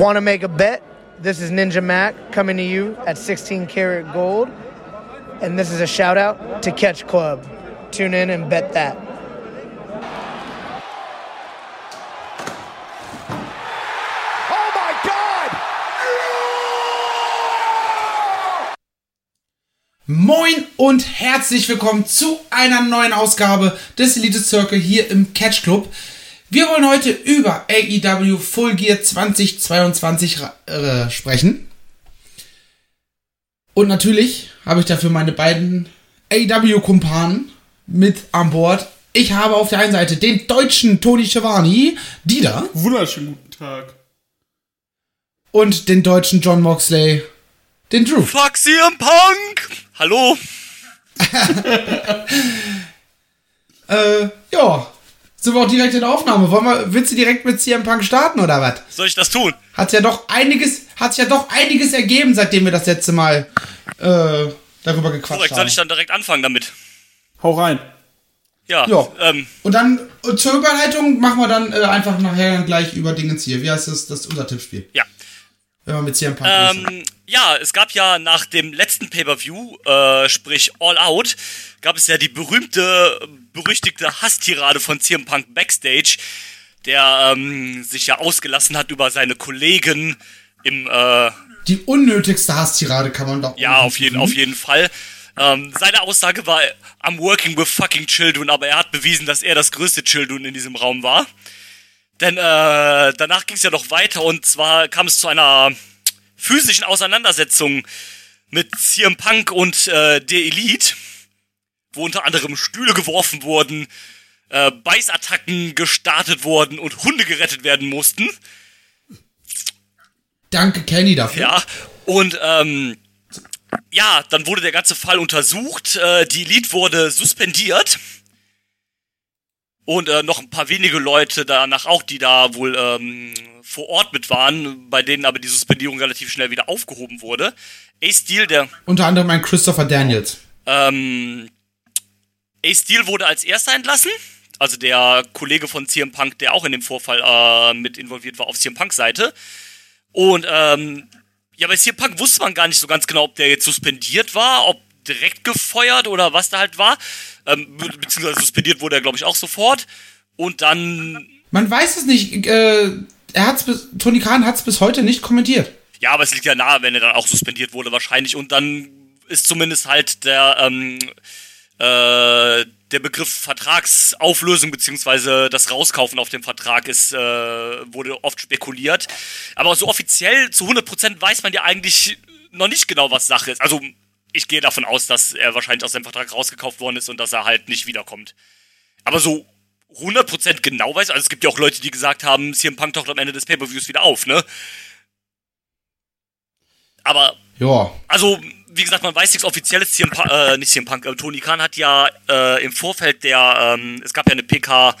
Want to make a bet? This is Ninja Mac coming to you at 16 karat gold. And this is a shout out to Catch Club. Tune in and bet that. Oh my God! Moin und herzlich willkommen zu einer neuen Ausgabe des Elite Circle hier im Catch Club. Wir wollen heute über AEW Full Gear 2022 äh, sprechen. Und natürlich habe ich dafür meine beiden AEW-Kumpanen mit an Bord. Ich habe auf der einen Seite den deutschen Tony Schiavone, Dieter, Wunderschönen guten Tag. und den deutschen John Moxley, den Drew. Fuck CM Punk! Hallo? Äh, ja. Sind wir auch direkt in der Aufnahme? Wollen wir, willst du direkt mit CM Punk starten oder was? Soll ich das tun? Hat ja doch einiges, hat ja doch einiges ergeben, seitdem wir das letzte Mal äh, darüber gequatscht Korrekt, soll haben. ich dann direkt anfangen damit? Hau rein. Ja. Ja. Ähm, Und dann äh, zur Überleitung machen wir dann äh, einfach nachher gleich über Dingens hier. Wie heißt das? Das ist unser Tippspiel. ja. Wenn wir mit CM Punk Ähm, ja, es gab ja nach dem letzten Pay-Per-View, äh, sprich All Out, gab es ja die berühmte, berüchtigte Hasstirade von CM Punk Backstage, der ähm, sich ja ausgelassen hat über seine Kollegen im, äh, Die unnötigste Hasstirade kann man doch. Ja, auf jeden, auf jeden Fall. Ähm, seine Aussage war, I'm working with fucking children, aber er hat bewiesen, dass er das größte Children in diesem Raum war. Denn äh, danach ging es ja noch weiter und zwar kam es zu einer physischen Auseinandersetzung mit CM Punk und äh, der Elite, wo unter anderem Stühle geworfen wurden, äh, Beißattacken gestartet wurden und Hunde gerettet werden mussten. Danke, Kenny, dafür. Ja, und ähm, ja, dann wurde der ganze Fall untersucht. Äh, die Elite wurde suspendiert. Und äh, noch ein paar wenige Leute danach auch, die da wohl ähm, vor Ort mit waren, bei denen aber die Suspendierung relativ schnell wieder aufgehoben wurde. Ace Steel, der Unter anderem ein Christopher Daniels. ähm, Ace Steel wurde als erster entlassen. Also der Kollege von CM Punk, der auch in dem Vorfall äh, mit involviert war auf CM Punks Seite. Und ähm, ja, bei CM Punk wusste man gar nicht so ganz genau, ob der jetzt suspendiert war, ob direkt gefeuert oder was da halt war. Ähm, be beziehungsweise suspendiert wurde er, glaube ich, auch sofort. Und dann Man weiß es nicht. Äh, er hat's bis, Tony Khan hat es bis heute nicht kommentiert. Ja, aber es liegt ja nahe, wenn er dann auch suspendiert wurde wahrscheinlich. Und dann ist zumindest halt der, ähm, äh, der Begriff Vertragsauflösung beziehungsweise das Rauskaufen auf dem Vertrag ist, äh, wurde oft spekuliert. Aber so offiziell zu 100% weiß man ja eigentlich noch nicht genau, was Sache ist. Also ich gehe davon aus, dass er wahrscheinlich aus dem Vertrag rausgekauft worden ist und dass er halt nicht wiederkommt. Aber so 100% genau weiß, also es gibt ja auch Leute, die gesagt haben, CM Punk taucht am Ende des Pay-Per-Views wieder auf, ne? Aber Ja. also, wie gesagt, man weiß nichts Offizielles. CM Punk, äh, nicht CM Punk, äh, Tony Khan hat ja äh, im Vorfeld der, ähm, es gab ja eine PK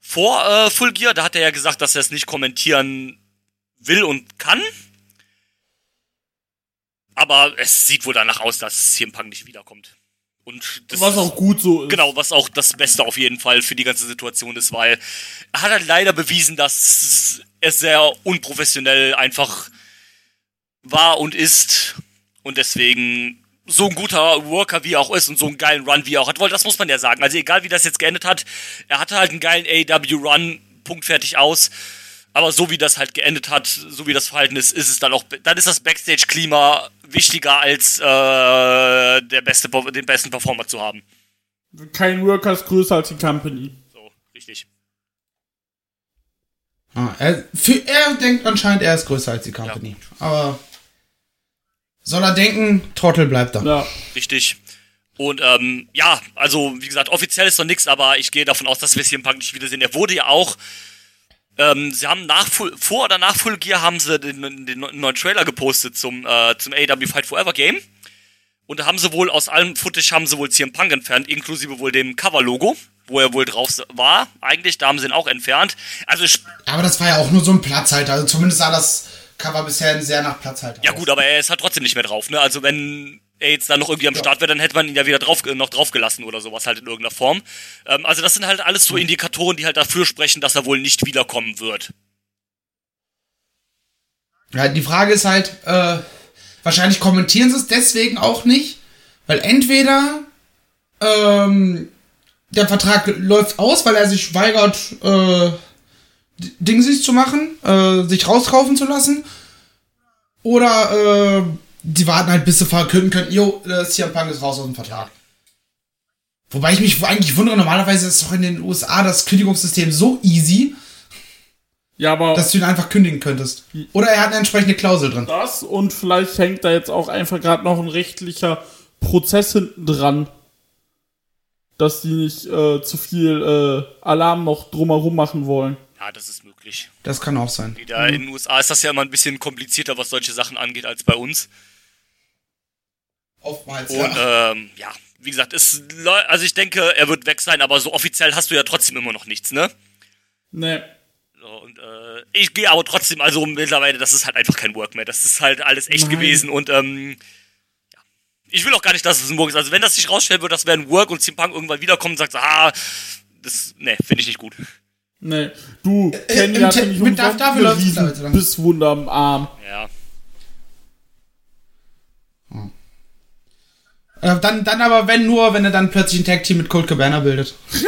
vor äh, Full Gear, da hat er ja gesagt, dass er es nicht kommentieren will und kann. Aber es sieht wohl danach aus, dass CM Punk nicht wiederkommt. Und das Was auch gut so ist. Genau, was auch das Beste auf jeden Fall für die ganze Situation ist, weil er hat halt leider bewiesen, dass es sehr unprofessionell einfach war und ist. Und deswegen so ein guter Worker wie er auch ist und so einen geilen Run wie er auch hat. Weil das muss man ja sagen. Also egal wie das jetzt geendet hat, er hatte halt einen geilen AEW-Run, Punkt fertig aus. Aber so wie das halt geendet hat, so wie das Verhalten ist, ist es dann auch, dann ist das Backstage-Klima wichtiger als äh, der beste, den besten Performer zu haben. Kein Worker ist größer als die Company. So, richtig. Ah, er, für, er denkt anscheinend, er ist größer als die Company. Aber soll er denken, Trottel bleibt da. Ja. Richtig. Und ähm, ja, also wie gesagt, offiziell ist noch nichts, aber ich gehe davon aus, dass wir es hier im Punk nicht wiedersehen. Er wurde ja auch, ähm, sie haben nach Full, vor oder nach Full Gear haben sie den, den neuen Trailer gepostet zum, äh, zum AEW Fight Forever Game. Und da haben sie wohl aus allem Footage haben sie wohl CM Punk entfernt, inklusive wohl dem Cover-Logo, wo er wohl drauf war. Eigentlich, da haben sie ihn auch entfernt. Also ich, Aber das war ja auch nur so ein Platzhalter. Also zumindest sah das Cover bisher sehr nach Platzhalter Ja aus. gut, aber er ist halt trotzdem nicht mehr drauf, ne? Also wenn er jetzt da noch irgendwie am Start wäre, dann hätte man ihn ja wieder drauf, noch draufgelassen oder sowas halt in irgendeiner Form. Ähm, also das sind halt alles so Indikatoren, die halt dafür sprechen, dass er wohl nicht wiederkommen wird. Ja, die Frage ist halt, äh, wahrscheinlich kommentieren sie es deswegen auch nicht, weil entweder ähm, der Vertrag läuft aus, weil er sich weigert, äh, Dingsies zu machen, äh, sich rauskaufen zu lassen, oder äh, die warten halt, bis sie verkünden können, jo, äh, CM Punk ist raus aus dem Vertrag. Wobei ich mich eigentlich wundere, normalerweise ist doch in den USA das Kündigungssystem so easy, Ja, aber dass du ihn einfach kündigen könntest. Oder er hat eine entsprechende Klausel drin. das und vielleicht hängt da jetzt auch einfach gerade noch ein rechtlicher Prozess hinten dran. Dass die nicht äh, zu viel äh, Alarm noch drumherum machen wollen. Ja, das ist möglich. Das kann auch sein. Wieder in den USA ist das ja immer ein bisschen komplizierter, was solche Sachen angeht, als bei uns. Oftmals, Und ähm, ja, wie gesagt, es, läu- also ich denke, er wird weg sein, aber so offiziell hast du ja trotzdem immer noch nichts, ne? Ne. So, und äh, ich gehe aber trotzdem, also mittlerweile, das ist halt einfach kein Work mehr. Das ist halt alles echt Nein. gewesen und ähm, ja. Ich will auch gar nicht, dass es ein Work ist. Also wenn das sich rausstellen wird, das wäre ein Work und CM Punk irgendwann wiederkommt und sagt, so, ah, das, ne, finde ich nicht gut. Ne. Du, Kenny im hatte Te- nicht mit- umsonst dafür eine riesen lang. Bisswunde am Arm. Ja. Äh, dann, dann aber, wenn nur, wenn er dann plötzlich ein Tag-Team mit Colt Cabana bildet.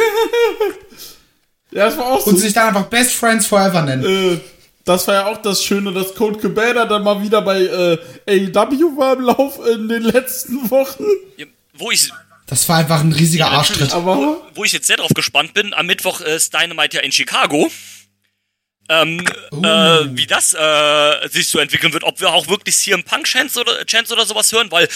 Ja, das war auch Und so. sich dann einfach Best Friends Forever nennen. Äh, das war ja auch das Schöne, dass Cold Cabana dann mal wieder bei äh, AEW war im Lauf in den letzten Wochen. Ja, Wo ich, Das war einfach ein riesiger Arschtritt. Aber wo ich jetzt sehr drauf gespannt bin, am Mittwoch ist Dynamite ja in Chicago. Ähm, äh, wie das äh, sich so entwickeln wird, ob wir auch wirklich CM Punk Chance oder, Chance oder sowas hören, weil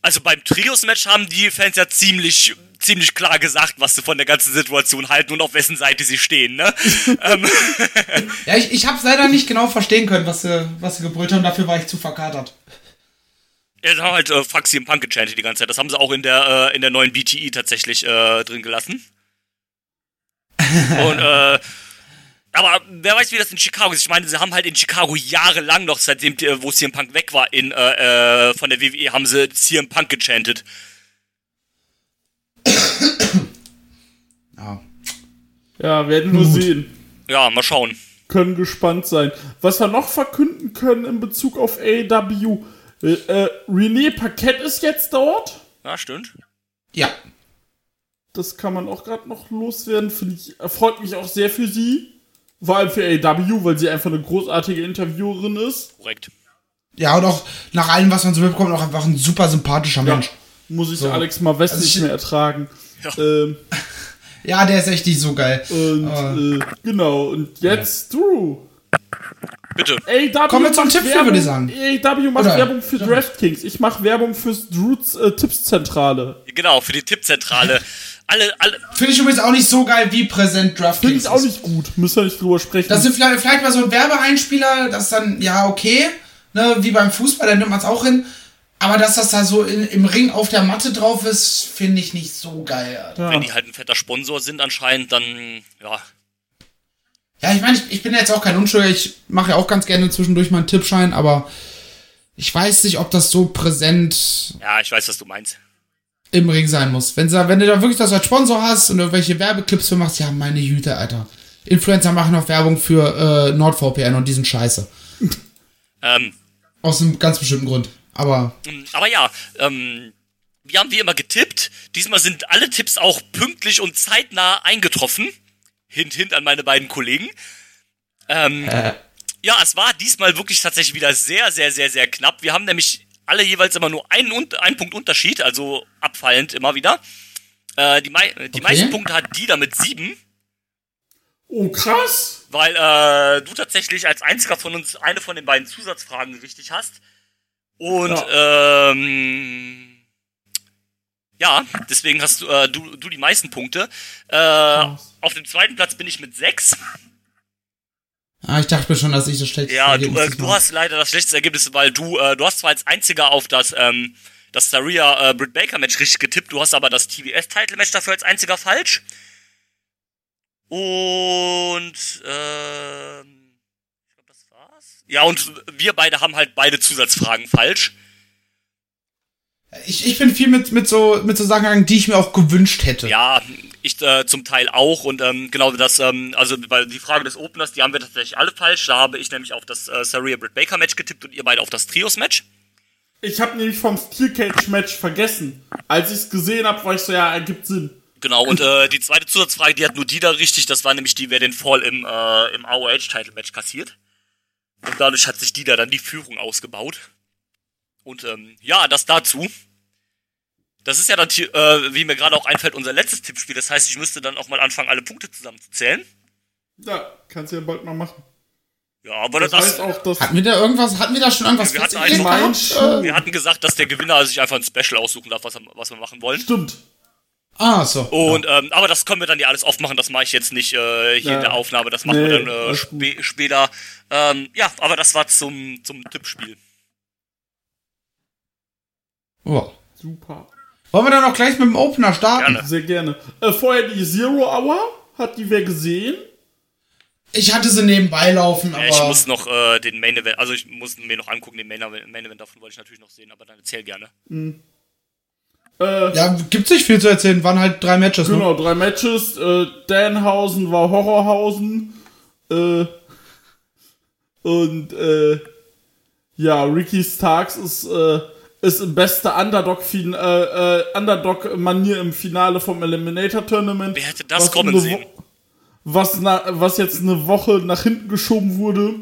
also beim Trios-Match haben die Fans ja ziemlich ziemlich klar gesagt, was sie von der ganzen Situation halten und auf wessen Seite sie stehen, ne? ähm, Ja, ich, ich hab's leider nicht genau verstehen können, was sie, was sie gebrüllt haben. Dafür war ich zu verkatert. Ja, sie haben halt äh, Fuck CM Punk gechantet die ganze Zeit. Das haben sie auch in der, äh, in der neuen BTE tatsächlich äh, drin gelassen. Und, äh, aber wer weiß, wie das in Chicago ist. Ich meine, sie haben halt in Chicago jahrelang noch, seitdem, äh, wo CM Punk weg war, in, äh, äh, von der WWE, haben sie CM Punk gechantet. Ja. ja, werden wir sehen. Ja, mal schauen. Können gespannt sein. Was wir noch verkünden können in Bezug auf AEW. Äh, äh, René Paquette ist jetzt dort. Ja, stimmt. Ja. Das kann man auch gerade noch loswerden. Finde ich, erfreut mich auch sehr für sie. Vor allem für AEW, weil sie einfach eine großartige Interviewerin ist. Korrekt. Ja, und auch nach allem, was man so mitbekommt, auch einfach ein super sympathischer Mensch. Muss ich Alex mal West Also nicht ich- mehr ertragen. Ja. Ähm, Ja, der ist echt nicht so geil. und äh, genau, und jetzt Drew. Bitte. AEW Kommen wir zum Tipp, Werbung, würde ich sagen. AEW macht Oder? Werbung für DraftKings. Ich mache Werbung fürs Drews äh, Tippszentrale. Genau, für die Tippzentrale. Alle, alle, Finde ich übrigens auch nicht so geil, wie präsent Finde DraftKings ich auch nicht gut. Müssen wir nicht drüber sprechen. Das sind vielleicht, vielleicht mal so ein Werbeeinspieler, das dann, ja, okay, ne, wie beim Fußball, da nimmt man es auch hin. Aber dass das da so in, im Ring auf der Matte drauf ist, finde ich nicht so geil. Alter. wenn die halt ein fetter Sponsor sind anscheinend, dann, ja, Ja, ich meine, ich, ich bin jetzt auch kein Unschuldiger, ich mache ja auch ganz gerne zwischendurch mal einen Tippschein, aber ich weiß nicht, ob das so präsent ja, ich weiß, was du meinst. im Ring sein muss. Wenn, wenn du da wirklich das als Sponsor hast und irgendwelche Werbeclips für machst, ja, meine Güte, Alter. Influencer machen auch Werbung für äh, NordVPN und diesen Scheiße. Ähm, Aus einem ganz bestimmten Grund. Aber Aber ja, ähm, wir haben wie immer getippt. Diesmal sind alle Tipps auch pünktlich und zeitnah eingetroffen. Hint, hint an meine beiden Kollegen. Ähm, Ja, es war diesmal wirklich tatsächlich wieder sehr, sehr, sehr, sehr knapp. Wir haben nämlich alle jeweils immer nur einen, einen Punkt Unterschied, also abfallend immer wieder. Äh, die mei die meisten Punkte hat die damit sieben, oh, krass. weil äh, du tatsächlich als einziger von uns eine von den beiden Zusatzfragen richtig hast. Und ähm, ja, deswegen hast du, äh, du, du die meisten Punkte. Äh, auf dem zweiten Platz bin ich mit sechs. ah, ich dachte mir schon, dass ich das schlechteste Ja, du, Ergebnis äh, diesmal du hast leider das schlechteste Ergebnis, weil du, äh, du hast zwar als einziger auf das, ähm, das Saria äh, Britt Baker Match richtig getippt, du hast aber das TBS Title Match dafür als einziger falsch. Und ähm, ich glaube, das war's. Ja, und wir beide haben halt beide Zusatzfragen falsch. Ich, ich bin viel mit, mit, so, mit so Sachen gegangen, die ich mir auch gewünscht hätte. Ja, Ich äh, zum Teil auch und ähm, genau das, ähm, also weil die Frage des Openers, die haben wir tatsächlich alle falsch. Da habe ich nämlich auf das äh, Saria Britt Baker Match getippt und ihr beide auf das Trios Match. Ich habe nämlich vom Steel Cage Match vergessen. Als ich es gesehen habe, war ich so, ja, ergibt Sinn. Genau, und äh, die zweite Zusatzfrage, die hat nur die da richtig, das war nämlich die, wer den Fall im, äh, im AOH-Title-Match kassiert. Und dadurch hat sich die da dann die Führung ausgebaut. Und ähm, ja, das dazu. Das ist ja dann, äh, wie mir gerade auch einfällt, unser letztes Tippspiel. Das heißt, ich müsste dann auch mal anfangen, alle Punkte zusammenzuzählen. Ja, kannst du ja bald mal machen. Ja, aber Das, das, heißt auch, dass Hatten wir da irgendwas, hatten wir da schon irgendwas Wir hatten festgelegt einen gehabt? Äh, wir hatten gesagt, dass der Gewinner sich einfach ein Special aussuchen darf, was, was wir machen wollen. stimmt. ah, so. Und ähm, aber das können wir dann ja alles aufmachen, das mache ich jetzt nicht äh, hier Ja. in der Aufnahme, das machen Nee, wir dann äh, spä später. Ähm, ja, aber das war zum, zum Tippspiel. Ja. Super. Wollen wir dann auch gleich mit dem Opener starten? Gerne. Sehr gerne. Äh, vorher die Zero Hour. Hat die wer gesehen? Ich hatte sie nebenbei laufen, aber. Ich muss noch äh, den Main Event, also ich muss mir noch angucken, den Main, Main Event davon wollte ich natürlich noch sehen, aber dann erzähl gerne. Äh, ja, gibt's nicht viel zu erzählen, waren halt drei Matches, ne? Genau, drei Matches. Äh, Danhausen war Horrorhausen. Äh, und äh, ja, Ricky Starks ist, äh, ist im beste äh, äh, Underdog-Manier im Finale vom Eliminator Tournament. Wer hätte das was kommen sehen? Wo- Was, na, was jetzt eine Woche nach hinten geschoben wurde.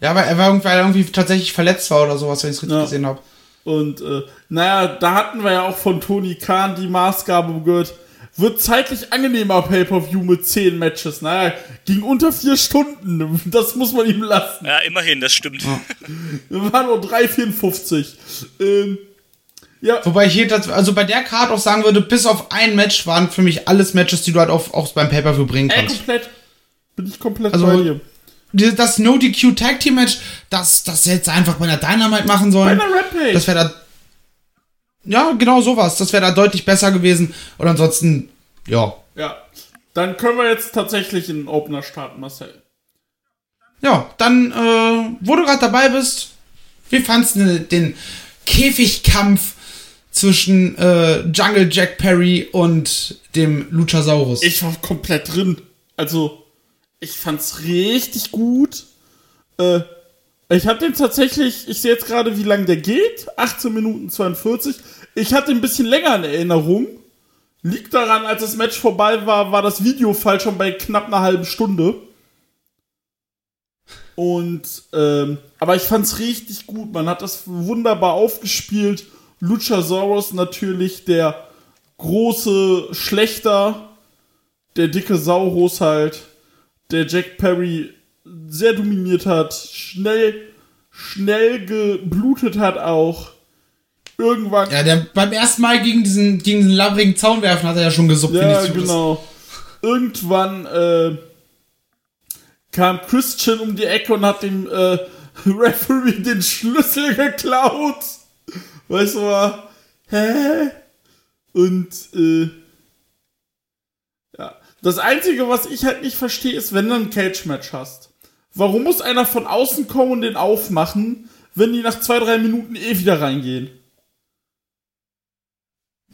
Ja, weil er war irgendwie, weil er irgendwie tatsächlich verletzt war oder sowas, wenn ich es richtig Ja. gesehen habe. Und äh, naja, da hatten wir ja auch von Tony Khan die Maßgabe gehört. Wird zeitlich angenehmer Pay-Per-View mit 10 Matches. Naja, ging unter 4 Stunden. Das muss man ihm lassen. Ja, immerhin, das stimmt. War nur 3,54. Ähm, ja, Wobei ich hier, also bei der Card auch sagen würde, bis auf ein Match waren für mich alles Matches, die du halt auch, auch beim Pay-Per-View bringen äh, kannst. komplett. Bin ich komplett Also- bei dir. Das No DQ Tag Team Match, das, das hätte einfach bei einer Dynamite machen Bei sollen. einer Rampage. Das wäre da. Ja, genau sowas. Das wäre da deutlich besser gewesen. Und ansonsten, ja. ja. Dann können wir jetzt tatsächlich in den Opener starten, Marcel. Ja, dann, äh, wo du gerade dabei bist, wie fandst du den Käfigkampf zwischen äh, Jungle Jack Perry und dem Luchasaurus? Ich war komplett drin. Also, ich fand's richtig gut. Äh, ich hab den tatsächlich, ich sehe jetzt gerade, wie lang der geht. 18 Minuten 42. Ich hatte ein bisschen länger in Erinnerung. Liegt daran, als das Match vorbei war, war das Videofall schon bei knapp einer halben Stunde. Und, ähm, aber ich fand's richtig gut. Man hat das wunderbar aufgespielt. Luchasaurus natürlich der große Schlechter, der dicke Saurus halt, der Jack Perry sehr dominiert hat, schnell, schnell geblutet hat auch. Irgendwann ja, der beim ersten Mal gegen diesen, gegen diesen labbrigen Zaun werfen hat er ja schon gesuppt. Ja, genau. Irgendwann äh, kam Christian um die Ecke und hat dem äh, Referee den Schlüssel geklaut. Weißt du mal? Hä? Und äh, ja. Das Einzige, was ich halt nicht verstehe, ist, wenn du ein Cage-Match hast. Warum muss einer von außen kommen und den aufmachen, wenn die nach zwei, drei Minuten eh wieder reingehen?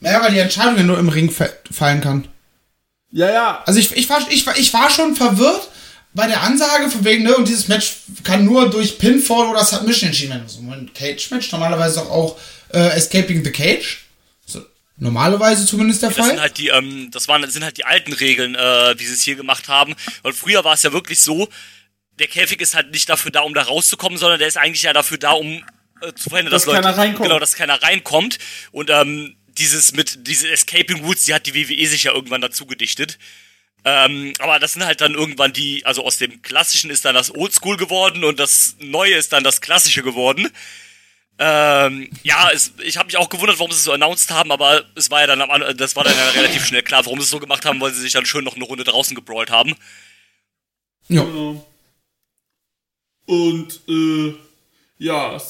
Ja, weil die Entscheidung ja nur im Ring fa- fallen kann. Ja, ja, Also ich, ich, war, ich, war, ich war schon verwirrt bei der Ansage von wegen, ne, und dieses Match kann nur durch Pinfall oder Submission entschieden werden. So ein Cage-Match, normalerweise doch auch äh, Escaping the Cage. So, normalerweise zumindest der Das Fall. sind halt die, ähm, das waren, sind halt die alten Regeln, äh, wie sie es hier gemacht haben. Weil früher war es ja wirklich so, der Käfig ist halt nicht dafür da, um da rauszukommen, sondern der ist eigentlich ja dafür da, um äh, zu verhindern, dass, Dass Leute, keiner reinkommt. genau, dass keiner reinkommt. Und ähm, dieses mit diese Escaping Routes, die hat die WWE sich ja irgendwann dazu gedichtet. Ähm, aber das sind halt dann irgendwann die, also aus dem Klassischen ist dann das Oldschool geworden und das Neue ist dann das Klassische geworden. Ähm, ja, es, ich habe mich auch gewundert, warum sie es so announced haben, aber es war ja dann am, das war dann ja relativ schnell klar, warum sie es so gemacht haben, weil sie sich dann schön noch eine Runde draußen gebrawlt haben. ja. Genau. Und äh, ja,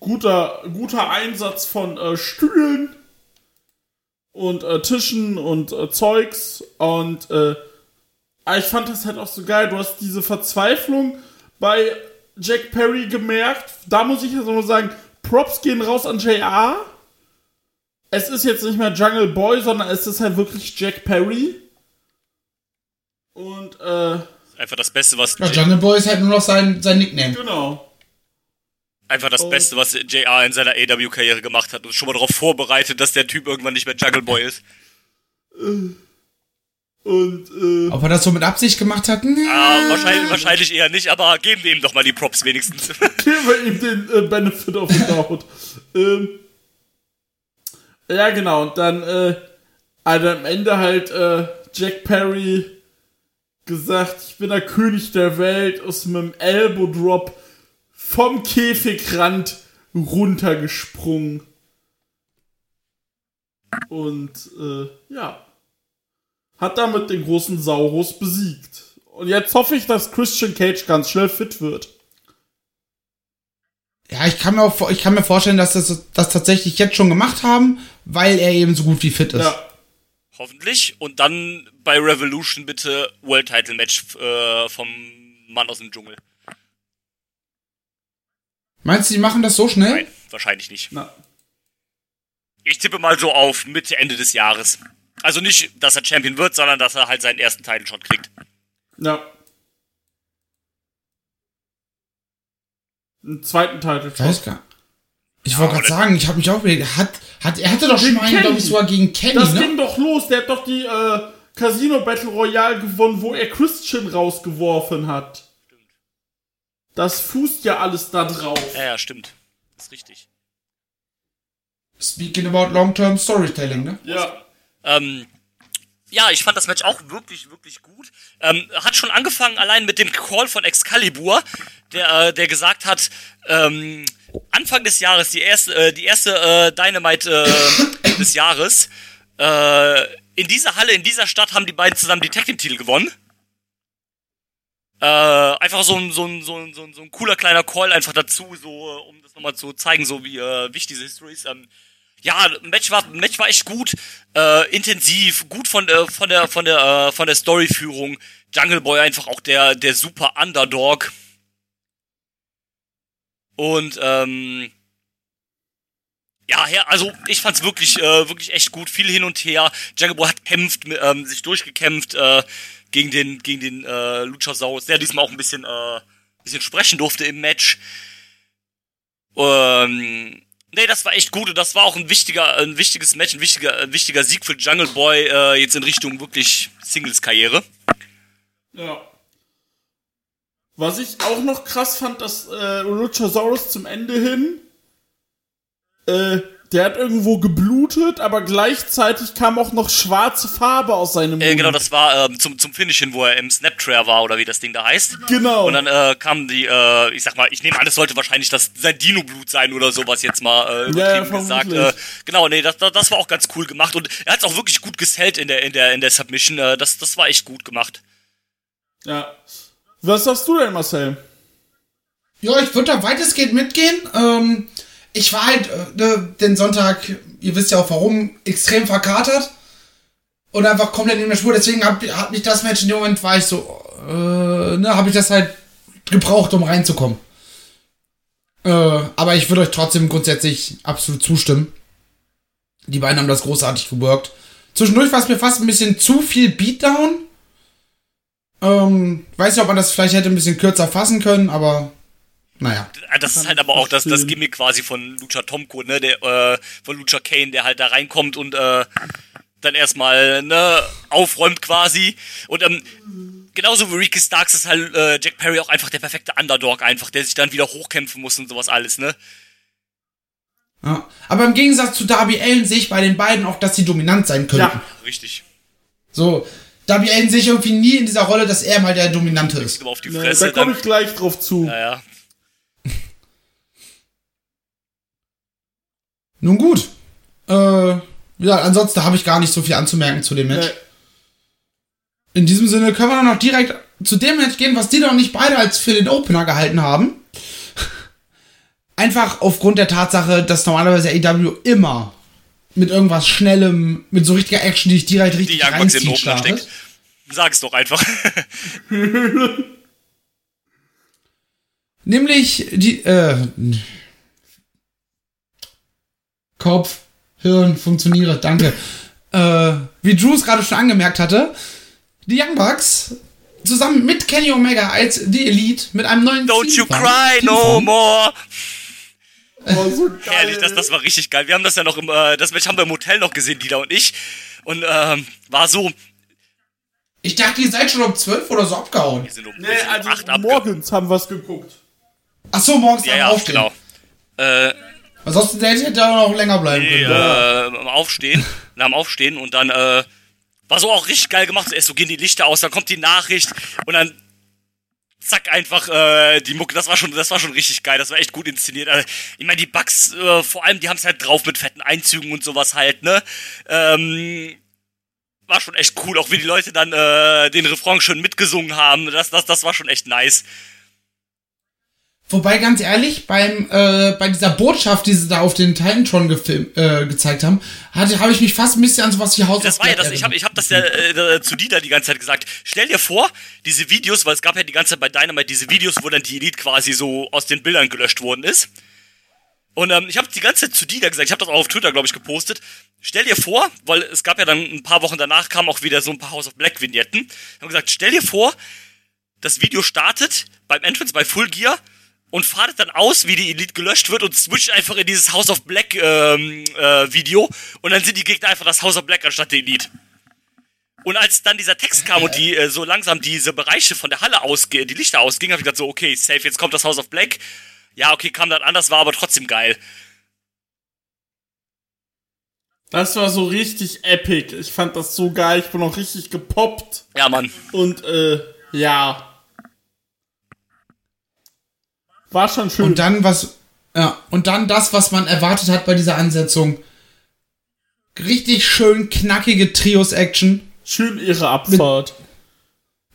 guter, guter Einsatz von äh, Stühlen und äh, Tischen und äh, Zeugs. Und äh, aber ich fand das halt auch so geil. Du hast diese Verzweiflung bei Jack Perry gemerkt. Da muss ich jetzt noch mal sagen, Props gehen raus an JR. es ist jetzt nicht mehr Jungle Boy, sondern es ist halt wirklich Jack Perry. Und, äh, Einfach das Beste, was Ja, Jungle Boy ist halt nur noch sein, sein Nickname. genau. Einfach das Oh. Beste, was JR in seiner AW-Karriere gemacht hat und schon mal darauf vorbereitet, dass der Typ irgendwann nicht mehr Jungle Boy ist. Und, äh, Ob er das so mit Absicht gemacht hat? Nee. Ah, wahrscheinlich, wahrscheinlich eher nicht, aber geben wir ihm doch mal die Props wenigstens. geben wir ihm den äh, Benefit of the Doubt. ähm, ja, genau. Und dann, äh, also am Ende halt, äh, Jack Perry gesagt, ich bin der König der Welt, aus mit dem Elbow Drop vom Käfigrand runtergesprungen. Und, äh, ja. Hat damit den großen Saurus besiegt. Und jetzt hoffe ich, dass Christian Cage ganz schnell fit wird. Ja, ich kann mir auch, ich kann mir vorstellen, dass das, das tatsächlich jetzt schon gemacht haben, weil er eben so gut wie fit ist. Ja. Hoffentlich. Und dann bei Revolution bitte World Title Match äh, vom Mann aus dem Dschungel. Meinst du, die machen das so schnell? Nein, wahrscheinlich nicht. Na, Ich tippe mal so auf Mitte, Ende des Jahres. Also nicht, dass er Champion wird, sondern dass er halt seinen ersten Title Shot kriegt. Ja. Einen zweiten Titel. Ich weiß gar Ich wollte gerade oder- sagen, ich habe mich auch überlegt, hat, hat, er hatte doch schon mal, glaube ich, sogar gegen Kenny, Das ne? ging doch los. Der hat doch die äh, Casino Battle Royale gewonnen, wo er Christian rausgeworfen hat. Das fußt ja alles da drauf. Ja, ja, stimmt. ist richtig. Speaking about long-term storytelling, ne? Ja. Ähm, ja, ich fand das Match auch wirklich, wirklich gut. Ähm, hat schon angefangen allein mit dem Call von Excalibur, der, äh, der gesagt hat, ähm, Anfang des Jahres, die erste, äh, die erste äh, Dynamite äh, des Jahres, äh, in dieser Halle, in dieser Stadt haben die beiden zusammen die Tag Team Titel gewonnen. Äh, einfach so ein, so, ein, so, ein, so, ein, so ein cooler kleiner Call einfach dazu, so äh, um das nochmal zu zeigen, so wie äh, wichtig diese History ist. Ähm, ja, Match war Match war echt gut, äh, intensiv, gut von der von der von der äh, von der Storyführung. Jungle Boy einfach auch der der super Underdog. Und ähm, ja, ja, also ich fand's wirklich äh, wirklich echt gut, viel hin und her. Jungle Boy hat kämpft, ähm, sich durchgekämpft äh, gegen den gegen den äh, Luchasaurus, der diesmal auch ein bisschen äh, bisschen sprechen durfte im Match. Ähm, nee, das war echt gut und das war auch ein wichtiger, ein wichtiges Match, ein wichtiger, ein wichtiger Sieg für Jungle Boy äh, jetzt in Richtung wirklich Singles-Karriere. Ja. Was ich auch noch krass fand, dass äh, Luchasaurus zum Ende hin, äh, der hat irgendwo geblutet, aber gleichzeitig kam auch noch schwarze Farbe aus seinem Mund. Äh, genau, das war ähm, zum, zum Finish hin, wo er im Snaptrare war oder wie das Ding da heißt. Genau. Und dann äh, kam die, äh, ich sag mal, ich nehme an, es sollte wahrscheinlich das sein Dino-Blut sein oder sowas jetzt mal äh, übertrieben Ja, ja, gesagt. Äh, genau, nee, das, das das war auch ganz cool gemacht und er hat es auch wirklich gut gesellt in der in der in der Submission. Äh, das das war echt gut gemacht. ja. Was sagst du denn, Marcel? Ja, ich würde da weitestgehend mitgehen. Ähm, ich war halt äh, ne, den Sonntag, ihr wisst ja auch warum, extrem verkatert. Und einfach komplett in der Spur. Deswegen hab, hat mich das Match in dem Moment, war ich so, äh, ne, habe ich das halt gebraucht, um reinzukommen. Äh, aber ich würde euch trotzdem grundsätzlich absolut zustimmen. Die beiden haben das großartig geworkt. Zwischendurch war es mir fast ein bisschen zu viel Beatdown. Ähm, weiß nicht, ob man das vielleicht hätte ein bisschen kürzer fassen können, aber naja. Äh, Das ist halt aber auch das, das. Gimmick quasi von Lucha Tomko, ne, der, äh, von Lucha Kane, der halt da reinkommt und äh, dann erstmal ne, aufräumt quasi. Und ähm, genauso wie Ricky Starks ist halt äh, Jack Perry auch einfach der perfekte Underdog einfach, der sich dann wieder hochkämpfen muss und sowas alles, ne? Ja. Aber im Gegensatz zu Darby Allen sehe ich bei den beiden auch, dass sie dominant sein könnten. Ja. Richtig. So, Darby Allen sehe ich irgendwie nie in dieser Rolle, dass er mal der Dominante ist. Auf die Fresse. da komme ich gleich drauf zu. ja, ja. Nun gut. Äh, ja, ansonsten habe ich gar nicht so viel anzumerken zu dem Match. Ne, In diesem Sinne können wir dann noch direkt zu dem Match gehen, was die doch nicht beide als für den Opener gehalten haben. Einfach aufgrund der Tatsache, dass normalerweise AEW immer mit irgendwas Schnellem, mit so richtiger Action, die ich direkt Die richtig Young Bucks in den Opener startet. steckt. Sag es doch einfach. Nämlich die, äh, Kopf, Hirn funktioniere, danke. Äh, wie Drew es gerade schon angemerkt hatte, die Young Bucks zusammen mit Kenny Omega als The Elite mit einem neuen Don't you Teamform- cry no Teamform. more. Oh, so geil. Herrlich, das, das war richtig geil. Wir haben das ja noch im, äh, das Match haben wir im Hotel noch gesehen, Dieter und ich. Und ähm, war so, Ich dachte, ihr seid schon um 12 oder so abgehauen. wir sind um, Nee, um also acht abge- morgens haben wir es geguckt. Ach so, morgens Ja, am ja, Aufstehen. genau. Äh, Ansonsten hätte er auch noch länger bleiben nee, können. äh, am Aufstehen, nach dem Aufstehen und dann, äh, war so auch richtig geil gemacht. Erst so gehen die Lichter aus, dann kommt die Nachricht und dann zack einfach äh, die Mucke. Das war schon, das war schon richtig geil. Das war echt gut inszeniert. Also, ich meine, die Bugs, äh, vor allem, die haben es halt drauf mit fetten Einzügen und sowas halt, ne? Ähm, war schon echt cool, auch wie die Leute dann äh, den Refrain schön mitgesungen haben. Das, das, das war schon echt nice. Wobei, ganz ehrlich, beim, äh, bei dieser Botschaft, die sie da auf den Titantron gefilm, äh, gezeigt haben, hatte, habe ich mich fast ein bisschen an sowas wie House Das war ja das, ich habe ich hab das ja äh, zu Dieter die ganze Zeit gesagt. Stell dir vor, diese Videos, weil es gab ja die ganze Zeit bei Dynamite diese Videos, wo dann die Elite quasi so aus den Bildern gelöscht worden ist. Und ähm, ich habe die ganze Zeit zu Dieter gesagt, ich habe das auch auf Twitter, glaube ich, gepostet. Stell dir vor, weil es gab ja dann ein paar Wochen danach kamen auch wieder so ein paar House of Black Vignetten. Ich habe gesagt, stell dir vor, das Video startet beim Entrance bei Full Gear und fadet dann aus, wie die Elite gelöscht wird und switcht einfach in dieses House of Black ähm, äh, Video und dann sind die Gegner einfach das House of Black anstatt der Elite. Und als dann dieser Text kam und die äh, so langsam diese Bereiche von der Halle ausge die Lichter ausgingen, habe ich gedacht so, okay, safe, jetzt kommt das House of Black. Ja, okay, kam dann anders, war aber trotzdem geil. Das war so richtig epic. Ich fand das so geil. Ich bin auch richtig gepoppt. Ja, Mann. Und, äh, ja. War schon schön. Und dann was, ja, und dann das, was man erwartet hat bei dieser Ansetzung. Richtig schön knackige Trios-Action. schön ihre Abfahrt.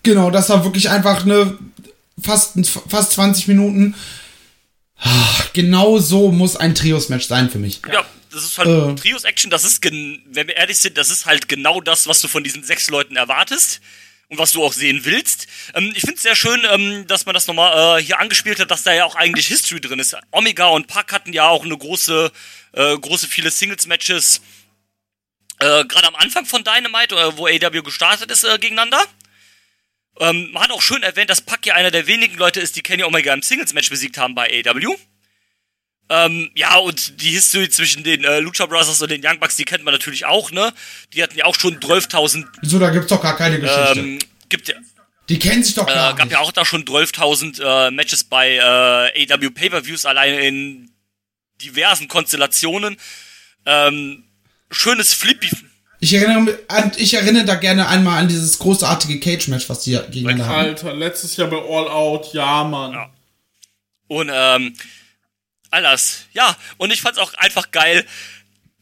Genau, das war wirklich einfach eine fast, fast 20 Minuten. Ah, Genau so muss ein Trios-Match sein für mich. Ja, das ist halt Äh. Trios-Action, das ist, gen wenn wir ehrlich sind, das ist halt genau das, was du von diesen sechs Leuten erwartest und was du auch sehen willst. Ähm, ich finde es sehr schön, ähm, dass man das nochmal äh, hier angespielt hat, dass da ja auch eigentlich History drin ist. Omega und Pac hatten ja auch eine große, äh, große viele Singles-Matches, äh, gerade am Anfang von Dynamite, äh, wo AW gestartet ist, äh, gegeneinander. Ähm, man hat auch schön erwähnt, dass Pac ja einer der wenigen Leute ist, die Kenny Omega im Singles-Match besiegt haben bei AW. Ähm, ja, und die History zwischen den äh, Lucha Brothers und den Young Bucks, die kennt man natürlich auch, ne? Die hatten ja auch schon 12.000, So, da gibt's doch gar keine Geschichte. ähm, gibt ja, Die kennen sich doch äh, gar gab nicht. ja auch da schon 12.000 äh, Matches bei äh, AW Pay-Per-Views, alleine in diversen Konstellationen. Ähm, schönes Flippy, Ich erinnere, mich an, ich erinnere da gerne einmal an dieses großartige Cage-Match, was die gegeneinander haben. Alter, letztes Jahr bei All Out, ja, Mann. Ja. Und ähm, alles. Ja, und ich fand's auch einfach geil,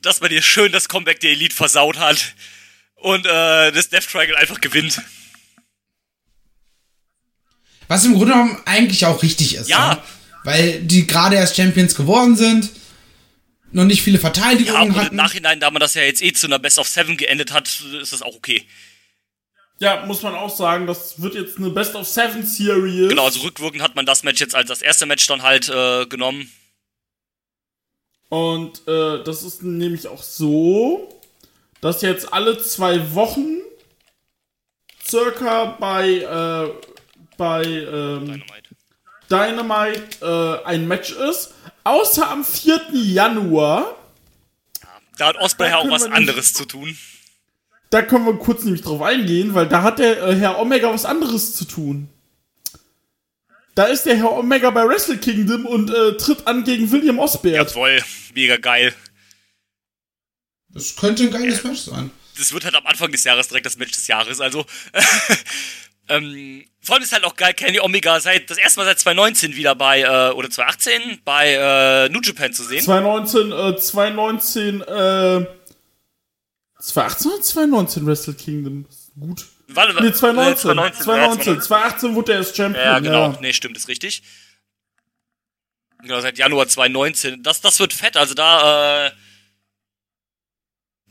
dass man dir schön das Comeback der Elite versaut hat und äh, das Death Triangle einfach gewinnt. Was im Grunde genommen eigentlich auch richtig ist. Ja. Weil die gerade erst Champions geworden sind, noch nicht viele Ja, Verteidigungen im hatten. Nachhinein, da man das ja jetzt eh zu einer Best of Seven geendet hat, ist das auch okay. Ja, muss man auch sagen, das wird jetzt eine Best of Seven Series. Genau, also rückwirkend hat man das Match jetzt als das erste Match dann halt äh, genommen. Und äh, das ist nämlich auch so, dass jetzt alle zwei Wochen circa bei, äh, bei ähm, Dynamite. Dynamite äh, ein Match ist. Außer am 4. Januar. Da hat Osprey auch was nicht- anderes zu tun. Da können wir kurz nämlich drauf eingehen, weil da hat der äh, Herr Omega was anderes zu tun. Da ist der Herr Omega bei Wrestle Kingdom und äh, tritt an gegen William Osberg. Jawohl, mega geil. Das könnte ein geiles Match sein. das wird halt am Anfang des Jahres direkt das Match des Jahres. Also, ähm, vor allem ist halt auch geil, Kenny Omega seit das erste Mal seit 2019 wieder bei, äh, oder 2018 bei äh, New Japan zu sehen. 2019, äh, 2019, äh, 2018 oder 2019 Wrestle Kingdom? Gut. Warte, Nee, äh, 2019. 2019, 2019. 2018 wurde er erst Champion. Ja, genau. Nee, stimmt, ist richtig. Genau, seit Januar 2019. Das, das wird fett, also da, äh,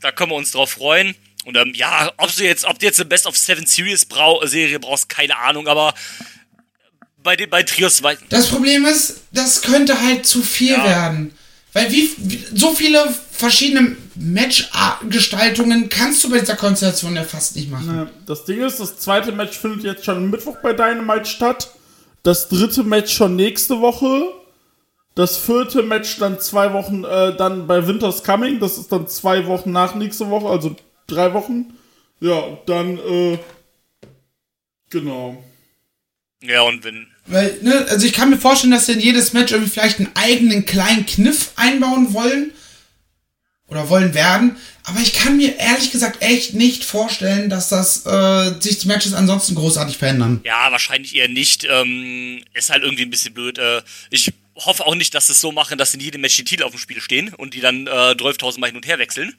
da können wir uns drauf freuen. Und ähm, ja, ob du jetzt, ob du jetzt eine Best of Seven Series brau Serie brauchst, keine Ahnung, aber bei den bei Trios wei- Das Problem ist, das könnte halt zu viel Ja. werden. Weil wie, wie so viele verschiedene Match-Gestaltungen kannst du bei dieser Konstellation ja fast nicht machen. Das Ding ist, das zweite Match findet jetzt schon Mittwoch bei Dynamite statt. Das dritte Match schon nächste Woche. Das vierte Match dann zwei Wochen äh, dann bei Winter's Coming. Das ist dann zwei Wochen nach nächste Woche, also drei Wochen. Ja, dann, äh, genau. Ja, und wenn. Weil, ne, also ich kann mir vorstellen, dass sie in jedes Match irgendwie vielleicht einen eigenen kleinen Kniff einbauen wollen. Oder wollen werden. Aber ich kann mir ehrlich gesagt echt nicht vorstellen, dass das äh, sich die Matches ansonsten großartig verändern. Ja, wahrscheinlich eher nicht. Ähm, ist halt irgendwie ein bisschen blöd. Äh, ich hoffe auch nicht, dass sie es so machen, dass in jedem Match die Titel auf dem Spiel stehen und die dann äh, 12.000 Mal hin und her wechseln.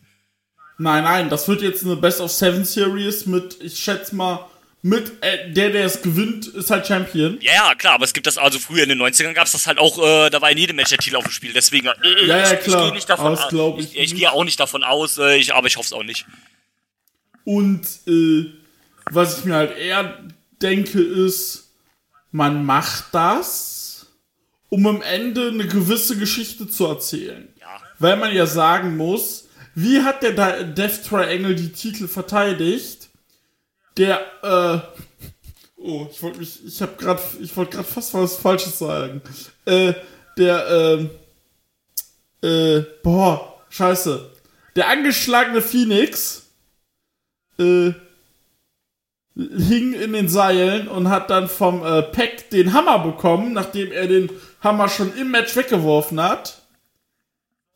Nein, nein, das wird jetzt eine Best of Seven Series mit, ich schätze mal, mit äh, der, der es gewinnt, ist halt Champion. Ja, ja, klar, aber es gibt das also früher in den 90ern gab es das halt auch, äh, da war in jedem Match der Titel auf dem Spiel. Deswegen, äh, Ja, ja, ich, klar. ich gehe nicht davon aus. Ich, ich ich, gehe auch nicht davon aus, äh, ich, aber ich hoffe es auch nicht. Und äh, was ich mir halt eher denke, ist, man macht das, um am Ende eine gewisse Geschichte zu erzählen. Ja. Weil man ja sagen muss, wie hat der Death Triangle die Titel verteidigt? Der, äh, oh, ich wollte mich, ich habe gerade, ich wollte gerade fast was Falsches sagen. Äh, der, ähm, äh, boah, scheiße. Der angeschlagene Phoenix, äh, hing in den Seilen und hat dann vom äh, Peck den Hammer bekommen, nachdem er den Hammer schon im Match weggeworfen hat.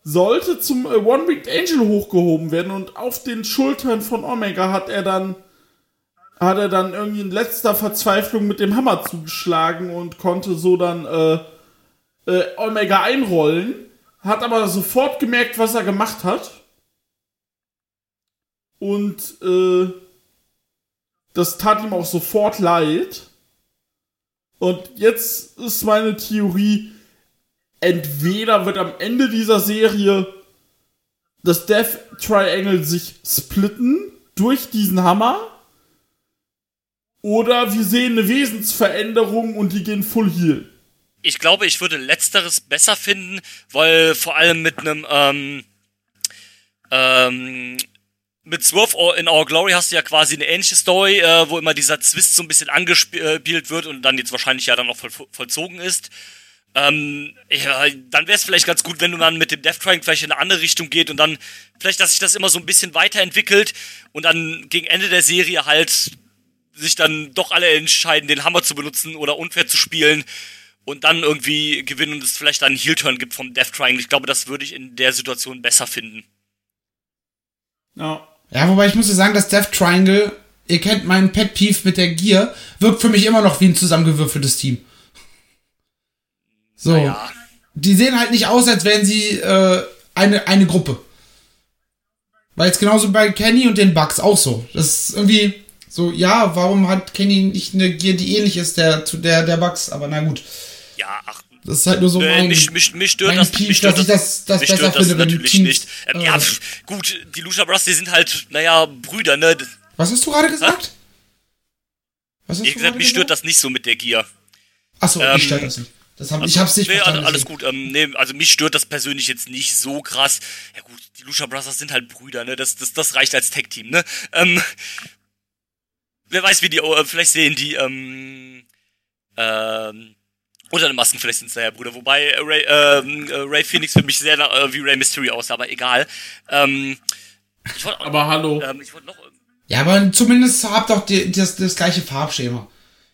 Sollte zum äh, One-Winged Angel hochgehoben werden und auf den Schultern von Omega hat er dann hat er dann irgendwie in letzter Verzweiflung mit dem Hammer zugeschlagen und konnte so dann äh, äh, Omega einrollen, hat aber sofort gemerkt, was er gemacht hat. Und äh, das tat ihm auch sofort leid. Und jetzt ist meine Theorie, entweder wird am Ende dieser Serie das Death Triangle sich splitten durch diesen Hammer. Oder wir sehen eine Wesensveränderung und die gehen full heal. Ich glaube, ich würde letzteres besser finden, weil vor allem mit einem ähm, ähm, mit Swerve in Our Glory hast du ja quasi eine ähnliche Story, äh, wo immer dieser Zwist so ein bisschen angespielt wird und dann jetzt wahrscheinlich ja dann auch voll, vollzogen ist. Ähm, ja, dann wäre es vielleicht ganz gut, wenn du dann mit dem Death Triangle vielleicht in eine andere Richtung geht und dann vielleicht, dass sich das immer so ein bisschen weiterentwickelt und dann gegen Ende der Serie halt sich dann doch alle entscheiden, den Hammer zu benutzen oder unfair zu spielen und dann irgendwie gewinnen und es vielleicht dann einen Heel-Turn gibt vom Death Triangle. Ich glaube, das würde ich in der Situation besser finden. Ja. Ja, wobei ich muss dir sagen, das Death Triangle, ihr kennt meinen Pet Peeve mit der Gear, wirkt für mich immer noch wie ein zusammengewürfeltes Team. So. Ja, Die sehen halt nicht aus, als wären sie äh, eine, eine Gruppe. Weil es genauso bei Kenny und den Bugs auch so. Das ist irgendwie so, ja, warum hat Kenny nicht eine Gear, die ähnlich ist der, zu der, der Bugs? Aber na gut. ja, ach, Das ist halt nur so Äh, mein, mich, mich, mich stört das, Pief, mich stört dass ich das, das mich besser stört das finde, die natürlich Teams, nicht. Ähm, äh, ja, pf, gut, die Lucha Bros, die sind halt, naja, Brüder, ne? Was hast du gerade gesagt? Was hast Ich du gesagt, mich stört das nicht so mit der Gear. Achso, ähm, mich stört das nicht. Das hab, ich hab's nicht nee, verstanden. alles gut. Ähm, nee, also mich stört das persönlich jetzt nicht so krass. Ja gut, die Lucha Brothers sind halt Brüder, ne? Das, das, das reicht als Tag-Team, ne? Ähm, wer weiß, wie die, äh, vielleicht sehen die, ähm, ähm, unter den Masken, vielleicht sind es ja Brüder. Wobei äh, Ray, ähm, äh, Ray Phoenix für mich sehr nach, äh, wie Ray Mysterio aussah, aber egal. Ähm, ich wollte Aber hallo. ähm, ich wollte noch Ja, aber zumindest habt doch die, das, das gleiche Farbschema.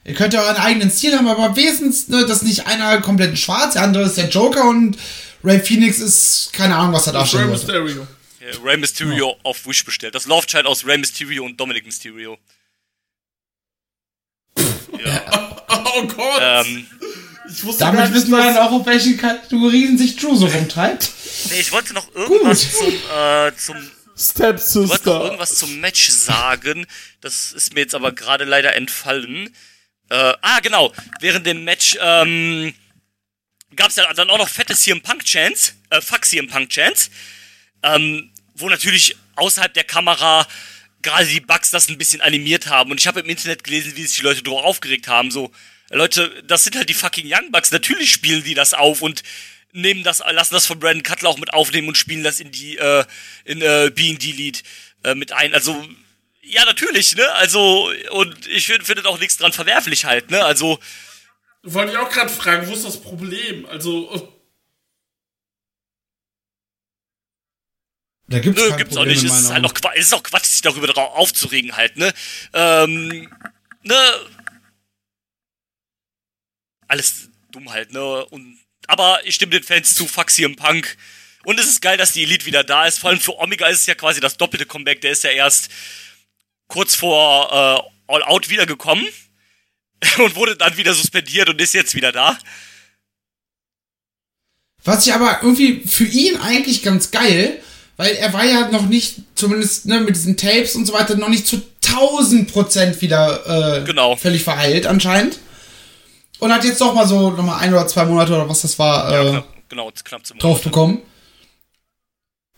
Ihr könnt ja euren eigenen Stil haben, aber wesentlich, ne, dass nicht einer komplett schwarz, der andere ist der Joker und Ray Phoenix ist, keine Ahnung, was er Rey darstellen wollte. Mysterio. äh, Ray Mysterio auf Wish bestellt. Das Love Child aus Ray Mysterio und Dominic Mysterio. Oh Gott. Ähm, ich wusste gar Damit nicht, wissen wir dann auch, auf welchen Kategorien sich Drew so rumtreibt. nee, ich wollte noch irgendwas Gut. zum, äh, zum Ich wollte noch Stepsister. irgendwas zum Match sagen. Das ist mir jetzt aber gerade leider entfallen. Äh, ah, genau. Während dem Match ähm, gab es ja dann auch noch fette CM Punk Chance, äh, Fuck CM Punk Chance, ähm, wo natürlich außerhalb der Kamera gerade die Bugs das ein bisschen animiert haben. Und ich habe im Internet gelesen, wie sich die Leute darüber aufgeregt haben. So, Leute, das sind halt die fucking Young Bucks. Natürlich spielen die das auf und nehmen das, lassen das von Brandon Cutler auch mit aufnehmen und spielen das in die, äh, in äh, B&D Lied äh, mit ein. Also, ja, natürlich, ne? Also, und ich finde find auch nichts dran verwerflich halt, ne? Also, Wollte ich auch gerade fragen, wo ist das Problem? Also, Da gibt's Nö, kein gibt's auch Problem nicht. in Es ist halt auch Quatsch, ist auch Quatsch, sich darüber drauf aufzuregen halt, ne? Ähm, ne? Alles dumm halt, ne? Und, aber ich stimme den Fans zu, fuck CM Punk. Und es ist geil, dass die Elite wieder da ist. Vor allem für Omega ist es ja quasi das doppelte Comeback. Der ist ja erst kurz vor äh, All Out wiedergekommen und wurde dann wieder suspendiert und ist jetzt wieder da. Was ich aber irgendwie für ihn eigentlich ganz geil, weil er war ja noch nicht, zumindest ne, mit diesen Tapes und so weiter, noch nicht zu 1000 Prozent wieder äh, Genau. völlig verheilt anscheinend. Und hat jetzt doch mal so nochmal ein oder zwei Monate oder was das war, äh, Knapp, genau, knapp drauf bekommen.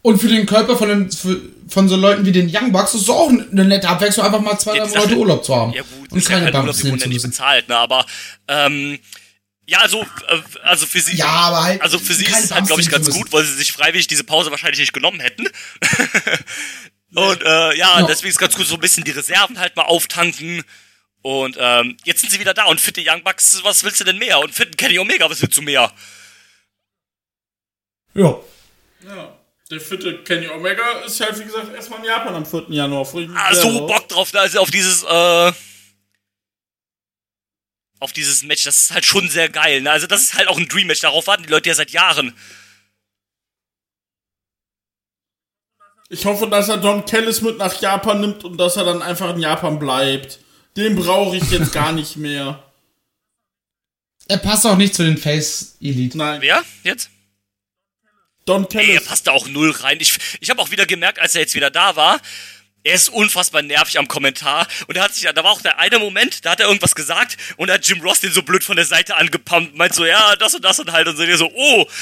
Und für den Körper von, den, für, von so Leuten wie den Young Bucks ist es auch eine nette Abwechslung, einfach mal zwei, Ja, drei Monate Sache- Urlaub zu haben. Ja gut, und ist ja keine kein Urlaub, Bumps die nehmen ja zu müssen. bezahlt, ne? Aber ähm, ja, also äh, also für sie Ja, aber halt also für sie ist es halt glaube ich ganz müssen. gut, weil sie sich freiwillig diese Pause wahrscheinlich nicht genommen hätten. Und äh, ja, Ja. deswegen ist ganz gut so ein bisschen die Reserven halt mal auftanken. Und ähm, jetzt sind sie wieder da und fitte Young Bucks, was willst du denn mehr? Und fitten Kenny Omega, was willst du mehr? Ja. ja. Der vierte Kenny Omega ist halt, wie gesagt, erstmal in Japan am 4. Januar. Ah, so. Bock drauf, ne? also auf dieses, äh, auf dieses Match, das ist halt schon sehr geil, ne? Also das ist halt auch ein Dream-Match, darauf warten die Leute ja seit Jahren. Ich hoffe, dass er Don Callis mit nach Japan nimmt und dass er dann einfach in Japan bleibt. Den brauche ich jetzt gar nicht mehr. Er passt auch nicht zu den Face Elite. Nein. Wer? Jetzt? Don Nee, er passt da auch null rein. Ich, ich habe auch wieder gemerkt, als er jetzt wieder da war, er ist unfassbar nervig am Kommentar. Und er hat sich, da war auch der eine Moment, da hat er irgendwas gesagt und da hat Jim Ross den so blöd von der Seite angepumpt, meint so, ja, das und das und halt und so, der so, oh.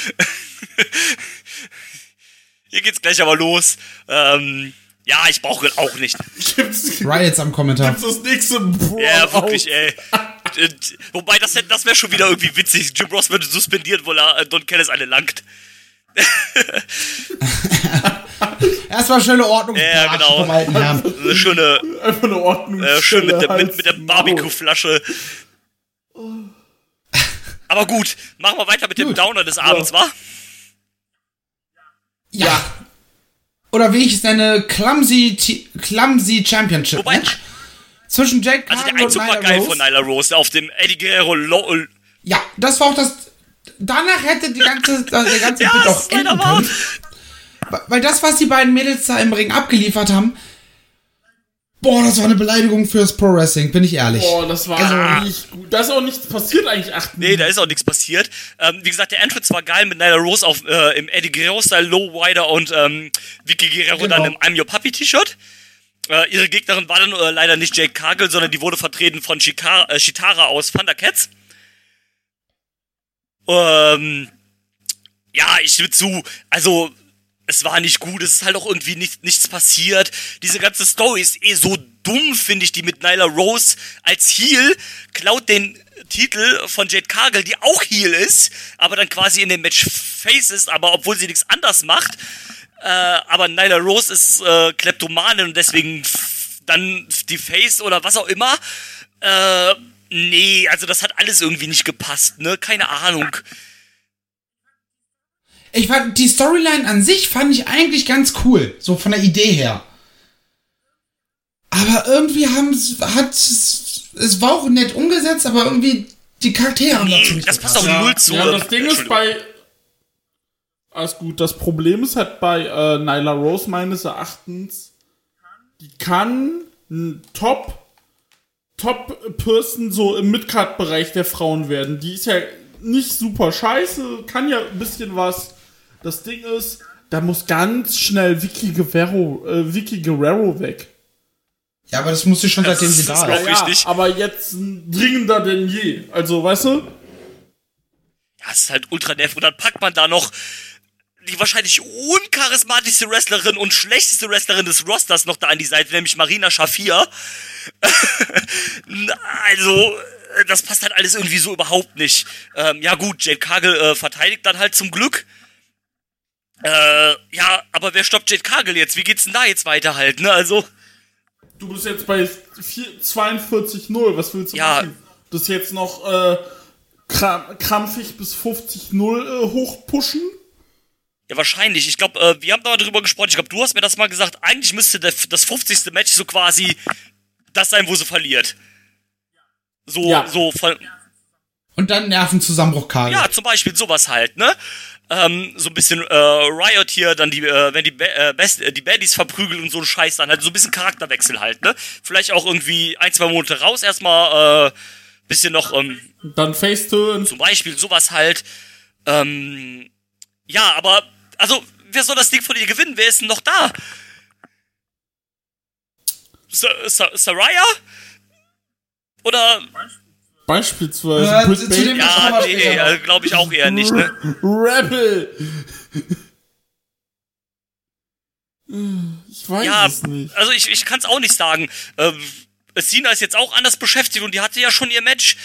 Hier geht's gleich aber los. Ähm, ja, ich brauche ihn auch nicht. Gibt's, Riots am Kommentar. gibt's das nächste Brawl Ja, wirklich, ey. Wobei, das, das wäre schon wieder irgendwie witzig. Jim Ross wird suspendiert, weil er äh, Don Callis eine langt. Erstmal schöne Ordnung Ja, genau. vom alten Herrn. Eine schöne, Einfach eine Ordnung. äh, schön mit der, mit, mit der Barbecue-Flasche. Aber gut, machen wir weiter mit dem Gut. Downer des Abends, wa? Ja. Oder wie ich es nenne, Clumsy, T- Clumsy Championship Wobei- Match. Zwischen Jake Also der Einzug war geil von Nyla Rose auf dem Eddie Guerrero Lo Ja, das war auch das. Danach hätte die ganze, der ganze Ja, Bit auch enden können. Weil- das, was die beiden Mädels da im Ring abgeliefert haben, boah, das war eine Beleidigung fürs Pro Wrestling, bin ich ehrlich. Boah, das war Also- nicht gut. Da ist auch nichts passiert eigentlich. Ach, Nee, da ist auch nichts passiert. Ähm, wie gesagt, der Entrance war geil mit Nyla Rose auf, äh, im Eddie Guerrero-Style, Low Rider und ähm, Vicky Guerrero Genau. dann im I'm Your Puppy T-Shirt. Äh, ihre Gegnerin war dann äh, leider nicht Jake Cargill, sondern die wurde vertreten von Shika äh, Shitara aus Thundercats. Ähm, ja, ich stimme zu. Also, es war nicht gut. Es ist halt auch irgendwie nicht, nichts passiert. Diese ganze Story ist eh so dumm, finde ich, die mit Nyla Rose als Heel klaut den Titel von Jade Cargill, die auch Heel ist, aber dann quasi in dem Match Face ist, aber obwohl sie nichts anders macht. Äh, aber Nyla Rose ist äh, Kleptomanin und deswegen dann die Face oder was auch immer. Äh, nee, also das hat alles irgendwie nicht gepasst, ne? Keine Ahnung. Ich fand, die Storyline an sich fand ich eigentlich ganz cool, so von der Idee her. Aber irgendwie haben es, hat es, es war auch nett umgesetzt, aber irgendwie die Charaktere haben dazu nicht das passt auch null zu. Ja, das Ding ist bei. Alles gut, das Problem ist halt bei äh, Nyla Rose meines Erachtens, die kann ein Top, Top-Person so im Midcard-Bereich der Frauen werden. Die ist ja nicht super scheiße, kann ja ein bisschen was. Das Ding ist, da muss ganz schnell Vicky Guerrero, äh, Vicky Guerrero weg. Ja, aber das musste schon Das seitdem sie ist da auch ist. Ja, richtig. aber jetzt dringender denn je. Also, weißt du? Ja, es ist halt ultra nervig. Und dann packt man da noch die wahrscheinlich uncharismatischste Wrestlerin und schlechteste Wrestlerin des Rosters noch da an die Seite, nämlich Marina Shafir. also, das passt halt alles irgendwie so überhaupt nicht. Ähm, ja gut, Jade Cargill äh, verteidigt dann halt zum Glück. Äh, ja, aber wer stoppt Jade Cargill jetzt? Wie geht's denn da jetzt weiter halt, ne? Also, Du bist jetzt bei vier- 42-0. Was willst du Ja. machen? Das jetzt noch äh, kram krampfig bis 50-0 äh, hochpushen? ja wahrscheinlich. Ich glaube, äh, wir haben da mal drüber gesprochen. Ich glaube, du hast mir das mal gesagt. Eigentlich müsste der, das 50. Match so quasi das sein, wo sie verliert. So, Ja. so, ver- Und dann Nervenzusammenbruch, Karl. Ja, zum Beispiel sowas halt, ne? Ähm, so ein bisschen äh, Riot hier, dann die, äh, wenn die, Ba- äh, Best, äh, die Baddies verprügeln und so ein Scheiß, dann halt so ein bisschen Charakterwechsel halt, ne? Vielleicht auch irgendwie ein, zwei Monate raus, erstmal äh, bisschen noch, ähm, Dann Faceturn. zum Beispiel sowas halt. Ähm, ja, aber, also, wer soll das Ding von ihr gewinnen? Wer ist denn noch da? Sa Sa Saraya? Oder, Beispielsweise Äh, Britt zu dem- ja, nee, noch. glaube ich auch eher nicht, ne? Rebel. Ich weiß Ja, es nicht. also ich, ich kann es auch nicht sagen. Ähm, Sina ist jetzt auch anders beschäftigt und die hatte ja schon ihr Match.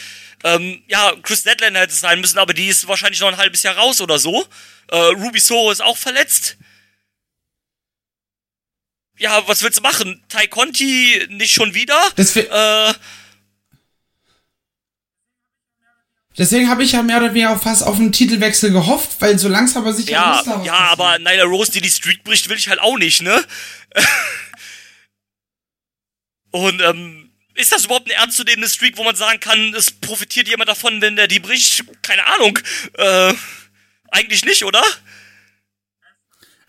Ähm, ja, Chris Deadlander hätte es sein müssen, aber die ist wahrscheinlich noch ein halbes Jahr raus oder so. Äh, Ruby Soho ist auch verletzt. Ja, was willst du machen? Tai Conti nicht schon wieder? Deswegen, Äh, deswegen habe ich ja mehr oder weniger auch fast auf einen Titelwechsel gehofft, weil so langsam aber sicher ja, muss da was ja, passieren. aber Nyla Rose, die die Streak bricht, will ich halt auch nicht, ne? Und, ähm, ist das überhaupt eine ernstzunehmende Streak, wo man sagen kann, es profitiert jemand davon, wenn der die bricht? Keine Ahnung. Äh, eigentlich nicht, oder?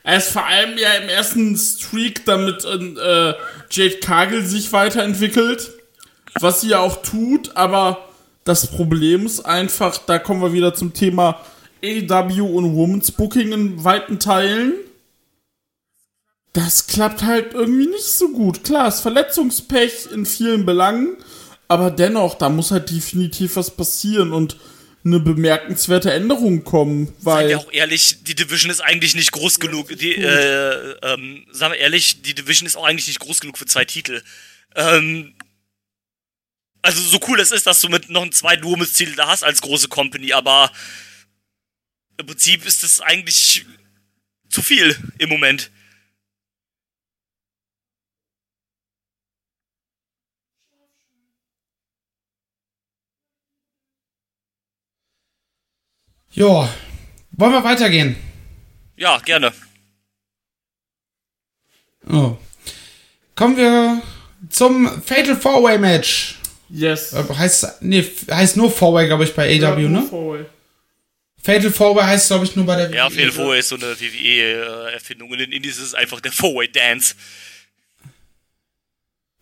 Er ist vor allem ja im ersten Streak, damit äh, Jade Cargill sich weiterentwickelt, was sie ja auch tut, aber das Problem ist einfach, da kommen wir wieder zum Thema AEW und Women's Booking in weiten Teilen. Das klappt halt irgendwie nicht so gut. Klar, ist Verletzungspech in vielen Belangen, aber dennoch, da muss halt definitiv was passieren und eine bemerkenswerte Änderung kommen, Seien weil wir auch ehrlich, die Division ist eigentlich nicht groß genug. Die, äh, ähm, sagen wir ehrlich, die Division ist auch eigentlich nicht groß genug für zwei Titel. Ähm, also so cool es ist, dass du mit noch ein zweiten Women's Titel da hast als große Company, aber im Prinzip ist es eigentlich zu viel im Moment. Ja, wollen wir weitergehen? Ja, gerne. Oh. Kommen wir zum Fatal Four-Way Match. Yes. Äh, Heißt, nee, heißt nur Four-Way, glaube ich, bei AW, ne? Four-Way. Fatal Four-Way heißt, glaube ich, nur bei der Ja, WWE, Fatal ne? Four ist so eine WWE-Erfindung. In den Indies ist es einfach der Four-Way Dance.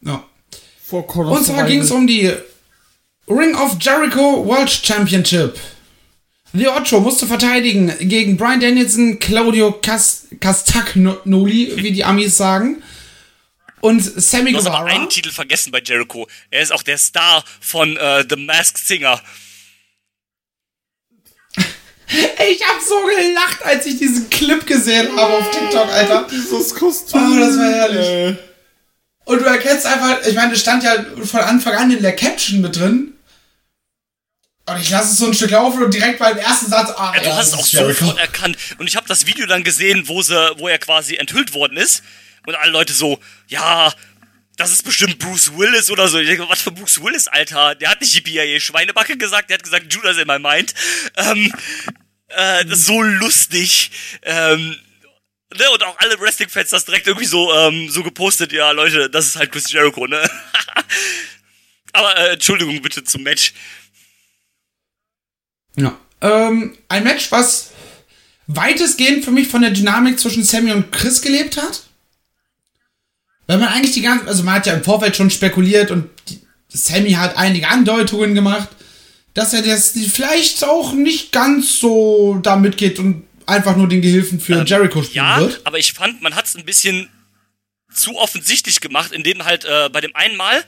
Ja. Und zwar ging es um die Ring of Jericho World Championship. The Ocho musste verteidigen gegen Brian Danielson, Claudio Cas Castagnoli, wie die Amis sagen, und Sammy Du hast Guevara. einen Titel vergessen bei Jericho. Er ist auch der Star von äh, The Masked Singer. Ich hab so gelacht, als ich diesen Clip gesehen habe auf TikTok, Alter. Dieses Kostüm. Oh, das war herrlich. Und du erkennst einfach, ich meine, das stand ja von Anfang an in der Caption mit drin. Und ich lasse es so ein Stück laufen und direkt beim ersten Satz, ah, Ja, du ja, hast das auch sofort erkannt. Und ich habe das Video dann gesehen, wo, sie, wo er quasi enthüllt worden ist. Und alle Leute so, ja, das ist bestimmt Bruce Willis oder so. Ich denke, was für Bruce Willis, Alter? Der hat nicht Yippie Schweinebacke gesagt, der hat gesagt Judas in my mind. Ähm, äh, das ist so lustig. Ähm, ne? Und auch alle Wrestling-Fans das direkt irgendwie so, ähm, so gepostet. Ja, Leute, das ist halt Chris Jericho, ne? Aber äh, Entschuldigung bitte zum Match. Ja. Ähm, ein Match, was weitestgehend für mich von der Dynamik zwischen Sammy und Chris gelebt hat. Weil man eigentlich die ganze, also man hat ja im Vorfeld schon spekuliert und die, Sammy hat einige Andeutungen gemacht, dass er das vielleicht auch nicht ganz so da mitgeht und einfach nur den Gehilfen für Jericho spielen Ja, wird. aber ich fand, man hat es ein bisschen zu offensichtlich gemacht, indem halt äh, bei dem einen Mal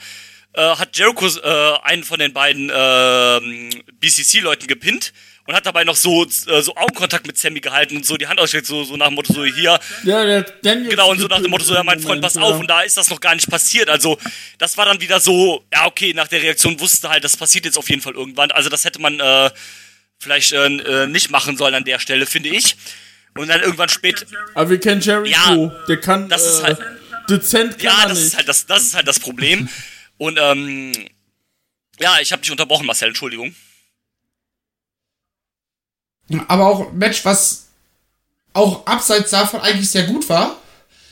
äh, hat Jericho äh, einen von den beiden äh, BCC-Leuten gepinnt und hat dabei noch so, äh, so Augenkontakt mit Sammy gehalten und so die Hand ausgestreckt, so, so nach dem Motto, so hier. Ja, der Daniel Genau, und so nach dem Motto, so, ja, mein Freund, pass auf, und da ist das noch gar nicht passiert. Also, das war dann wieder so, ja, okay, nach der Reaktion wusste halt, das passiert jetzt auf jeden Fall irgendwann. Also, das hätte man äh, vielleicht äh, äh, nicht machen sollen an der Stelle, finde ich. Und dann irgendwann spät. Aber wir kennen Jericho, Ja, der kann das ist äh, halt- dezent kann Ja, das nicht. ist halt das, das ist halt das Problem. Und ähm, ja, ich habe dich unterbrochen, Marcel, Entschuldigung. Aber auch ein Match, was auch abseits davon eigentlich sehr gut war.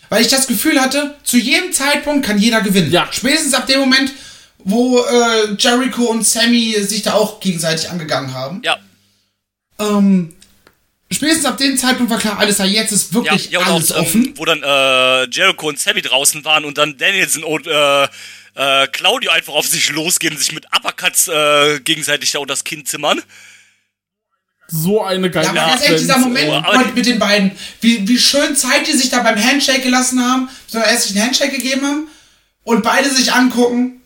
Weil ich das Gefühl hatte, zu jedem Zeitpunkt kann jeder gewinnen. Ja. Spätestens ab dem Moment, wo äh, Jericho und Sammy sich da auch gegenseitig angegangen haben. Ja, Ähm, spätestens ab dem Zeitpunkt war klar, alles da jetzt ist ja, wirklich ja und alles auch, offen. ähm, wo dann äh, Jericho und Sammy draußen waren und dann Danielson und äh, äh, Claudio einfach auf sich losgehen, sich mit Uppercuts äh, gegenseitig da unter das Kinn zimmern. So eine geile Ja, aber ganz ehrlich, dieser Moment aber mit, mit den beiden, wie, wie schön Zeit die sich da beim Handshake gelassen haben, sondern erst sich einen Handshake gegeben haben und beide sich angucken.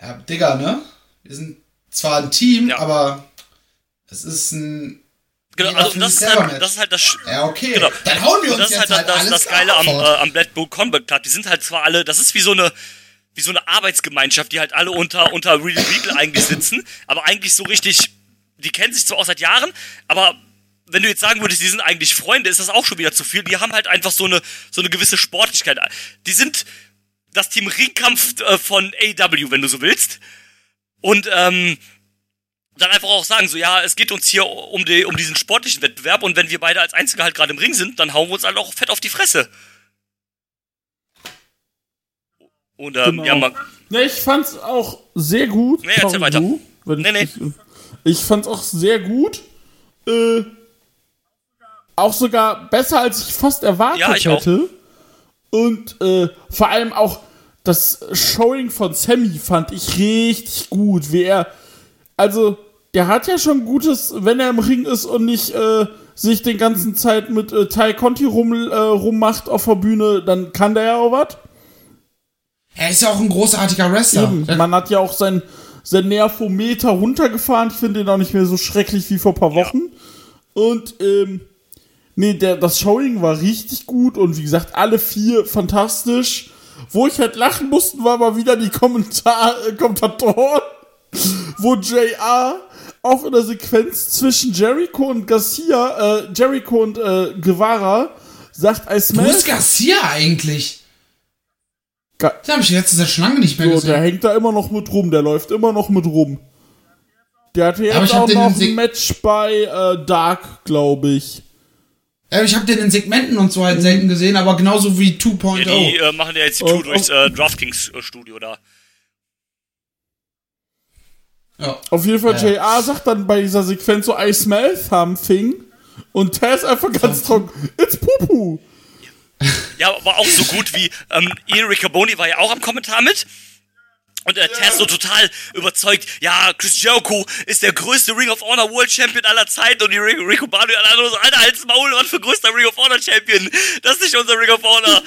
Ja, Digga, ne? Wir sind zwar ein Team, Ja. aber es ist ein. Genau, also das ist, halt, das ist halt das Sch- Ja, okay. Genau. Dann hauen wir uns das ist jetzt halt das, halt das, alles das Geile am, äh, am Black Bull Combat Club. Die sind halt zwar alle, das ist wie so eine, wie so eine Arbeitsgemeinschaft, die halt alle unter, unter Real Regal eigentlich sitzen, aber eigentlich so richtig, die kennen sich zwar auch seit Jahren, aber wenn du jetzt sagen würdest, die sind eigentlich Freunde, ist das auch schon wieder zu viel. Die haben halt einfach so eine, so eine gewisse Sportlichkeit. Die sind das Team Ringkampf äh, von AW, wenn du so willst. Und, ähm, dann einfach auch sagen, so, ja, es geht uns hier um, die, um diesen sportlichen Wettbewerb und wenn wir beide als Einzige halt gerade im Ring sind, dann hauen wir uns halt auch fett auf die Fresse. Und, ähm, Genau. ja, man, Ne, ich fand's auch sehr gut. Nee, erzähl weiter. du, Nee, nee. Ich, ich fand's auch sehr gut. Äh, auch sogar besser, als ich fast erwartet Ja, ich auch. hätte. Und äh, vor allem auch das Showing von Sammy fand ich richtig gut. Wie er, also, der hat ja schon Gutes, wenn er im Ring ist und nicht äh, sich den ganzen Zeit mit äh, Ty Conti rum, äh, rummacht auf der Bühne, dann kann der ja auch was. Er ist ja auch ein großartiger Wrestler. Eben. Man hat ja auch sein, sein Nervometer runtergefahren. Ich finde den auch nicht mehr so schrecklich wie vor ein paar Wochen. Und, ähm, nee, der, das Showing war richtig gut und wie gesagt, alle vier fantastisch. Wo ich halt lachen musste, war mal wieder die Kommentar äh, Kommentatoren, wo JR auch in der Sequenz zwischen Jericho und Garcia, äh, Jericho und äh, Guevara sagt, I Wo smell ist Garcia eigentlich? Den habe ich letztes Jahr schon lange nicht mehr So, gesehen. der hängt da immer noch mit rum, der läuft immer noch mit rum. Der hatte jetzt auch noch ein Match bei äh, Dark, glaube ich. Ja, ich habe den in Segmenten und so halt selten gesehen, aber genauso wie 2.0. ja, die äh, machen ja jetzt die Oh, Tour durchs äh, DraftKings-Studio da. ja. Auf jeden Fall, Ja. JR sagt dann bei dieser Sequenz so, I smell something. Und Taz einfach ganz trocken, it's Pupu. Ja, war auch so gut wie ähm, Ian Riccaboni war ja auch am Kommentar mit. Und äh, Taz so total überzeugt, ja, Chris Jericho ist der größte Ring of Honor World Champion aller Zeiten und die Rick Riccoboni und alle anderen so, Alter, halt's Maul, was für größter Ring of Honor Champion? Das ist nicht unser Ring of Honor.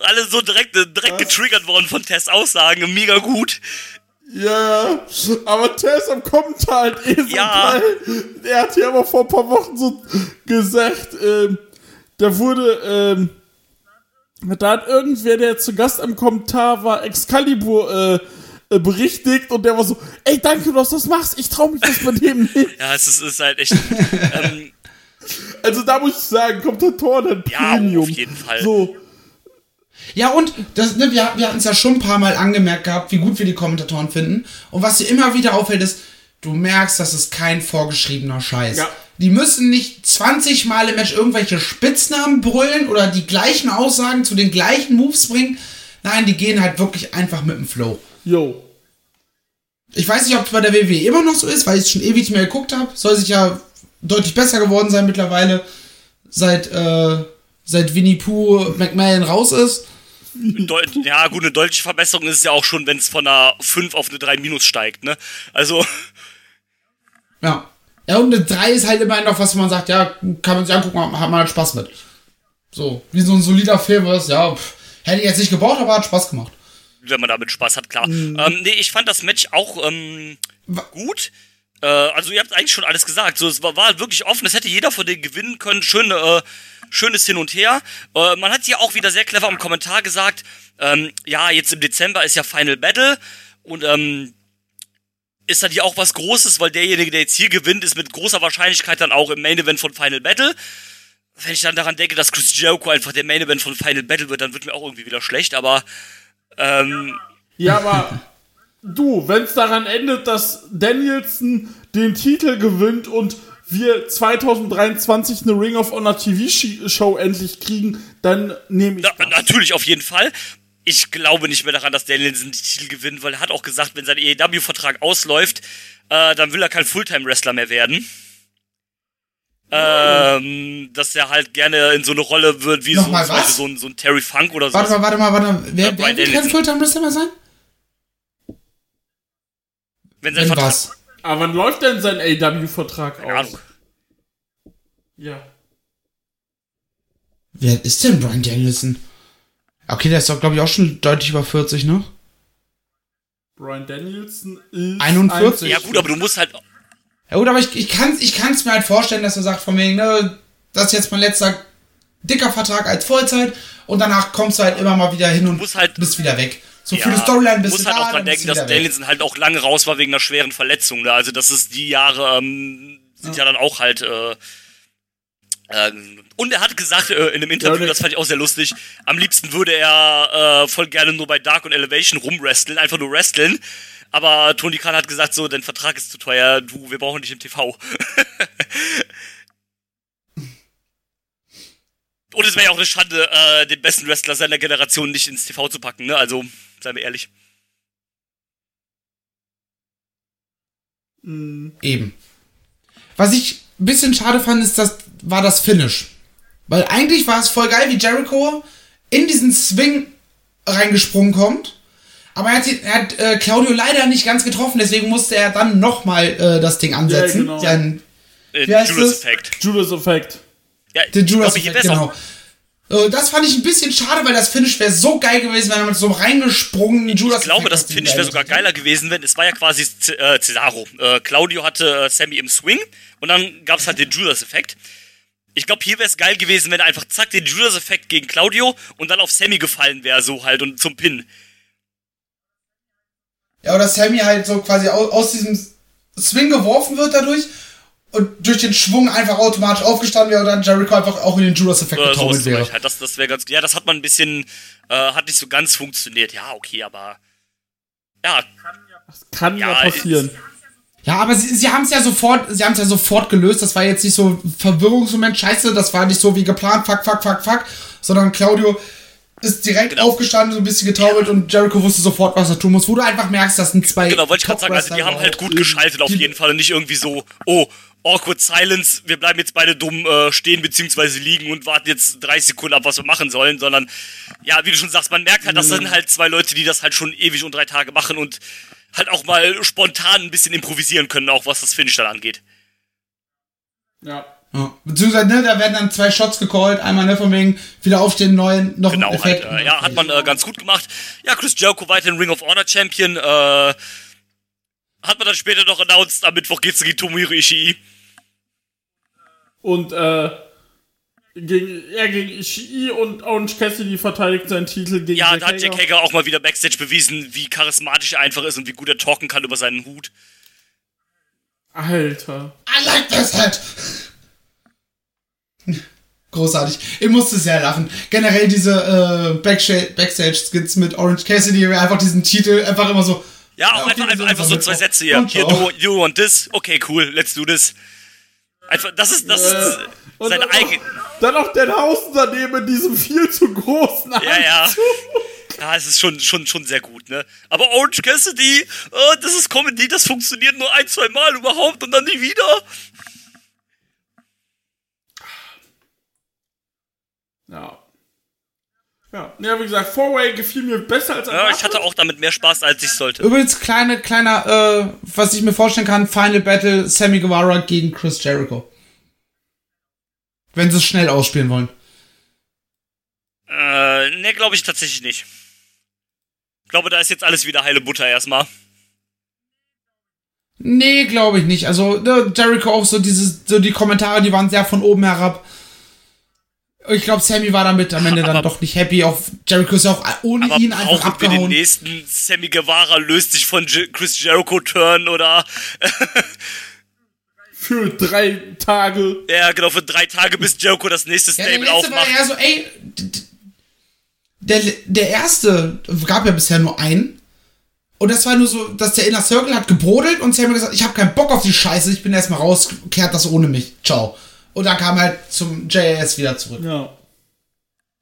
Alle so direkt, äh, direkt getriggert worden von Tess Aussagen, mega gut. Ja, aber Taz am Kommentar halt eh so Ja. geil. Er hat ja aber vor ein paar Wochen so gesagt, ähm, da wurde, ähm, da hat irgendwer, der zu Gast am Kommentar war, Excalibur, äh, äh, berichtigt und der war so, ey, danke, dass du das machst, ich trau mich das bei dem nicht. Ja, es ist, ist halt echt. ähm, Also da muss ich sagen, Kommentatoren hat Ja, Premium. auf jeden Fall. So, Ja, und das, ne, wir, wir hatten es ja schon ein paar Mal angemerkt gehabt, wie gut wir die Kommentatoren finden. Und was dir immer wieder auffällt, ist, du merkst, das ist kein vorgeschriebener Scheiß. Ja. Die müssen nicht 20 Mal im Match irgendwelche Spitznamen brüllen oder die gleichen Aussagen zu den gleichen Moves bringen. Nein, die gehen halt wirklich einfach mit dem Flow. yo. Ich weiß nicht, ob es bei der WWE immer noch so ist, weil ich es schon ewig nicht mehr geguckt habe. Soll sich ja deutlich besser geworden sein mittlerweile, seit, äh, seit Winnie Pooh McMahon raus ist. Deut ja, gut, eine deutliche Verbesserung ist es ja auch schon, wenn es von einer 5 auf eine 3 minus steigt, ne? Also, Ja. Ja, und eine 3 ist halt immerhin noch was, man sagt, ja, kann man sich angucken, hat man halt Spaß mit. So, wie so ein solider Film ist, ja, pff, hätte ich jetzt nicht gebraucht, aber hat Spaß gemacht. wenn man damit Spaß hat, klar. Ähm, nee, ich fand das Match auch ähm, gut. Äh, also ihr habt eigentlich schon alles gesagt. So, es war, war wirklich offen, es hätte jeder von denen gewinnen können. Schöne, äh, schönes Hin und Her. Äh, man hat ja auch wieder sehr clever im Kommentar gesagt, ähm, ja, jetzt im Dezember ist ja Final Battle und ähm, ist dann hier auch was Großes, weil derjenige, der jetzt hier gewinnt, ist mit großer Wahrscheinlichkeit dann auch im Main Event von Final Battle. Wenn ich dann daran denke, dass Chris Jericho einfach der Main Event von Final Battle wird, dann wird mir auch irgendwie wieder schlecht, aber ähm, Ja, aber du, wenn es daran endet, dass Danielson den Titel gewinnt und wir 2023 eine Ring of Honor TV-Show endlich kriegen, dann nehme ich na, das. natürlich auf jeden Fall. Ich glaube nicht mehr daran, dass Danielson den Titel gewinnt, weil er hat auch gesagt, wenn sein EEW-Vertrag ausläuft, äh, dann will er kein Fulltime-Wrestler mehr werden. Ähm, dass er halt gerne in so eine Rolle wird wie so, Nochmal zum Beispiel was? so, ein, so ein Terry Funk oder so. Warte mal, warte mal, warte mal. Wer, Äh, wer Brian will kein. Fulltime-Wrestler mehr sein? Wenn sein Wenn Vertrag. was? Aber wann läuft denn sein AW-Vertrag Keine aus? Ahnung. Ja. Wer ist denn Brian Danielson? Okay, der ist doch, glaube ich, auch schon deutlich über 40, ne? Brian Danielson ist 41. Ja gut, aber du musst halt Ja gut, aber ich, ich kann es ich kann's mir halt vorstellen, dass er sagt von wegen, ne, das ist jetzt mein letzter dicker Vertrag als Vollzeit und danach kommst du halt immer mal wieder hin und musst halt- bist wieder weg. So Ja, für die Storyline bist muss du halt da, auch dran denken, dass. Danielson halt auch lange raus war wegen einer schweren Verletzung. Ne? Also das ist die Jahre ähm, sind ja. dann auch halt. Äh, ähm, und er hat gesagt äh, in einem Interview, ne- das fand ich auch sehr lustig, am liebsten würde er äh, voll gerne nur bei Dark und Elevation rumwresteln, einfach nur wresteln. Aber Tony Khan hat gesagt, so, dein Vertrag ist zu teuer, du, wir brauchen dich im TV. Und es wäre ja auch eine Schande, äh, den besten Wrestler seiner Generation nicht ins TV zu packen, ne? Also, seien wir ehrlich. Eben. Was ich ein bisschen schade fand, ist, das war das Finish. Weil eigentlich war es voll geil, wie Jericho in diesen Swing reingesprungen kommt. Aber er hat, er hat äh, Claudio leider nicht ganz getroffen, deswegen musste er dann nochmal äh, das Ding ansetzen. genau. Sein, Äh, Wie heißt Judas das? Effekt. Judas Effekt. Ja, den Judas wär's genau. Äh, das fand ich ein bisschen schade, weil das Finish wäre so geil gewesen, wenn er mit so reingesprungen Judas Ich glaube, das Finish wäre sogar geiler gewesen, wenn es war ja quasi C äh, Cesaro. Äh, Claudio hatte äh, Sammy im Swing und dann gab es halt den Judas-Effekt. Ich glaube, hier wäre es geil gewesen, wenn er einfach zack den Judas-Effekt gegen Claudio und dann auf Sammy gefallen wäre, so halt und zum Pin. Ja, oder Sammy halt so quasi aus, aus diesem Swing geworfen wird dadurch und durch den Schwung einfach automatisch aufgestanden wäre und dann Jericho einfach auch in den Judas-Effekt Oder getaumelt zum wäre. Halt, Das, das wäre ganz. Ja, das hat man ein bisschen. Äh, hat nicht so ganz funktioniert. Ja, okay, aber. Ja, Kann ja, Ja, passieren. Ja, aber sie, sie haben es ja sofort, sie haben es ja sofort gelöst. Das war jetzt nicht so ein Verwirrungsmoment, scheiße, das war nicht so wie geplant, fuck, fuck, fuck, fuck, sondern Claudio ist direkt aufgestanden, so ein bisschen getaumelt und Jericho wusste sofort, was er tun muss, wo du einfach merkst, das sind zwei. genau, wollte ich gerade sagen. Also, die haben halt gut geschaltet auf jeden Fall und nicht irgendwie so, oh, awkward silence, wir bleiben jetzt beide dumm äh, stehen beziehungsweise liegen und warten jetzt 30 Sekunden ab, was wir machen sollen, sondern, ja, wie du schon sagst, man merkt halt, das Mhm. sind halt zwei Leute, die das halt schon ewig und drei Tage machen und halt auch mal spontan ein bisschen improvisieren können, auch was das Finish dann angeht. Ja. Ja. Beziehungsweise, ne, da werden dann zwei Shots gecallt, einmal ne, von wegen wieder aufstehen, neuen, noch Genau, ein halt, Effekt. äh, ja, hat man äh, ganz gut gemacht. Ja, Chris Jericho weiterhin Ring of Honor Champion. Äh, hat man dann später noch announced, am Mittwoch geht's gegen Tomohiro Ishii. Und äh, gegen, er gegen Ishii und Orange Cassidy verteidigt seinen Titel gegen Ja, Jack da hat Jack Hager. Auch mal wieder Backstage bewiesen, wie charismatisch er einfach ist und wie gut er talken kann über seinen Hut. Alter. I like this hat. Großartig. Ich musste sehr lachen. Generell diese äh, Backstage- Backstage-Skits mit Orange Cassidy, einfach diesen Titel, einfach immer so. Ja, auch okay, einfach, einfach, einfach so zwei. Sätze hier. Und Hier, du, you want this? Okay, cool, let's do this. Einfach, das ist, das ist Und seine dann, eigene. auch, dann auch den Hausen daneben in diesem viel zu großen Ja, ja. Anzug. Ja, es ist schon, schon, schon sehr gut, ne? Aber Orange Cassidy, oh, das ist Comedy, das funktioniert nur ein, zwei Mal überhaupt und dann nie wieder. Ja. Ja, ja wie gesagt, Four-Way gefiel mir besser als Ja, erwartet. ich hatte auch damit mehr Spaß, als ich sollte. Übrigens, kleine, kleiner, äh, was ich mir vorstellen kann, Final Battle Sammy Guevara gegen Chris Jericho. Wenn sie es schnell ausspielen wollen. Äh, ne, glaube ich tatsächlich nicht. Ich glaube, da ist jetzt alles wieder heile Butter erstmal. Nee, glaube ich nicht. Also ne, Jericho auch so dieses, so die Kommentare, die waren sehr von oben herab. Ich glaube, Sammy war damit am Ende dann Aber- doch nicht happy. Auch Jericho ist ja auch ohne ihn einfach brauchen wir den abgehauen. nächsten Sammy Guevara löst sich von Chris Jericho Turn oder Für drei Tage. ja genau für drei Tage bis Jericho das nächste Ja, Stable letzte war aufmacht. ja so, ey, der, der erste gab ja bisher nur einen. Und das war nur so, dass der Inner Circle hat gebrodelt und Sammy gesagt, ich habe keinen Bock auf die Scheiße, ich bin erstmal raus, kehrt das ohne mich. Ciao. Und dann kam halt zum JAS wieder zurück. Ja.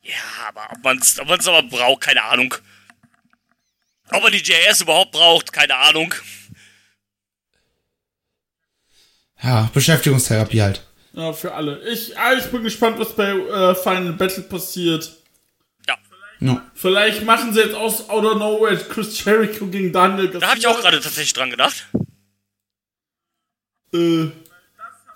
Ja, aber ob man es ob man's aber braucht, keine Ahnung. Ob man die JS überhaupt braucht, keine Ahnung. Ja, Beschäftigungstherapie halt. Ja, für alle. Ich, ah, ich bin gespannt, was bei äh, Final Battle passiert. Ja, Ja. Vielleicht machen sie jetzt aus Out of Nowhere Chris Jericho gegen Daniel Garcia. da habe ich auch gerade tatsächlich dran gedacht. Äh,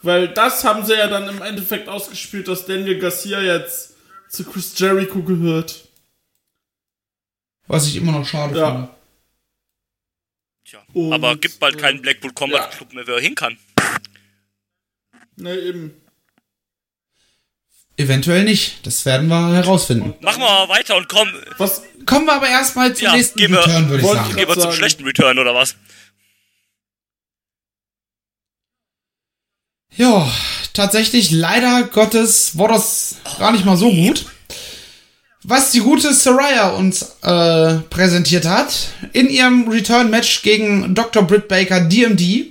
weil das haben sie ja dann im Endeffekt ausgespielt, dass Daniel Garcia jetzt zu Chris Jericho gehört. Was ich immer noch schade Ja. finde. Tja, Und, aber gibt bald äh, keinen Blackpool Combat ja. Club mehr, wer hin kann. Ne, eben. Eventuell nicht. Das werden wir herausfinden. Machen wir mal weiter und kommen, Was? Kommen wir aber erstmal zum Ja, nächsten gehen wir- Return, würde ich sagen. gehen wir zum sagen. schlechten Return oder was? Ja, tatsächlich, leider Gottes, war das gar nicht mal so gut. Was die gute Saraya uns äh, präsentiert hat, in ihrem Return-Match gegen Dr. Britt Baker DMD.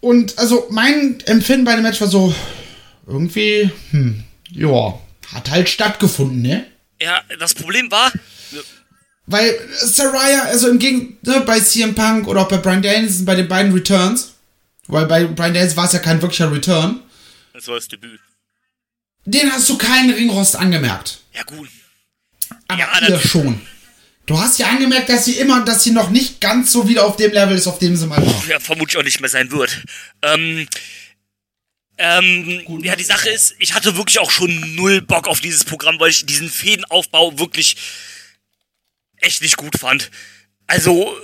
Und also mein Empfinden bei dem Match war so, irgendwie, hm, ja, hat halt stattgefunden, ne? Ja, das Problem war, Weil Saraya, also im Gegen ne, bei CM Punk oder auch bei Brian Danielson, bei den beiden Returns, weil bei Brian Danielson war es ja kein wirklicher Return, das war das Debüt. den hast du keinen Ringrost angemerkt. Ja, gut. Aber Ja, ihr schon. Du hast ja angemerkt, dass sie immer, dass sie noch nicht ganz so wieder auf dem Level ist, auf dem sie mal war. ja, vermutlich auch nicht mehr sein wird. Ähm, ähm, ja, die Sache ist, ich hatte wirklich auch schon null Bock auf dieses Programm, weil ich diesen Fädenaufbau wirklich echt nicht gut fand. Also,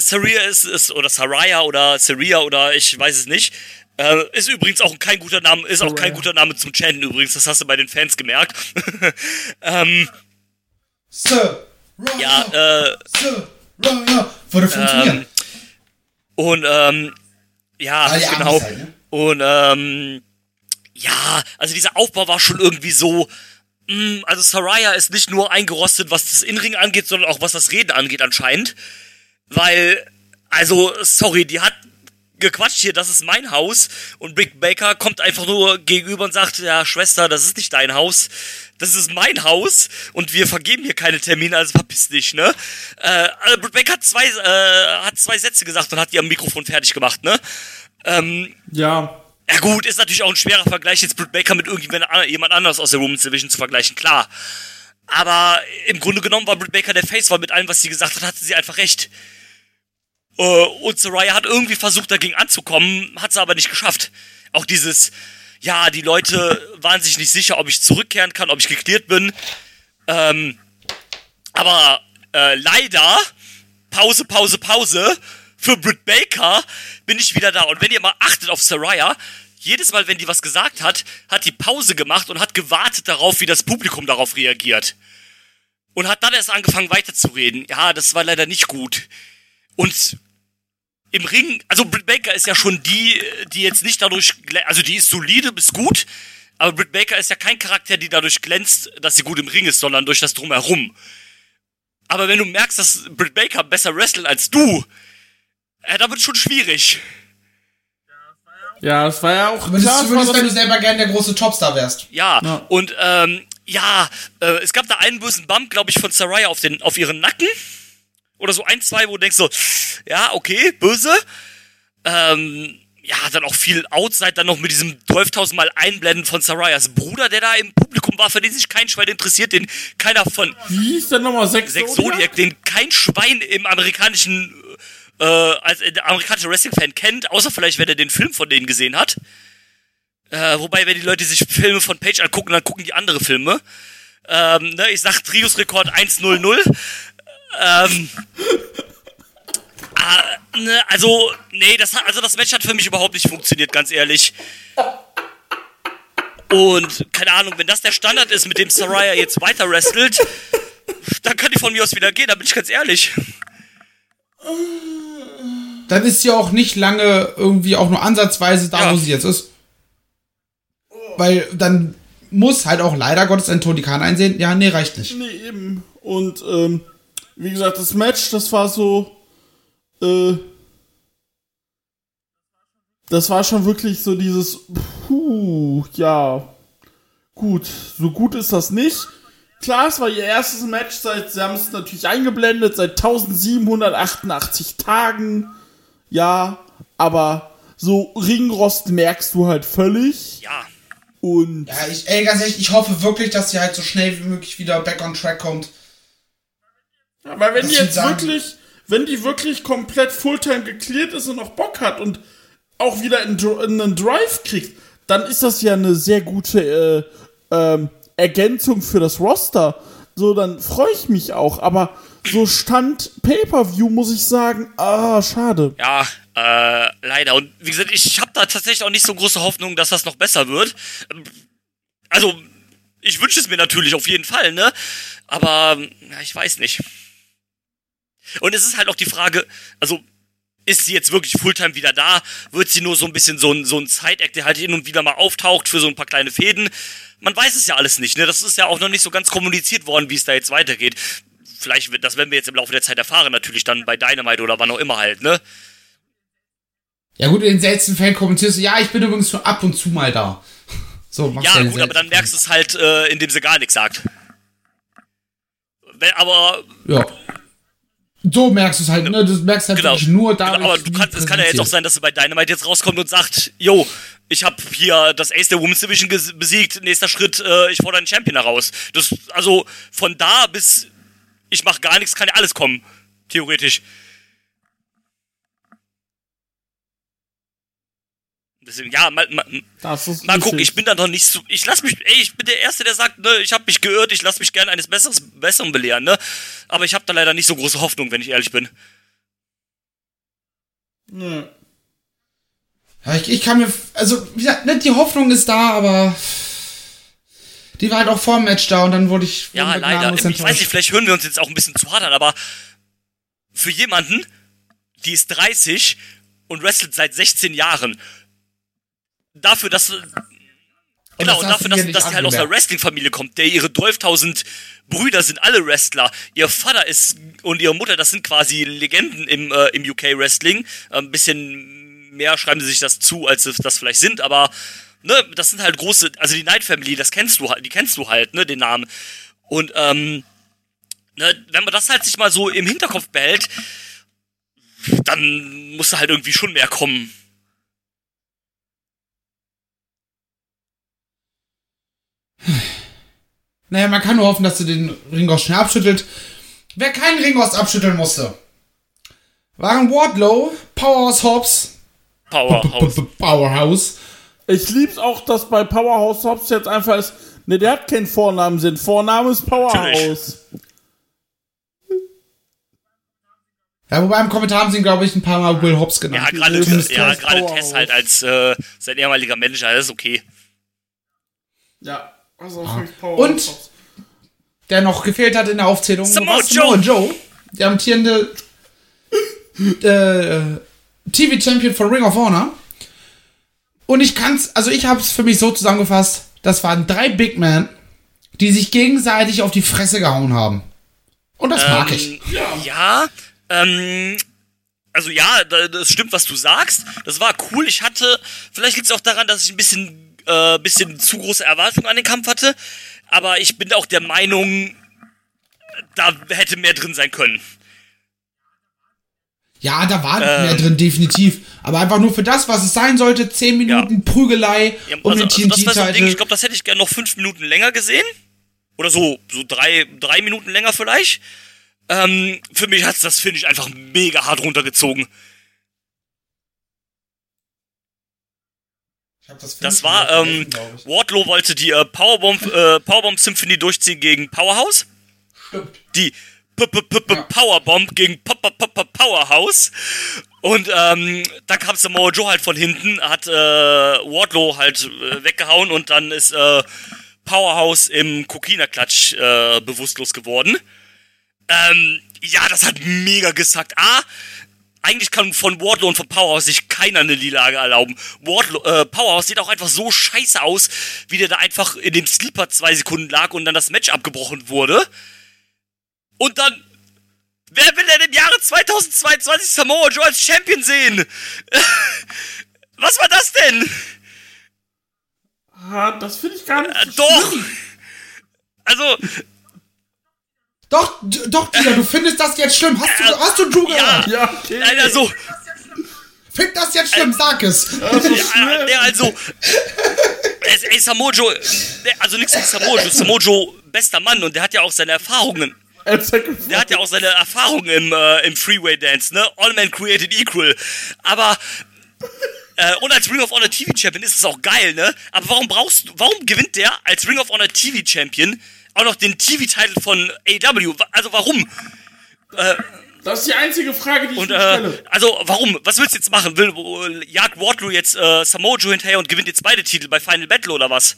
Saria ist, ist oder Saraya oder Saria oder ich weiß es nicht. Äh, ist übrigens auch kein guter Name, ist auch kein guter Name zum Chanten übrigens, das hast du bei den Fans gemerkt. ähm, Sir, Raya, ja, äh, Sir, Raya. Würde funktionieren. Und ähm, ja, Ah, genau. Halt, ne? Und ähm, ja, also dieser Aufbau war schon irgendwie so. Mh, also Saraya ist nicht nur eingerostet, was das Inring angeht, sondern auch was das Reden angeht anscheinend. Weil, also, sorry, die hat gequatscht hier, das ist mein Haus. Und Big Baker kommt einfach nur gegenüber und sagt, ja, Schwester, das ist nicht dein Haus. Das ist mein Haus und wir vergeben hier keine Termine, also verpiss dich, ne? Äh, also Britt Baker hat zwei, äh, hat zwei Sätze gesagt und hat ihr am Mikrofon fertig gemacht, ne? Ähm, Ja. ja gut, ist natürlich auch ein schwerer Vergleich, jetzt Britt Baker mit irgendjemand anders aus der Women's Division zu vergleichen, klar. Aber im Grunde genommen war Britt Baker der Face, weil mit allem, was sie gesagt hat, hatte sie einfach recht. Äh, und Soraya hat irgendwie versucht, dagegen anzukommen, hat sie aber nicht geschafft. Auch dieses, ja, die Leute waren sich nicht sicher, ob ich zurückkehren kann, ob ich geklärt bin. Ähm, aber äh, leider, Pause, Pause, Pause, für Britt Baker bin ich wieder da. Und wenn ihr mal achtet auf Saraya, jedes Mal, wenn die was gesagt hat, hat die Pause gemacht und hat gewartet darauf, wie das Publikum darauf reagiert. Und hat dann erst angefangen weiterzureden. Ja, das war leider nicht gut. Und im Ring, also Britt Baker ist ja schon die, die jetzt nicht dadurch, also die ist solide bis gut, aber Britt Baker ist ja kein Charakter, die dadurch glänzt, dass sie gut im Ring ist, sondern durch das Drumherum. Aber wenn du merkst, dass Britt Baker besser wrestelt als du, äh, da wird schon schwierig. Ja, das war ja auch Würdest, klar, du würdest das wenn du selber gern der große Topstar wärst. Ja, Ja. und ähm, ja, äh, es gab da einen bösen Bump, glaube ich, von Saraya auf, den, auf ihren Nacken. Oder so ein, zwei, wo du denkst so, ja, okay, böse. Ähm, ja, dann auch viel Outside, dann noch mit diesem 12.000 Mal Einblenden von Sarayas Bruder, der da im Publikum war, für den sich kein Schwein interessiert, den keiner von Wie hieß der nochmal? Sex, Sex Zodiac, den kein Schwein im amerikanischen, äh, als äh, der amerikanische Wrestling-Fan kennt, außer vielleicht, wenn er den Film von denen gesehen hat. Äh, wobei, wenn die Leute sich Filme von Page angucken, dann gucken die andere Filme. Ähm, ne, ich sag Trios-Rekord 1-0-0. Ähm, Ah, ne, also, nee, das hat, also das Match hat für mich überhaupt nicht funktioniert, ganz ehrlich. Und keine Ahnung, wenn das der Standard ist, mit dem Saraya jetzt weiter wrestelt, dann kann die von mir aus wieder gehen, da bin ich ganz ehrlich. Dann ist sie auch nicht lange irgendwie auch nur ansatzweise da, Ja. wo sie jetzt ist. Weil dann muss halt auch leider Gottes ein Tony Khan einsehen, ja, nee, reicht nicht. Nee, eben. Und, ähm, wie gesagt, das Match, das war so, äh, das war schon wirklich so dieses, puh, ja, gut, so gut ist das nicht. Klar, es war ihr erstes Match seit, sie haben es natürlich eingeblendet, seit 1788 Tagen, ja, aber so Ringrost merkst du halt völlig Ja. und Ja, ich, ey, ganz ehrlich, ich hoffe wirklich, dass sie halt so schnell wie möglich wieder back on track kommt. Aber wenn die jetzt sagen- wirklich, wenn die wirklich komplett Fulltime geklärt ist und noch Bock hat und auch wieder in, in einen Drive kriegt, dann ist das ja eine sehr gute äh, ähm, Ergänzung für das Roster. So, dann freue ich mich auch. Aber so Stand Pay-Per-View muss ich sagen, ah, schade. Ja, äh, leider. Und wie gesagt, ich habe da tatsächlich auch nicht so große Hoffnung, dass das noch besser wird. Also, ich wünsche es mir natürlich auf jeden Fall, ne? Aber, ja, ich weiß nicht. Und es ist halt auch die Frage, also, ist sie jetzt wirklich Fulltime wieder da? Wird sie nur so ein bisschen so ein, so ein Side-Act, der halt hin und wieder mal auftaucht für so ein paar kleine Fäden? Man weiß es ja alles nicht, ne? Das ist ja auch noch nicht so ganz kommuniziert worden, wie es da jetzt weitergeht. Vielleicht das werden wir jetzt im Laufe der Zeit erfahren, natürlich dann bei Dynamite oder wann auch immer halt, ne? Ja gut, in den seltensten Fällen kommentierst du, ja, ich bin übrigens nur ab und zu mal da. So, machst Ja, in gut, aber dann merkst du es halt, äh, indem sie gar nichts sagt. Wenn, aber. Ja. So merkst du es halt, ne? Du merkst halt genau. wirklich nur genau dadurch, aber du kannst, es kann ja jetzt auch sein, dass sie bei Dynamite jetzt rauskommt und sagt, yo, ich habe hier das Ace der Women's Division besiegt, nächster Schritt, äh, ich fordere einen Champion heraus. Das, also, von da bis ich mach gar nichts, kann ja alles kommen. Theoretisch. Deswegen, ja, mal, mal, Mal gucken, ich bin da noch nicht so. Ich lass mich, ey, ich bin der Erste, der sagt, ne, ich habe mich geirrt, ich lass mich gerne eines Besseres, Besseren belehren, ne? Aber ich habe da leider nicht so große Hoffnung, wenn ich ehrlich bin. Ja, ich, ich kann mir, also, wie gesagt, ne, die Hoffnung ist da, aber die war halt auch vor dem Match da und dann wurde ich Ja, leider. Ich weiß nicht, enttäuscht. vielleicht hören wir uns jetzt auch ein bisschen zu hart an, aber für jemanden, die ist 30 und wrestelt seit 16 Jahren, dafür, dass. Genau, das und dafür, dass, dass sie halt aus einer. Wrestling-Familie kommt, der ihre 12.000 Brüder sind alle Wrestler. Ihr Vater ist und ihre Mutter, das sind quasi Legenden im, äh, im UK-Wrestling. Ein bisschen mehr schreiben sie sich das zu, als sie das vielleicht sind, aber ne, das sind halt große, also die Knight Family, das kennst du halt, die kennst du halt, ne, den Namen. Und ähm, ne, wenn man das halt sich mal so im Hinterkopf behält, dann muss da halt irgendwie schon mehr kommen. Naja, man kann nur hoffen, dass sie den Ringost schnell abschüttelt. Wer keinen Ringost abschütteln musste, waren Wardlow, Powerhouse Hobbs, Powerhouse. Powerhouse. Ich lieb's auch, dass bei Powerhouse Hobbs jetzt einfach ist, ne, der hat keinen Vornamen, Vorname ist Powerhouse. Ja, wobei im Kommentar haben sie ihn, glaube ich, ein paar Mal Will Hobbs genannt. Ja, gerade ja. Tess halt als äh, sein ehemaliger Manager, das ist okay. Ja, also wirklich Und Powerhouse Hobbs. der noch gefehlt hat in der Aufzählung, Samoa war Samoa Joe, der amtierende äh, TV-Champion von Ring of Honor. Und ich kann's, also ich habe es für mich so zusammengefasst, das waren drei Big Men, die sich gegenseitig auf die Fresse gehauen haben. Und das mag ich. Ähm, ja, ähm, also ja, da- das stimmt, was du sagst. Das war cool. Ich hatte, vielleicht liegt es auch daran, dass ich ein bisschen, äh, bisschen zu große Erwartungen an den Kampf hatte. Aber ich bin auch der Meinung, da hätte mehr drin sein können. Ja, da war Ähm. mehr drin, definitiv. Aber einfach nur für das, was es sein sollte, 10 Minuten Prügelei Ja, um also, den also das war so ein Ding, ich glaube, das hätte ich gerne noch fünf Minuten länger gesehen. Oder so, so drei, drei Minuten länger vielleicht. Ähm, für mich hat's das, finde ich, einfach mega hart runtergezogen. Das war, ähm, Wardlow wollte die äh, Powerbomb, äh, Powerbomb Symphony durchziehen gegen Powerhouse. Stimmt. Die Powerbomb gegen Powerhouse. Und ähm, dann kam Samoa Joe halt von hinten, hat äh, Wardlow halt äh, weggehauen und dann ist äh, Powerhouse im Kokina-Klatsch äh, bewusstlos geworden. Ähm, ja, das hat mega gesackt. A, eigentlich kann von Wardlow und von Powerhouse sich keiner eine Niederlage erlauben. Wardlow, äh, Powerhouse sieht auch einfach so scheiße aus, wie der da einfach in dem Sleeper zwei Sekunden lag und dann das Match abgebrochen wurde. Und dann Wer will denn im Jahre 2022 Samoa Joe als Champion sehen? Was war das denn? Ah, das finde ich gar nicht. Äh, doch! Also. Doch, doch, Dieter, du findest das jetzt schlimm. Hast du, Äh, hast du Drew gehört? Ja, Ja, okay. Nein, also. Find das jetzt schlimm, sag es. Ja, der also. Es- Ey, Samoa Joe. der- Also nichts gegen. Samoa Joe, bester Mann und der hat ja auch seine Erfahrungen. Der hat ja auch seine Erfahrungen im, äh, im Freeway Dance, ne? All Men Created Equal. Aber. Äh, und als Ring of Honor TV Champion ist es auch geil, ne? Aber warum brauchst du, warum gewinnt der als Ring of Honor TV Champion auch noch den TV-Titel von AW? Also warum? Das ist die einzige Frage, die ich Und äh, stelle. also warum? Was willst du jetzt machen? Will äh, jagt Wardlow jetzt äh, Samoa Joe hinterher und gewinnt jetzt beide Titel bei Final Battle oder was?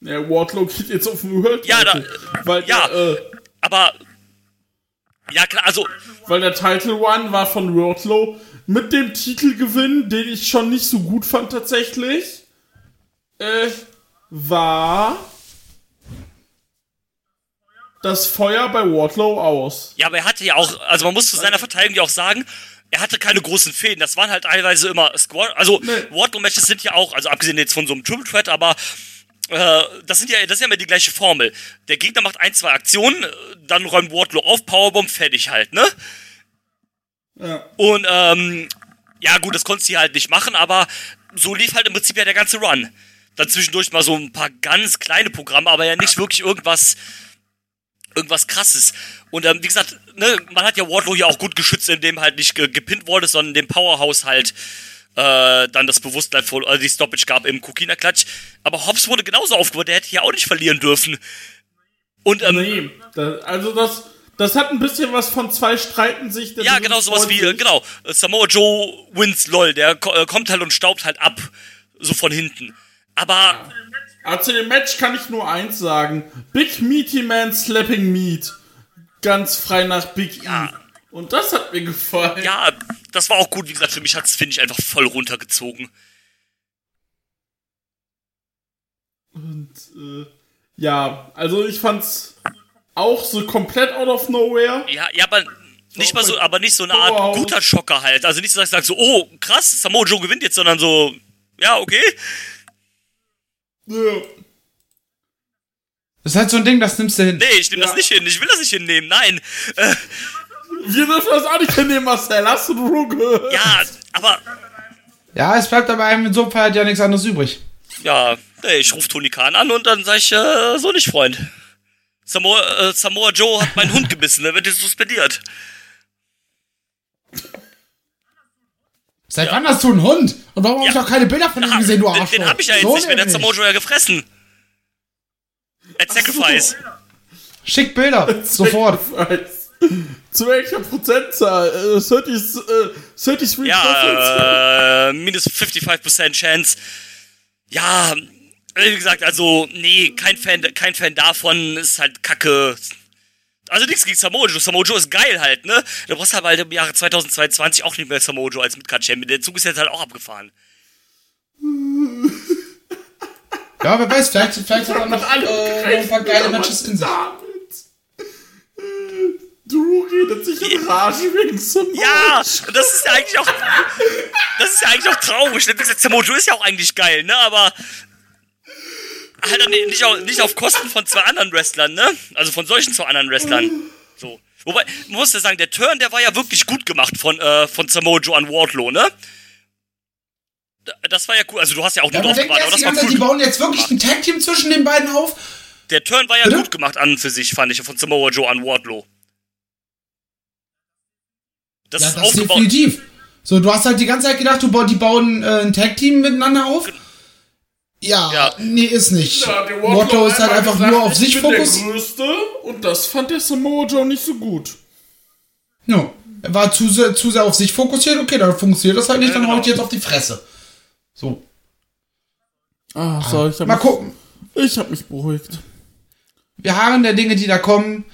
Ja, Wardlow geht jetzt auf den World Ja, da- weil, ja. Äh, Aber ja klar, also weil der Title One war von Wardlow mit dem Titelgewinn, den ich schon nicht so gut fand tatsächlich, äh, war das Feuer bei Wardlow aus. ja, aber er hatte ja auch, also man muss zu seiner Verteidigung ja auch sagen, er hatte keine großen Fäden. Das waren halt teilweise immer Squad. Also Nee. Wardlow-Matches sind ja auch, also abgesehen jetzt von so einem Triple Threat, aber äh, das sind ja, das ist ja immer die gleiche Formel. Der Gegner macht ein, zwei Aktionen, dann räumt Wardlow auf, Powerbomb, fertig halt, ne? Ja. Und ähm, ja gut, das konntest du hier halt nicht machen, aber so lief halt im Prinzip ja der ganze Run. Dann zwischendurch mal so ein paar ganz kleine Programme, aber ja nicht wirklich irgendwas irgendwas krasses. Und ähm, wie gesagt, ne, man hat ja Wardlow hier auch gut geschützt, indem halt nicht ge gepinnt wurde, sondern dem Powerhouse halt äh, dann das Bewusstsein voll, also die Stoppage gab im Kukina-Klatsch. Aber Hobbs wurde genauso aufgebaut, der hätte hier auch nicht verlieren dürfen. Und ähm, Nee, da, also das, das hat ein bisschen was von zwei streiten sich. der Ja, genau, sowas wie, äh, genau, Samoa Joe wins LOL, der äh, kommt halt und staubt halt ab, so von hinten. Aber, Aber zu dem Match kann ich nur eins sagen. Big Meaty Man Slapping Meat. Ganz frei nach Big Ja. E. Und das hat mir gefallen. ja, das war auch gut, wie gesagt, für mich hat's, finde ich, einfach voll runtergezogen. Und, äh, ja, also ich fand's auch so komplett out of nowhere. Ja, ja, aber nicht mal so, aber nicht so eine Art Powerhouse. guter Schocker halt. Also nicht so, dass ich sag so, oh, krass, Samoa Joe gewinnt jetzt, sondern so, ja, okay. Ja. Das ist halt so ein Ding, das nimmst du hin. Nee, ich nehme Ja. das nicht hin, ich will das nicht hinnehmen, nein. Äh, Wir dürfen das auch nicht hinnehmen, Marcel. Hast du gehört? ja, aber, Ja, es bleibt aber einem in so einem Fall halt ja nichts anderes übrig. ja, nee, ich rufe Tony Khan an und dann sag ich, äh, so nicht, Freund. Samoa, äh, Samoa Joe hat meinen Hund gebissen, der wird jetzt suspendiert. Seit wann hast du einen Hund? Und warum habe ich Ja. noch keine Bilder von ihm gesehen, du den, Arschloch? den hab ich ja jetzt So nicht mehr, der hat Joe ja gefressen. At Sacrifice. Schick Bilder, sofort. Zu welcher Prozentzahl? Äh, 30, äh, 33 Prozent? Ja, äh, minus 55% Chance. Ja, wie gesagt, also, nee, kein Fan, kein Fan davon, ist halt kacke. Also nichts gegen Samoa Joe. Samoa Joe ist geil halt, ne? Du brauchst aber halt im Jahre 2022 auch nicht mehr Samoa Joe als Midcard-Champion. Der Zug ist jetzt halt auch abgefahren. Ja, wer weiß, vielleicht, vielleicht hat er noch, äh, noch ein paar geile Matches in sich. Drew redet sich in Rage wegen Samoa. Ja, und das ist ja eigentlich auch, das ist ja eigentlich auch traurig. Joe ist ja auch eigentlich geil, ne? Aber halt nicht auf, nicht auf Kosten von zwei anderen Wrestlern, ne? Also von solchen zwei anderen Wrestlern. So. Wobei, man muss ja sagen, der Turn, der war ja wirklich gut gemacht von, äh, von Samoa Joe an Wardlow, ne? Da- Das war ja cool. Also du hast ja auch Ja, nur man drauf gewartet, aber das war cool. die bauen jetzt wirklich ein Tag-Team zwischen den beiden auf. Der Turn war ja Bitte? gut gemacht an für sich, fand ich, von Samoa Joe an Wardlow. Das Ja, ist das aufgebaut. definitiv. So, du hast halt die ganze Zeit gedacht, du die bauen äh, ein Tag-Team miteinander auf. Ja, Ja. nee, ist nicht. Ja, Wardlow ist halt einfach gesagt, nur auf sich fokussiert. der Größte und das fand der Samoa Joe nicht so gut. No. Er war zu sehr, zu sehr auf sich fokussiert. Okay, dann funktioniert das halt nicht, dann genau. haut jetzt auf die Fresse. So. Ah, so, ich hab Mal mich, gucken. Ich hab mich beruhigt. Wir harren der Dinge, die da kommen.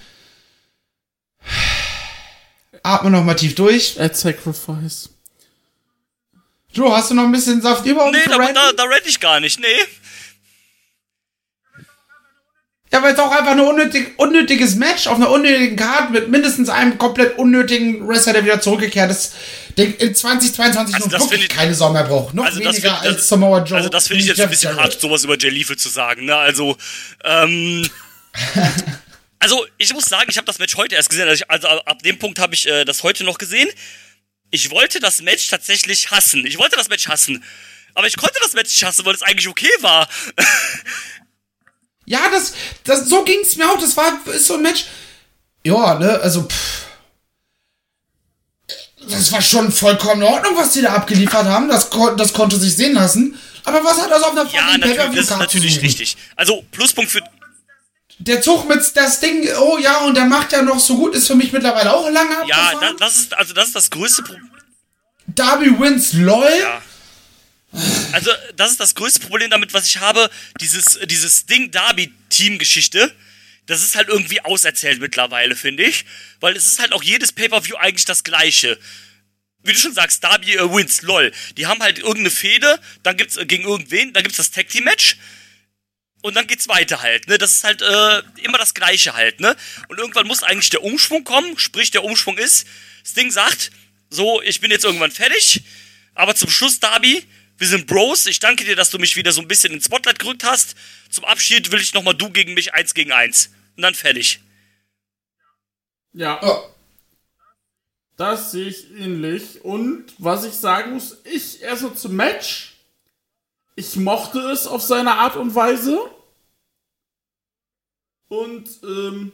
Atme noch mal tief durch. At Sacrifice. Joe, hast du noch ein bisschen Saft über? um Nee, da, da, da renne ich gar nicht, nee. Ja, weil es auch einfach ein unnötig, unnötiges Match auf einer unnötigen Card mit mindestens einem komplett unnötigen Wrestler, der wieder zurückgekehrt ist, den in 2022 Also noch das wirklich ich- keine Sau mehr braucht. Noch Also weniger das- als Samoa Joe. Also das finde ich jetzt ein Jeff bisschen Jarrett. hart, sowas über Jay Lethal zu sagen. Ne? Also, ähm, also ich muss sagen, ich habe das Match heute erst gesehen. Also, ich, also ab dem Punkt habe ich äh, das heute noch gesehen. Ich wollte das Match tatsächlich hassen. Ich wollte das Match hassen. Aber ich konnte das Match nicht hassen, weil es eigentlich okay war. Ja, das, das, so ging's mir auch. Das war, ist so ein Match. Ja, ne, also, pff. Das war schon vollkommen in Ordnung, was die da abgeliefert haben. Das, das konnte sich sehen lassen. Aber was hat das auf einer ja, fucking natürlich, das ist natürlich richtig. Also Pluspunkt für Der Zug mit das Ding, oh ja, und der macht ja noch so gut, ist für mich mittlerweile auch lange ja, abgefahren. das ist also das ist das größte Problem. Darby wins LOL. Ja. Also, das ist das größte Problem damit, was ich habe. Dieses, dieses Ding Derby-Team-Geschichte. Das ist halt irgendwie auserzählt mittlerweile, finde ich. Weil es ist halt auch jedes Pay-Per-View eigentlich das gleiche. Wie du schon sagst, Darby äh, wins, lol. Die haben halt irgendeine Fehde, dann gibt's äh, gegen irgendwen, dann gibt's das Tag-Team-Match. Und dann geht's weiter halt, ne? Das ist halt äh, immer das Gleiche halt, ne? Und irgendwann muss eigentlich der Umschwung kommen. Sprich, der Umschwung ist, das Ding sagt, so, ich bin jetzt irgendwann fertig. Aber zum Schluss, Darby, wir sind Bros. Ich danke dir, dass du mich wieder so ein bisschen ins Spotlight gerückt hast. Zum Abschied will ich nochmal du gegen mich eins gegen eins. Und dann fertig. Ja, Oh, das sehe ich ähnlich. Und was ich sagen muss, ich erstmal zum Match. Ich mochte es auf seine Art und Weise. Und, ähm,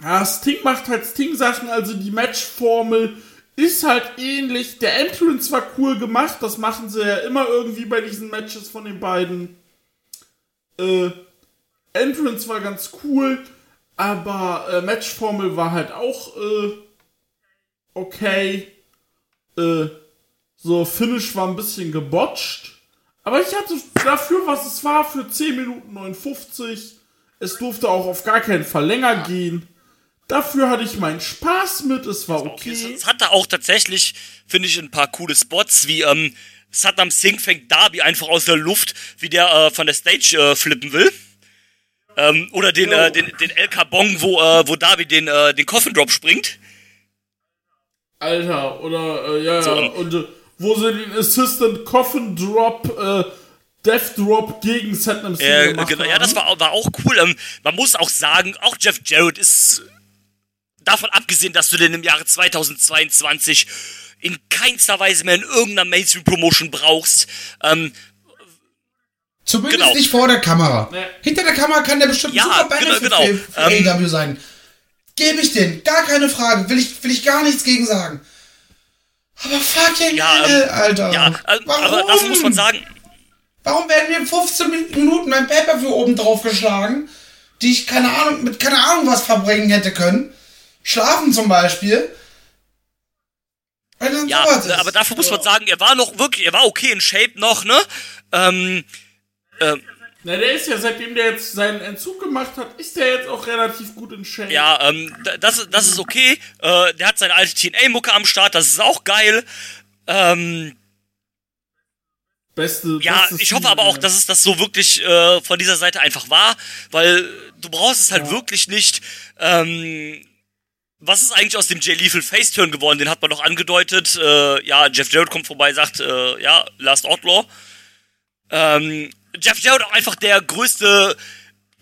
ja, Sting macht halt Sting-Sachen, also die Matchformel ist halt ähnlich. Der Entrance war cool gemacht, das machen sie ja immer irgendwie bei diesen Matches von den beiden. Äh, Entrance war ganz cool, aber äh, Matchformel war halt auch äh, okay. Äh, so, Finish war ein bisschen gebotcht. Aber ich hatte dafür, was es war, für 10 Minuten 59. Es durfte auch auf gar keinen Fall länger gehen. Dafür hatte ich meinen Spaß mit, es war Okay. Es, okay. es hatte auch tatsächlich, finde ich, ein paar coole Spots, wie ähm, Saddam Singh fängt Darby einfach aus der Luft, wie der äh, von der Stage äh, flippen will. Ähm, oder den, äh, den, den El Cabong, wo, äh, wo Darby den, äh, den Coffin Drop springt. Alter, oder, äh, ja, So, ja, ähm, und äh, wo sie den Assistant Coffin Drop, äh, Death Drop gegen Satnam Singh Äh, gemacht genau, haben. ja, das war, war auch cool. Ähm, man muss auch sagen, auch Jeff Jarrett ist davon abgesehen, dass du den im Jahre 2022 in keinster Weise mehr in irgendeiner Mainstream-Promotion brauchst. Ähm, Zumindest Genau. nicht vor der Kamera. Nee. Hinter der Kamera kann der bestimmt Ja, super Benefit genau, genau. für, Ähm, AEW sein. Gebe ich den, gar keine Frage. Will ich, will ich gar nichts gegen sagen. Aber fucking Ja, hell, ähm, Alter. ja, äh, Warum? aber dafür muss man sagen, Warum werden mir 15 Minuten mein Pay-Per-View oben drauf geschlagen, die ich keine Ahnung, mit keine Ahnung was verbringen hätte können? Schlafen zum Beispiel. Weil dann Ja, sowas ist. aber dafür muss man sagen, er war noch wirklich, er war okay in Shape noch, ne? Ähm, ähm, Na, der ist ja, seitdem der jetzt seinen Entzug gemacht hat, ist der jetzt auch relativ gut in Shape. ja, ähm, da- das, ist- das ist okay. Äh, der hat seine alte TNA-Mucke am Start, das ist auch geil. Ähm, Beste, ja, ich hoffe aber auch, ja. dass es das so wirklich äh, von dieser Seite einfach war, weil du brauchst es halt wirklich nicht. Ähm, was ist eigentlich aus dem Jay Lethal Faceturn geworden? Den hat man doch angedeutet. Äh, ja, Jeff Jarrett kommt vorbei, sagt, äh, ja, Last Outlaw. Ähm, Jeff Jarrett auch einfach der größte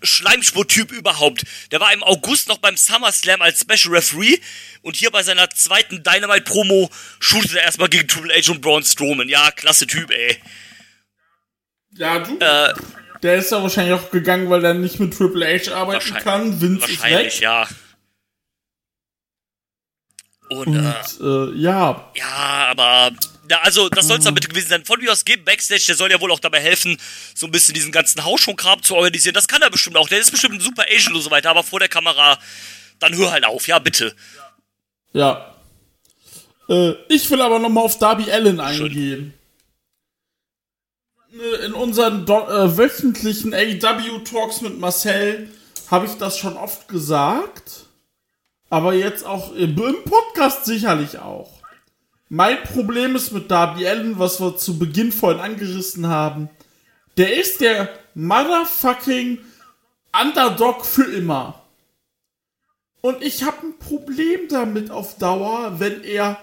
Schleimspur-Typ überhaupt. Der war im August noch beim SummerSlam als Special Referee und hier bei seiner zweiten Dynamite-Promo shootet er erstmal gegen Triple H und Braun Strowman. Ja, klasse Typ, ey. Ja, du. Äh, Der ist ja wahrscheinlich auch gegangen, weil er nicht mit Triple H arbeiten kann. Vince ist wahrscheinlich, weg. ja. Und, Und äh, äh, ja, ja, aber Ja, also das soll es dann bitte gewesen sein. Von mir aus geht Backstage, der soll ja wohl auch dabei helfen, so ein bisschen diesen ganzen Hausschuhkram zu organisieren. Das kann er bestimmt auch. Der ist bestimmt ein super Agent und so weiter, aber vor der Kamera, dann hör halt auf, ja, bitte. Ja. Äh, ich will aber nochmal auf Darby Allen eingehen. Äh, In unseren äh, wöchentlichen AEW-Talks mit Marcel habe ich das schon oft gesagt. Aber jetzt auch im Podcast sicherlich auch. Mein Problem ist mit Darby Allen, was wir zu Beginn vorhin angerissen haben. Der ist der motherfucking Underdog für immer. Und ich habe ein Problem damit auf Dauer, wenn er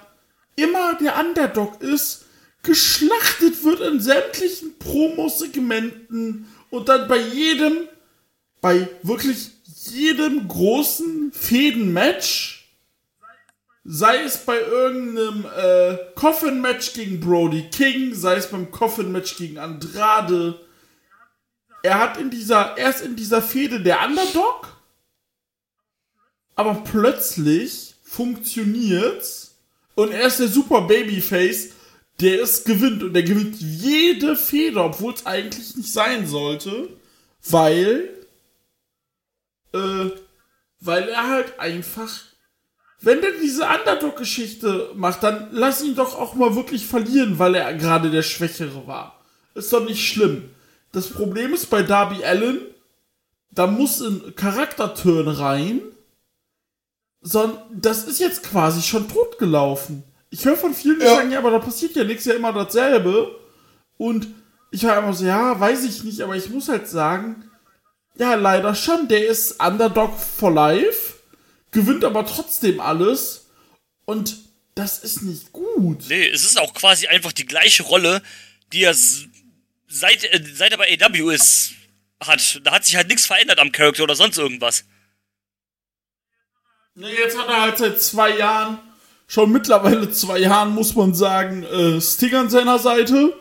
immer der Underdog ist, geschlachtet wird in sämtlichen Promo-Segmenten und dann bei jedem, bei wirklich jedem großen Fäden-Match, sei es bei irgendeinem äh, Coffin-Match gegen Brody King, sei es beim Coffin-Match gegen Andrade, er hat in dieser, erst in dieser Fehde der Underdog, aber plötzlich funktioniert's und er ist der super Babyface, der es gewinnt und der gewinnt jede Feder, obwohl es eigentlich nicht sein sollte, weil äh, weil er halt einfach wenn der diese Underdog-Geschichte macht, dann lass ihn doch auch mal wirklich verlieren, weil er gerade der Schwächere war. Ist doch nicht schlimm. Das Problem ist bei Darby Allen, da muss ein Charakterturn rein, sondern das ist jetzt quasi schon totgelaufen. Ich höre von vielen, die Ja. sagen, ja, aber da passiert ja nichts, ja immer dasselbe. Und ich war immer so, ja, weiß ich nicht, aber ich muss halt sagen, ja, leider schon, der ist Underdog for Life, gewinnt aber trotzdem alles und das ist nicht gut. Nee, es ist auch quasi einfach die gleiche Rolle, die er seit, äh, seit er bei AW ist, hat. Da hat sich halt nichts verändert am Charakter oder sonst irgendwas. Nee, jetzt hat er halt seit zwei Jahren, schon mittlerweile zwei Jahren, muss man sagen, äh, Sting an seiner Seite.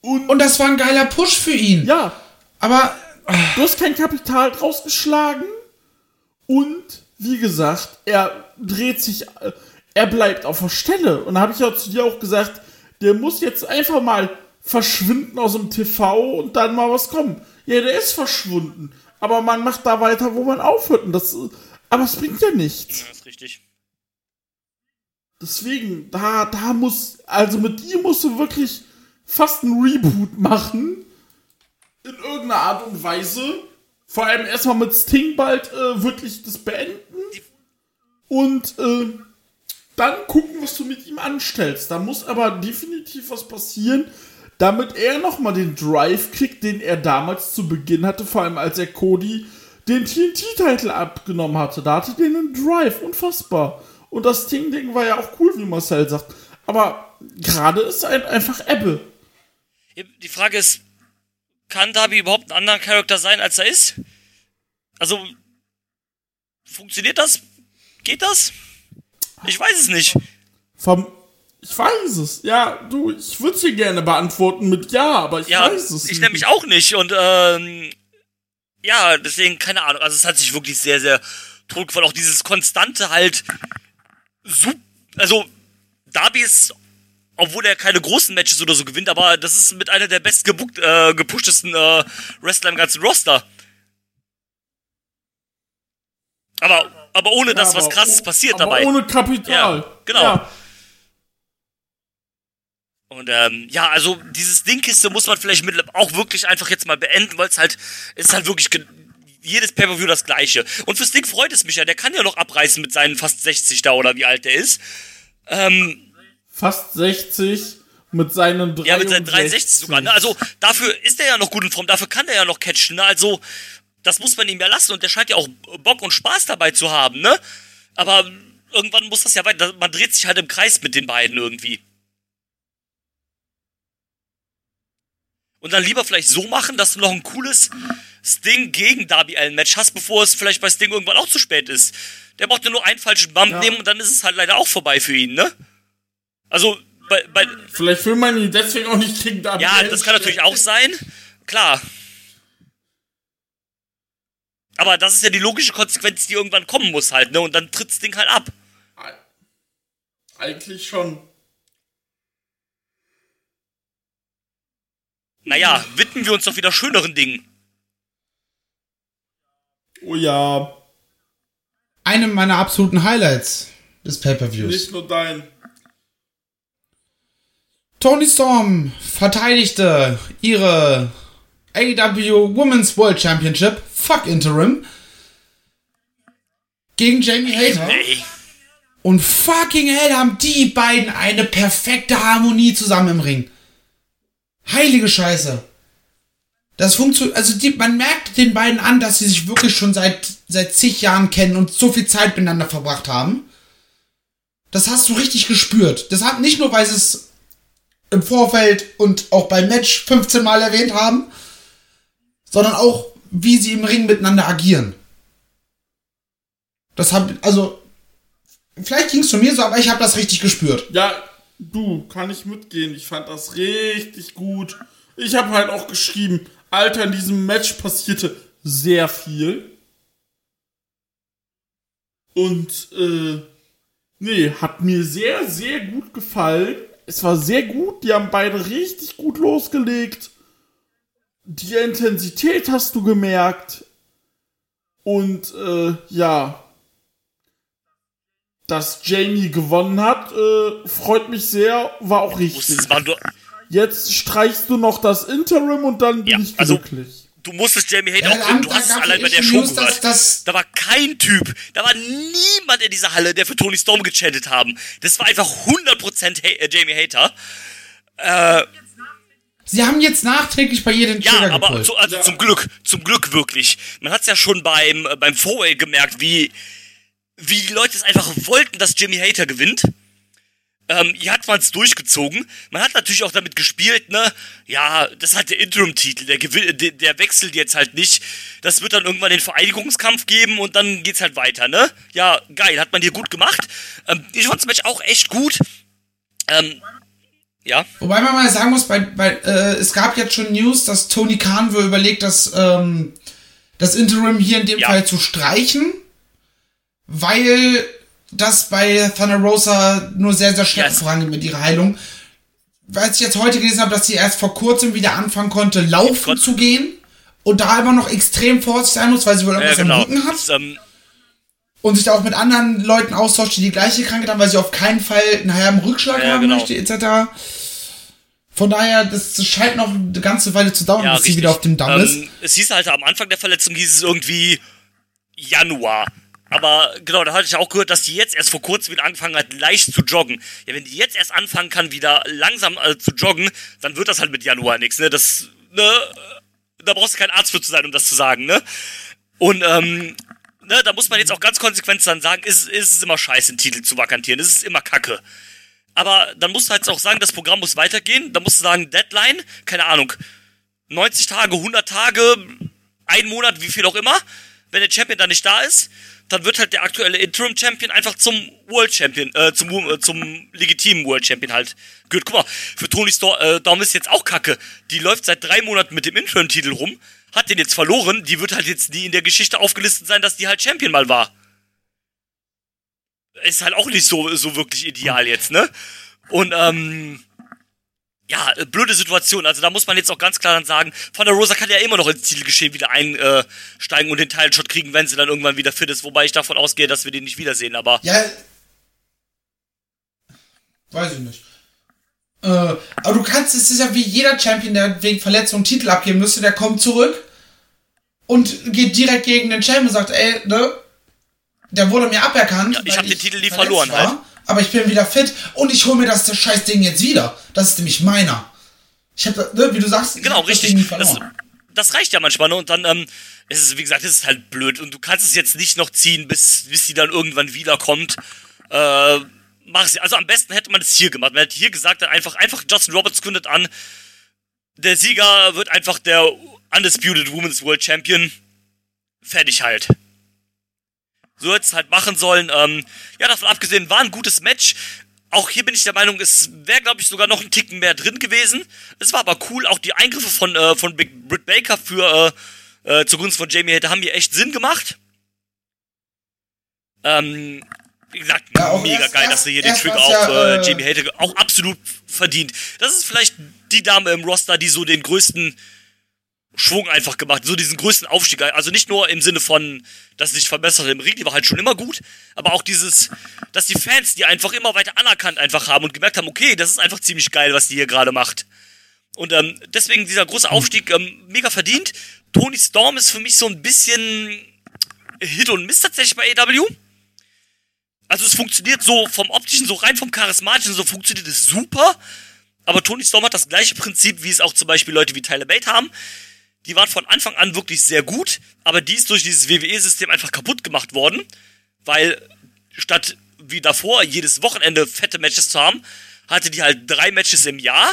Und das war ein geiler Push für ihn. Ja, Aber du hast kein Kapital draus geschlagen und wie gesagt, er dreht sich, äh, er bleibt auf der Stelle. Und da habe ich ja zu dir auch gesagt, der muss jetzt einfach mal verschwinden aus dem TV und dann mal was kommen. Ja, der ist verschwunden. Aber man macht da weiter, wo man aufhört. Und das, aber es bringt ja nichts. Ja, ist richtig. Deswegen, da, da muss, also mit dir musst du wirklich fast ein Reboot machen. In irgendeiner Art und Weise. Vor allem erstmal mit Sting bald äh, wirklich das beenden. Und äh, dann gucken, was du mit ihm anstellst. Da muss aber definitiv was passieren, damit er nochmal den Drive kriegt, den er damals zu Beginn hatte, vor allem als er Cody den TNT-Titel abgenommen hatte. Da hatte der einen Drive, unfassbar. Und das Sting-Ding war ja auch cool, wie Marcel sagt. Aber gerade ist ein, einfach Ebbe. Die Frage ist, kann Darby überhaupt ein anderer Charakter sein, als er ist? Also, funktioniert das? Geht das? Ich weiß es nicht. Vom, ich weiß es. Ja, du, ich würde sie gerne beantworten mit Ja, aber ich Ja, weiß es ich nämlich auch nicht. Und ähm, ja, deswegen, keine Ahnung. Also es hat sich wirklich sehr, sehr totgefallen. Auch dieses konstante halt also Darby ist, obwohl er keine großen Matches oder so gewinnt, aber das ist mit einer der best gebucht, äh, gepushtesten äh, Wrestler im ganzen Roster. Aber, aber ohne dass was aber krasses oh- passiert dabei. ohne Kapital. Ja, genau. Ja. Und ähm, ja, also dieses Dingkiste muss man vielleicht mit auch wirklich einfach jetzt mal beenden, weil es halt, es ist halt wirklich jedes Pay-Per-View das gleiche. Und fürs Ding freut es mich ja, der kann ja noch abreißen mit seinen fast 60 da oder wie alt der ist. Ähm, Fast 60 mit seinen 63. ja, mit seinen 63 sogar. Ne? Also dafür ist er ja noch gut in Form, dafür kann er ja noch catchen. Ne? Also das muss man ihm ja lassen und der scheint ja auch Bock und Spaß dabei zu haben, ne? Aber irgendwann muss das ja weiter, man dreht sich halt im Kreis mit den beiden irgendwie. Und dann lieber vielleicht so machen, dass du noch ein cooles Sting gegen Darby Allen Match hast, bevor es vielleicht bei Sting irgendwann auch zu spät ist. Der braucht ja nur einen falschen Bump Ja. nehmen und dann ist es halt leider auch vorbei für ihn, ne? Also, bei, bei, Vielleicht will man ihn deswegen auch nicht gegen Darby ja, Allin das kann natürlich auch sein. Klar. Aber das ist ja die logische Konsequenz, die irgendwann kommen muss halt, ne? Und dann tritt das Ding halt ab. Eigentlich schon. Naja, widmen wir uns doch wieder schöneren Dingen. Oh ja, Einem meiner absoluten Highlights des Pay-Per-Views. nicht nur dein. Tony Storm verteidigte ihre AEW Women's World Championship, fuck Interim, gegen Jamie Hater. Und fucking hell haben die beiden eine perfekte Harmonie zusammen im Ring. Heilige Scheiße. Das funktioniert, also die, man merkt den beiden an, dass sie sich wirklich schon seit, seit zig Jahren kennen und so viel Zeit miteinander verbracht haben. Das hast du richtig gespürt. Das hat nicht nur, weil sie es im Vorfeld und auch beim Match 15 Mal erwähnt haben, sondern auch, wie sie im Ring miteinander agieren. Das hab, also, vielleicht ging es zu mir so, aber ich habe das richtig gespürt. Ja, du, kann ich mitgehen. Ich fand das richtig gut. Ich habe halt auch geschrieben, Alter, in diesem Match passierte sehr viel. Und, äh, nee, hat mir sehr, sehr gut gefallen. Es war sehr gut. Die haben beide richtig gut losgelegt. Die Intensität hast du gemerkt. Und, äh, ja. Dass Jamie gewonnen hat, äh, freut mich sehr. War auch richtig. es Jetzt streichst du noch das Interim und dann bin Ja, ich also- glücklich. du musstest Jamie Hater Ja, auch gucken, du hast es allein bei der Show News, gehört. das- da war kein Typ, da war niemand in dieser Halle, der für Tony Storm gechattet haben. Das war einfach 100% ha äh, Jamie Hater. Sie haben jetzt nachträglich bei ihr den Ja, Trigger aber gepullt. zu, also zum Glück, zum Glück wirklich. Man hat's ja schon beim äh, beim Four-Way gemerkt, wie wie die Leute es einfach wollten, dass Jimmy Hater gewinnt. Ähm, hier hat man es durchgezogen. Man hat natürlich auch damit gespielt, ne? Ja, das ist halt der Interim-Titel. Der, gewin- der, der wechselt jetzt halt nicht. Das wird dann irgendwann den Vereinigungskampf geben und dann geht's halt weiter, ne? Ja, geil, hat man hier gut gemacht. Ähm, ich fand das Match auch echt gut. Ähm, ja. Wobei man mal sagen muss, bei, bei, äh, es gab jetzt schon News, dass Tony Khan wohl überlegt, das, ähm, das Interim hier in dem Ja. Fall zu streichen, weil das bei Thunder Rosa nur sehr, sehr schlecht Yes. vorangeht mit ihrer Heilung. Weil ich jetzt heute gelesen habe, dass sie erst vor kurzem wieder anfangen konnte, laufen zu gehen und da immer noch extrem vorsichtig sein muss, weil sie wohl Ja, irgendwas genau. am Rücken hat. Das, ähm, und sich da auch mit anderen Leuten austauscht, die die gleiche Krankheit haben, weil sie auf keinen Fall einen halben Rückschlag Ja, haben genau. möchte, etc. Von daher, das scheint noch eine ganze Weile zu dauern, Ja, bis richtig. sie wieder auf dem Damm ist. ähm, Es hieß halt am Anfang der Verletzung hieß es irgendwie Januar. Aber genau, da hatte ich auch gehört, dass die jetzt erst vor kurzem wieder angefangen hat, leicht zu joggen. Ja, wenn die jetzt erst anfangen kann, wieder langsam äh, zu joggen, dann wird das halt mit Januar nichts, ne? Das, ne? äh, Da brauchst du kein Arzt für zu sein, um das zu sagen, ne? Und, ähm, ne, da muss man jetzt auch ganz konsequent dann sagen, ist, ist es immer scheiße, einen Titel zu vakantieren. Es ist immer kacke. Aber dann musst du halt auch sagen, das Programm muss weitergehen. Dann musst du sagen, Deadline, keine Ahnung, 90 Tage, 100 Tage, ein Monat, wie viel auch immer. Wenn der Champion dann nicht da ist, dann wird halt der aktuelle Interim Champion einfach zum World Champion, äh, zum, äh, zum legitimen World Champion halt. Gut, guck mal, für Tony Storm äh, ist jetzt auch kacke. Die läuft seit drei Monaten mit dem Interim-Titel rum, hat den jetzt verloren. Die wird halt jetzt nie in der Geschichte aufgelistet sein, dass die halt Champion mal war. Ist halt auch nicht so, so wirklich ideal jetzt, ne? Und, ähm, ja, äh, blöde Situation. Also da muss man jetzt auch ganz klar dann sagen, Van der Rosa kann ja immer noch ins Titelgeschehen wieder einsteigen und den Teilshot kriegen, wenn sie dann irgendwann wieder fit ist. Wobei ich davon ausgehe, dass wir den nicht wiedersehen. Aber Ja. Weiß ich nicht. Äh, aber du kannst, es ist ja wie jeder Champion, der wegen Verletzung Titel abgeben müsste, der kommt zurück und geht direkt gegen den Champion und sagt, ey, ne, der wurde mir aberkannt. Ja, ich weil hab den Titel nie verloren halt. Aber ich bin wieder fit und ich hole mir das, das scheiß Ding jetzt wieder. Das ist nämlich meiner. Ich hab, ne, wie du sagst, genau, richtig. Das, das reicht ja manchmal. Ne? Und dann, ähm, ist es, wie gesagt, es ist halt blöd. Und du kannst es jetzt nicht noch ziehen, bis, bis sie dann irgendwann wiederkommt. Äh, mach es. Also am besten hätte man es hier gemacht. Man hätte hier gesagt, dann einfach, einfach Justin Roberts kündet an. Der Sieger wird einfach der Undisputed Women's World Champion. Fertig halt. So hätte es halt machen sollen. Ähm, ja, davon abgesehen, war ein gutes Match. Auch hier bin ich der Meinung, es wäre, glaube ich, sogar noch ein Ticken mehr drin gewesen. Es war aber cool. Auch die Eingriffe von, äh, von Big Britt Baker für äh, äh, zugunsten von Jamie Hater haben mir echt Sinn gemacht. Ähm, wie gesagt, Ja, mega erst- geil, erst- dass er hier den war's auf ja, äh, äh, Jamie Hater auch absolut verdient. Das ist vielleicht die Dame im Roster, die so den größten Schwung einfach gemacht, so diesen größten Aufstieg. Also nicht nur im Sinne von, dass sie sich verbessert im Ring, die war halt schon immer gut, aber auch dieses, dass die Fans die einfach immer weiter anerkannt einfach haben und gemerkt haben, okay, das ist einfach ziemlich geil, was die hier gerade macht. Und ähm, deswegen dieser große Aufstieg ähm, mega verdient. Tony Storm ist für mich so ein bisschen Hit und Miss tatsächlich bei AW. Also es funktioniert so vom optischen, so rein vom charismatischen, so funktioniert es super. Aber Tony Storm hat das gleiche Prinzip, wie es auch zum Beispiel Leute wie Tyler Bate haben. Die waren von Anfang an wirklich sehr gut, aber die ist durch dieses WWE-System einfach kaputt gemacht worden, weil statt wie davor jedes Wochenende fette Matches zu haben, hatte die halt drei Matches im Jahr.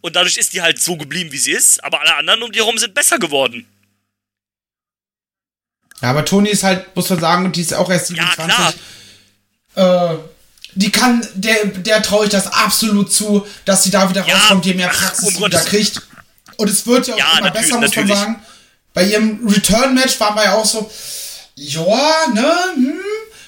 Und dadurch ist die halt so geblieben, wie sie ist, aber alle anderen um die herum sind besser geworden. Ja, aber Toni ist halt, muss man sagen, die ist auch erst Ja, 27. äh, die kann, der, der traue ich das absolut zu, dass sie da wieder Ja, rauskommt, je mehr ach, Praxis um sie Gottes- kriegt. Und es wird ja auch Ja, immer besser, muss man natürlich. sagen. Bei ihrem Return-Match waren wir ja auch so, ja, ne, hm,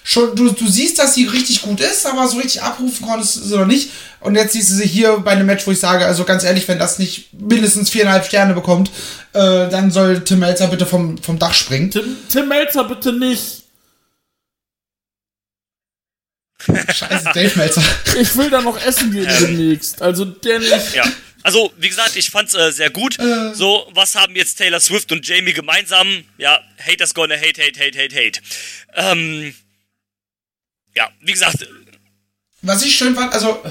schon, du, du siehst, dass sie richtig gut ist, aber so richtig abrufen konntest du sie noch nicht. Und jetzt siehst du sie hier bei einem Match, wo ich sage, also ganz ehrlich, wenn das nicht mindestens viereinhalb Sterne bekommt, äh, dann soll Tim Melzer bitte vom, vom Dach springen. Tim, Tim Melzer bitte nicht. Scheiße, Dave Melzer. Ich will da noch essen gehen demnächst. Also der nicht. Ja. Also, wie gesagt, ich fand's äh, sehr gut. So, was haben jetzt Taylor Swift und Jamie gemeinsam? Ja, Haters gonna hate, hate, hate, hate, hate. Ähm, ja, wie gesagt, Was ich schön fand, also,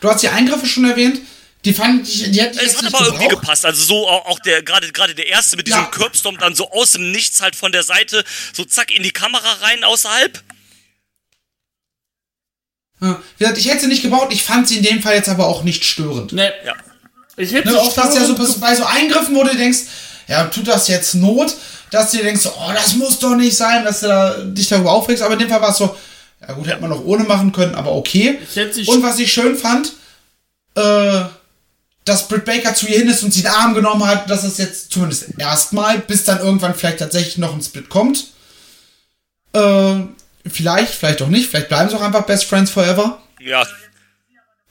du hast die Eingriffe schon erwähnt, die fand ich, die hätte ich es jetzt hat nicht aber irgendwie gebraucht. gepasst. Also so auch, der gerade gerade der erste mit diesem Ja. Curbstorm dann so aus dem Nichts halt von der Seite so zack in die Kamera rein außerhalb. Ja. Wie gesagt, ich hätte sie nicht gebraucht, ich fand sie in dem Fall jetzt aber auch nicht störend. Ne. Ja. Ich hätte Ne, oft hast du ja so bei so Eingriffen, wo du denkst, ja, tut das jetzt Not, dass du dir denkst, oh, das muss doch nicht sein, dass du da, dich darüber aufregst, aber in dem Fall war es so, ja gut, hätte man auch ohne machen können, aber okay. Und was ich schön fand, äh, dass Britt Baker zu ihr hin ist und sie den Arm genommen hat, dass es jetzt zumindest erstmal, bis dann irgendwann vielleicht tatsächlich noch ein Split kommt. Äh, vielleicht, vielleicht auch nicht, vielleicht bleiben sie auch einfach Best Friends Forever. Ja.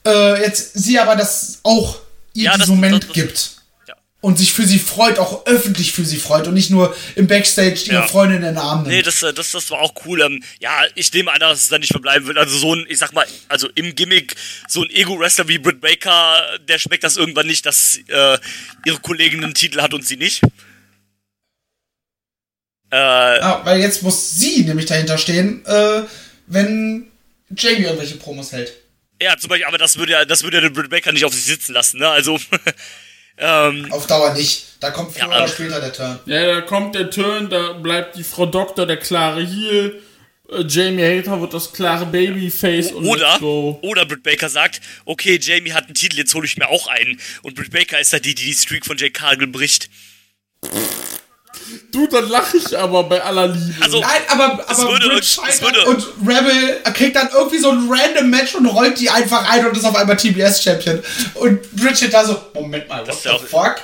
Äh, jetzt sie aber das auch ihr Ja, diesen Moment das- gibt. Ja. Und sich für sie freut, auch öffentlich für sie freut und nicht nur im Backstage ihre Ja. Freundin in den Arm nimmt. Nee, das, äh, das, das war auch cool. Ähm, ja, ich nehme an, dass es dann nicht verbleiben wird. Also so ein, ich sag mal, also im Gimmick, so ein Ego-Wrestler wie Britt Baker, der schmeckt das irgendwann nicht, dass äh, ihre Kollegin einen Titel hat und sie nicht. Äh, Ja, weil jetzt muss sie nämlich dahinter stehen, äh, wenn Jamie irgendwelche Promos hält. Ja, zum Beispiel, aber das würde ja, das würde ja den Britt Baker nicht auf sich sitzen lassen, ne? Also, ähm, Auf Dauer nicht. Da kommt früher Ja, oder später der Turn. Ja, da kommt der Turn, da bleibt die Frau Doktor der klare Heel. Äh, Jamie Hater wird das klare Babyface und oder, go. oder Britt Baker sagt, okay, Jamie hat einen Titel, jetzt hole ich mir auch einen. Und Britt Baker ist ja die, die die Streak von Jake Cargill bricht. Du, dann lache ich aber bei aller Liebe. Also, Nein, aber, Es aber würde- scheitert würde- und Rebel kriegt dann irgendwie so ein random Match und rollt die einfach ein und ist auf einmal TBS-Champion. Und Bridget da so, Moment mal, what the ja fuck?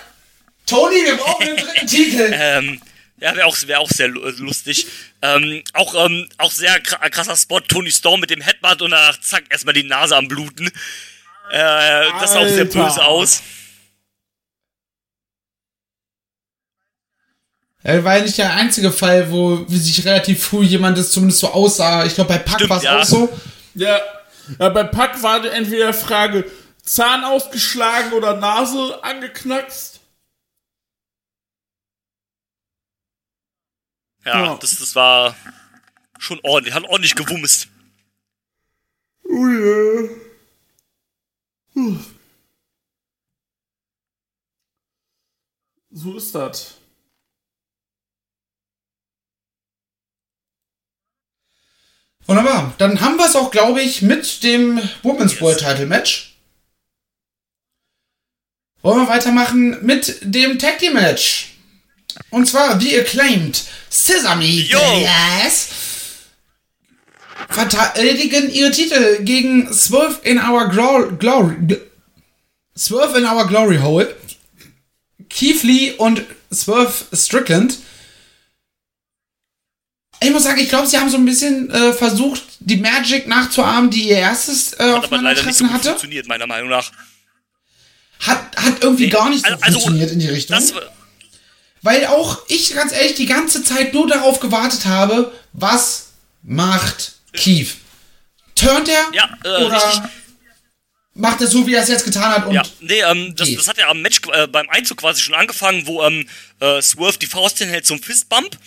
Tony, wir brauchen den dritten Titel. Ähm, ja, wäre auch, wär auch sehr äh, lustig. Ähm, auch, ähm, auch sehr kra- krasser Spot, Tony Storm mit dem Headbutt und danach zack, erstmal die Nase am Bluten. Äh, das sah auch sehr böse aus. Ja, war ja nicht der einzige Fall, wo wie sich relativ früh jemand das zumindest so aussah. Ich glaube, bei Pack war es ja. auch so. Ja, ja bei Pack war die entweder Frage Zahn ausgeschlagen oder Nase angeknackst. Ja, Ja. Das, das war schon ordentlich, hat ordentlich gewumst. Oh ja. So ist das. Wunderbar. Dann haben wir es auch, glaube ich, mit dem Women's World Title Match. Wollen wir weitermachen mit dem Tag Team Match. Und zwar The Acclaimed Sesame. Yes verteidigen ihre Titel gegen Swerve in Our Glory, Glory Swerve in Our Glory Hole, Keith Lee und Swerve Strickland. Ich muss sagen, ich glaube, sie haben so ein bisschen äh, versucht, die Magic nachzuahmen, die ihr erstes äh, Hat aber leider nicht so hatte. funktioniert, meiner Meinung nach. hat, hat irgendwie Nee, gar nicht so also- also, funktioniert in die Richtung. Das, Weil auch ich ganz ehrlich die ganze Zeit nur darauf gewartet habe, was macht Keith? Turnt er? Ja, äh, oder richtig. macht er so, wie er es jetzt getan hat? Und ja, nee, ähm, das, das hat ja am Match äh, beim Einzug quasi schon angefangen, wo ähm, äh, Swerve die Faust hinhält zum Fistbump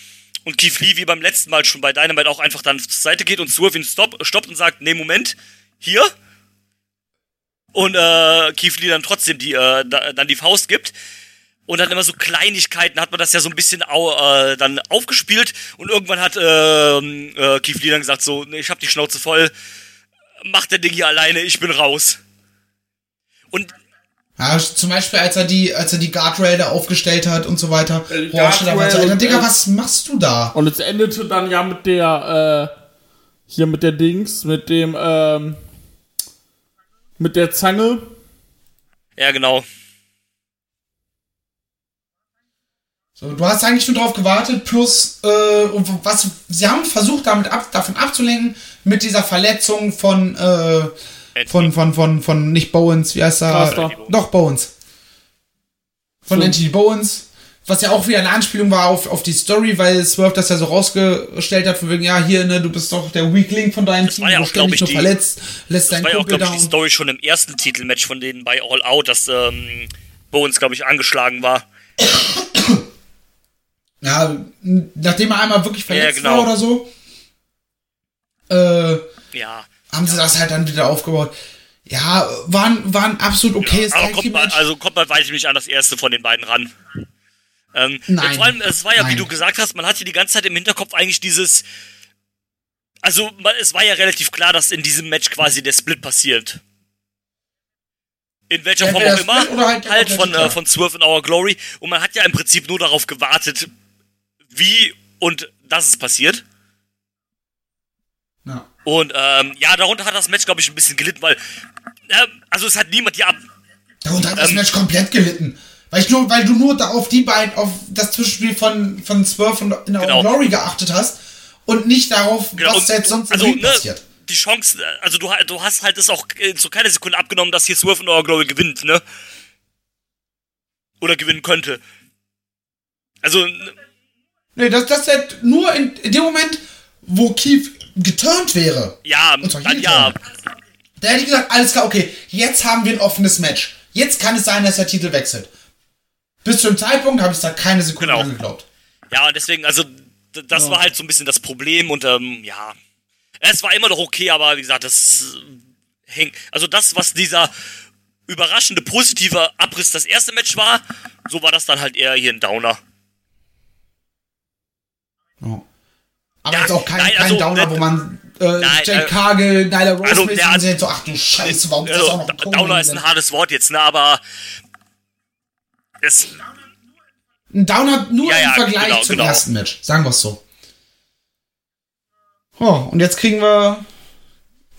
und Keith Lee wie beim letzten Mal schon bei Dynamite auch einfach dann zur Seite geht und Swerve stopp, stoppt und sagt, nee, Moment, hier. Und äh, Keith Lee dann trotzdem die, äh, da, dann die Faust gibt. Und dann immer so Kleinigkeiten hat man das ja so ein bisschen au, äh, dann aufgespielt und irgendwann hat ähm, äh, Keith Lee dann gesagt so, nee, ich hab die Schnauze voll, mach der Ding hier alleine, ich bin raus. Und Ja, zum Beispiel, als er die, als er die Guardrail da aufgestellt hat und so weiter. Äh, Boah, so, Guardrail Alter, und, Digga, was machst du da? Und es endete dann ja mit der, äh, hier mit der Dings, mit dem, ähm, mit der Zange. ja, genau. So, du hast eigentlich nur drauf gewartet, plus, äh, und was, sie haben versucht, damit ab, davon abzulenken, mit dieser Verletzung von, äh, von, von, von, von, nicht Bowens, wie heißt er? Doch, Bowens. Von So. Anthony Bowens. Was ja auch wieder eine Anspielung war auf, auf die Story, weil Swerve das ja so rausgestellt hat, von wegen, ja, hier, ne, du bist doch der Weakling von deinem Team, war ja du auch, bist glaub ich, nur die- verletzt, lässt Das deinen war ja auch, Kumpel glaube ich, die down. Story schon im ersten Titelmatch von denen bei All Out, dass ähm, Bones, glaube ich, angeschlagen war. Ja, nachdem er einmal wirklich verletzt Ja, genau. war oder so, äh, Ja. Haben sie das halt dann wieder aufgebaut. Ja, war ein, war ein absolut okayes Aber Tag kommt man, also kommt man weit nicht an das erste von den beiden ran. Ähm, Nein. Vor allem, es war ja, wie Nein. du gesagt hast, man hatte die ganze Zeit im Hinterkopf eigentlich dieses. Also, man, es war ja relativ klar, dass in diesem Match quasi der Split passiert. In welcher Form auch immer. Halt Halt, von, äh, von Swerve in Our Glory. Und man hat ja im Prinzip nur darauf gewartet, wie und dass es passiert. ja. Und ähm, ja, darunter hat das Match, glaube ich, ein bisschen gelitten, weil. Äh, also, es hat niemand ja. Darunter hat das Ähm, Match komplett gelitten. Weil, ich nur, weil du nur da auf die beiden, auf das Zwischenspiel von, von Swerve und in Genau. Glory geachtet hast und nicht darauf, Genau, was jetzt sonst also, ne, passiert. Die Chance, also du, du hast halt es auch äh, zu keiner Sekunde abgenommen, dass hier Swerve in Our Glory gewinnt, ne? Oder gewinnen könnte. Also, n- Nee, das, das hätte nur in, in dem Moment, wo Keith geturnt wäre, ja, Und zwar dann ja. Da hätte ich gesagt, alles klar, okay, jetzt haben wir ein offenes Match. Jetzt kann es sein, dass der Titel wechselt. Bis zu dem Zeitpunkt habe ich da keine Sekunde Genau. geglaubt. Ja, und deswegen, also, das war halt so ein bisschen das Problem und, ähm, ja. Es war immer noch okay, aber wie gesagt, das äh, hängt. Also, das, was dieser überraschende positive Abriss das erste Match war, so war das dann halt eher hier ein Downer. Aber Ja, jetzt auch kein, nein, kein also, Downer, ne- wo man äh, Nein, Jake äh, Cargill, Nyla Rose also, der sehen so, ach du Scheiße, warum ist das auch Also, noch Downer ist ein hartes Wort jetzt, ne, aber es, Ein Downer nur Ja, im ja, Vergleich genau, zum genau. ersten Match. Sagen wir es so. Oh, und jetzt kriegen wir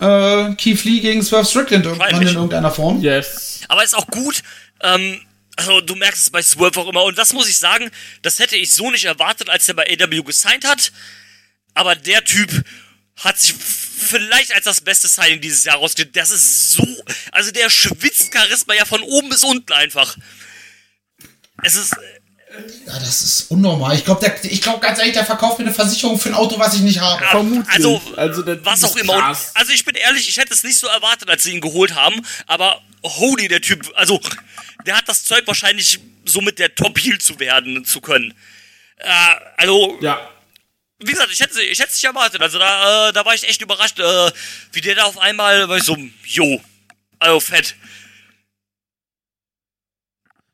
äh, Keith Lee gegen Swerve Strickland irgendwann in irgendeiner Form. Yes. aber ist auch gut, ähm, also du merkst es bei Swerve auch immer und das muss ich sagen, das hätte ich so nicht erwartet, als er bei AW gesigned hat, aber der Typ hat sich vielleicht als das beste Signing dieses Jahr rausgestellt. Das ist so, also der schwitzt Charisma ja von oben bis unten einfach. Es ist, Ja, das ist unnormal. Ich glaube, ich glaub ganz ehrlich, der verkauft mir eine Versicherung für ein Auto, was ich nicht habe. Vermutlich. also, Also, was auch immer. Und, also ich bin ehrlich, ich hätte es nicht so erwartet, als sie ihn geholt haben, aber holy, der Typ, also der hat das Zeug wahrscheinlich so mit der Top Heel zu werden zu können. Äh, also, Ja. Wie gesagt, ich hätte ich hätte es nicht erwartet. Also da, äh, da war ich echt überrascht, äh, wie der da auf einmal, war ich so, jo, also fett.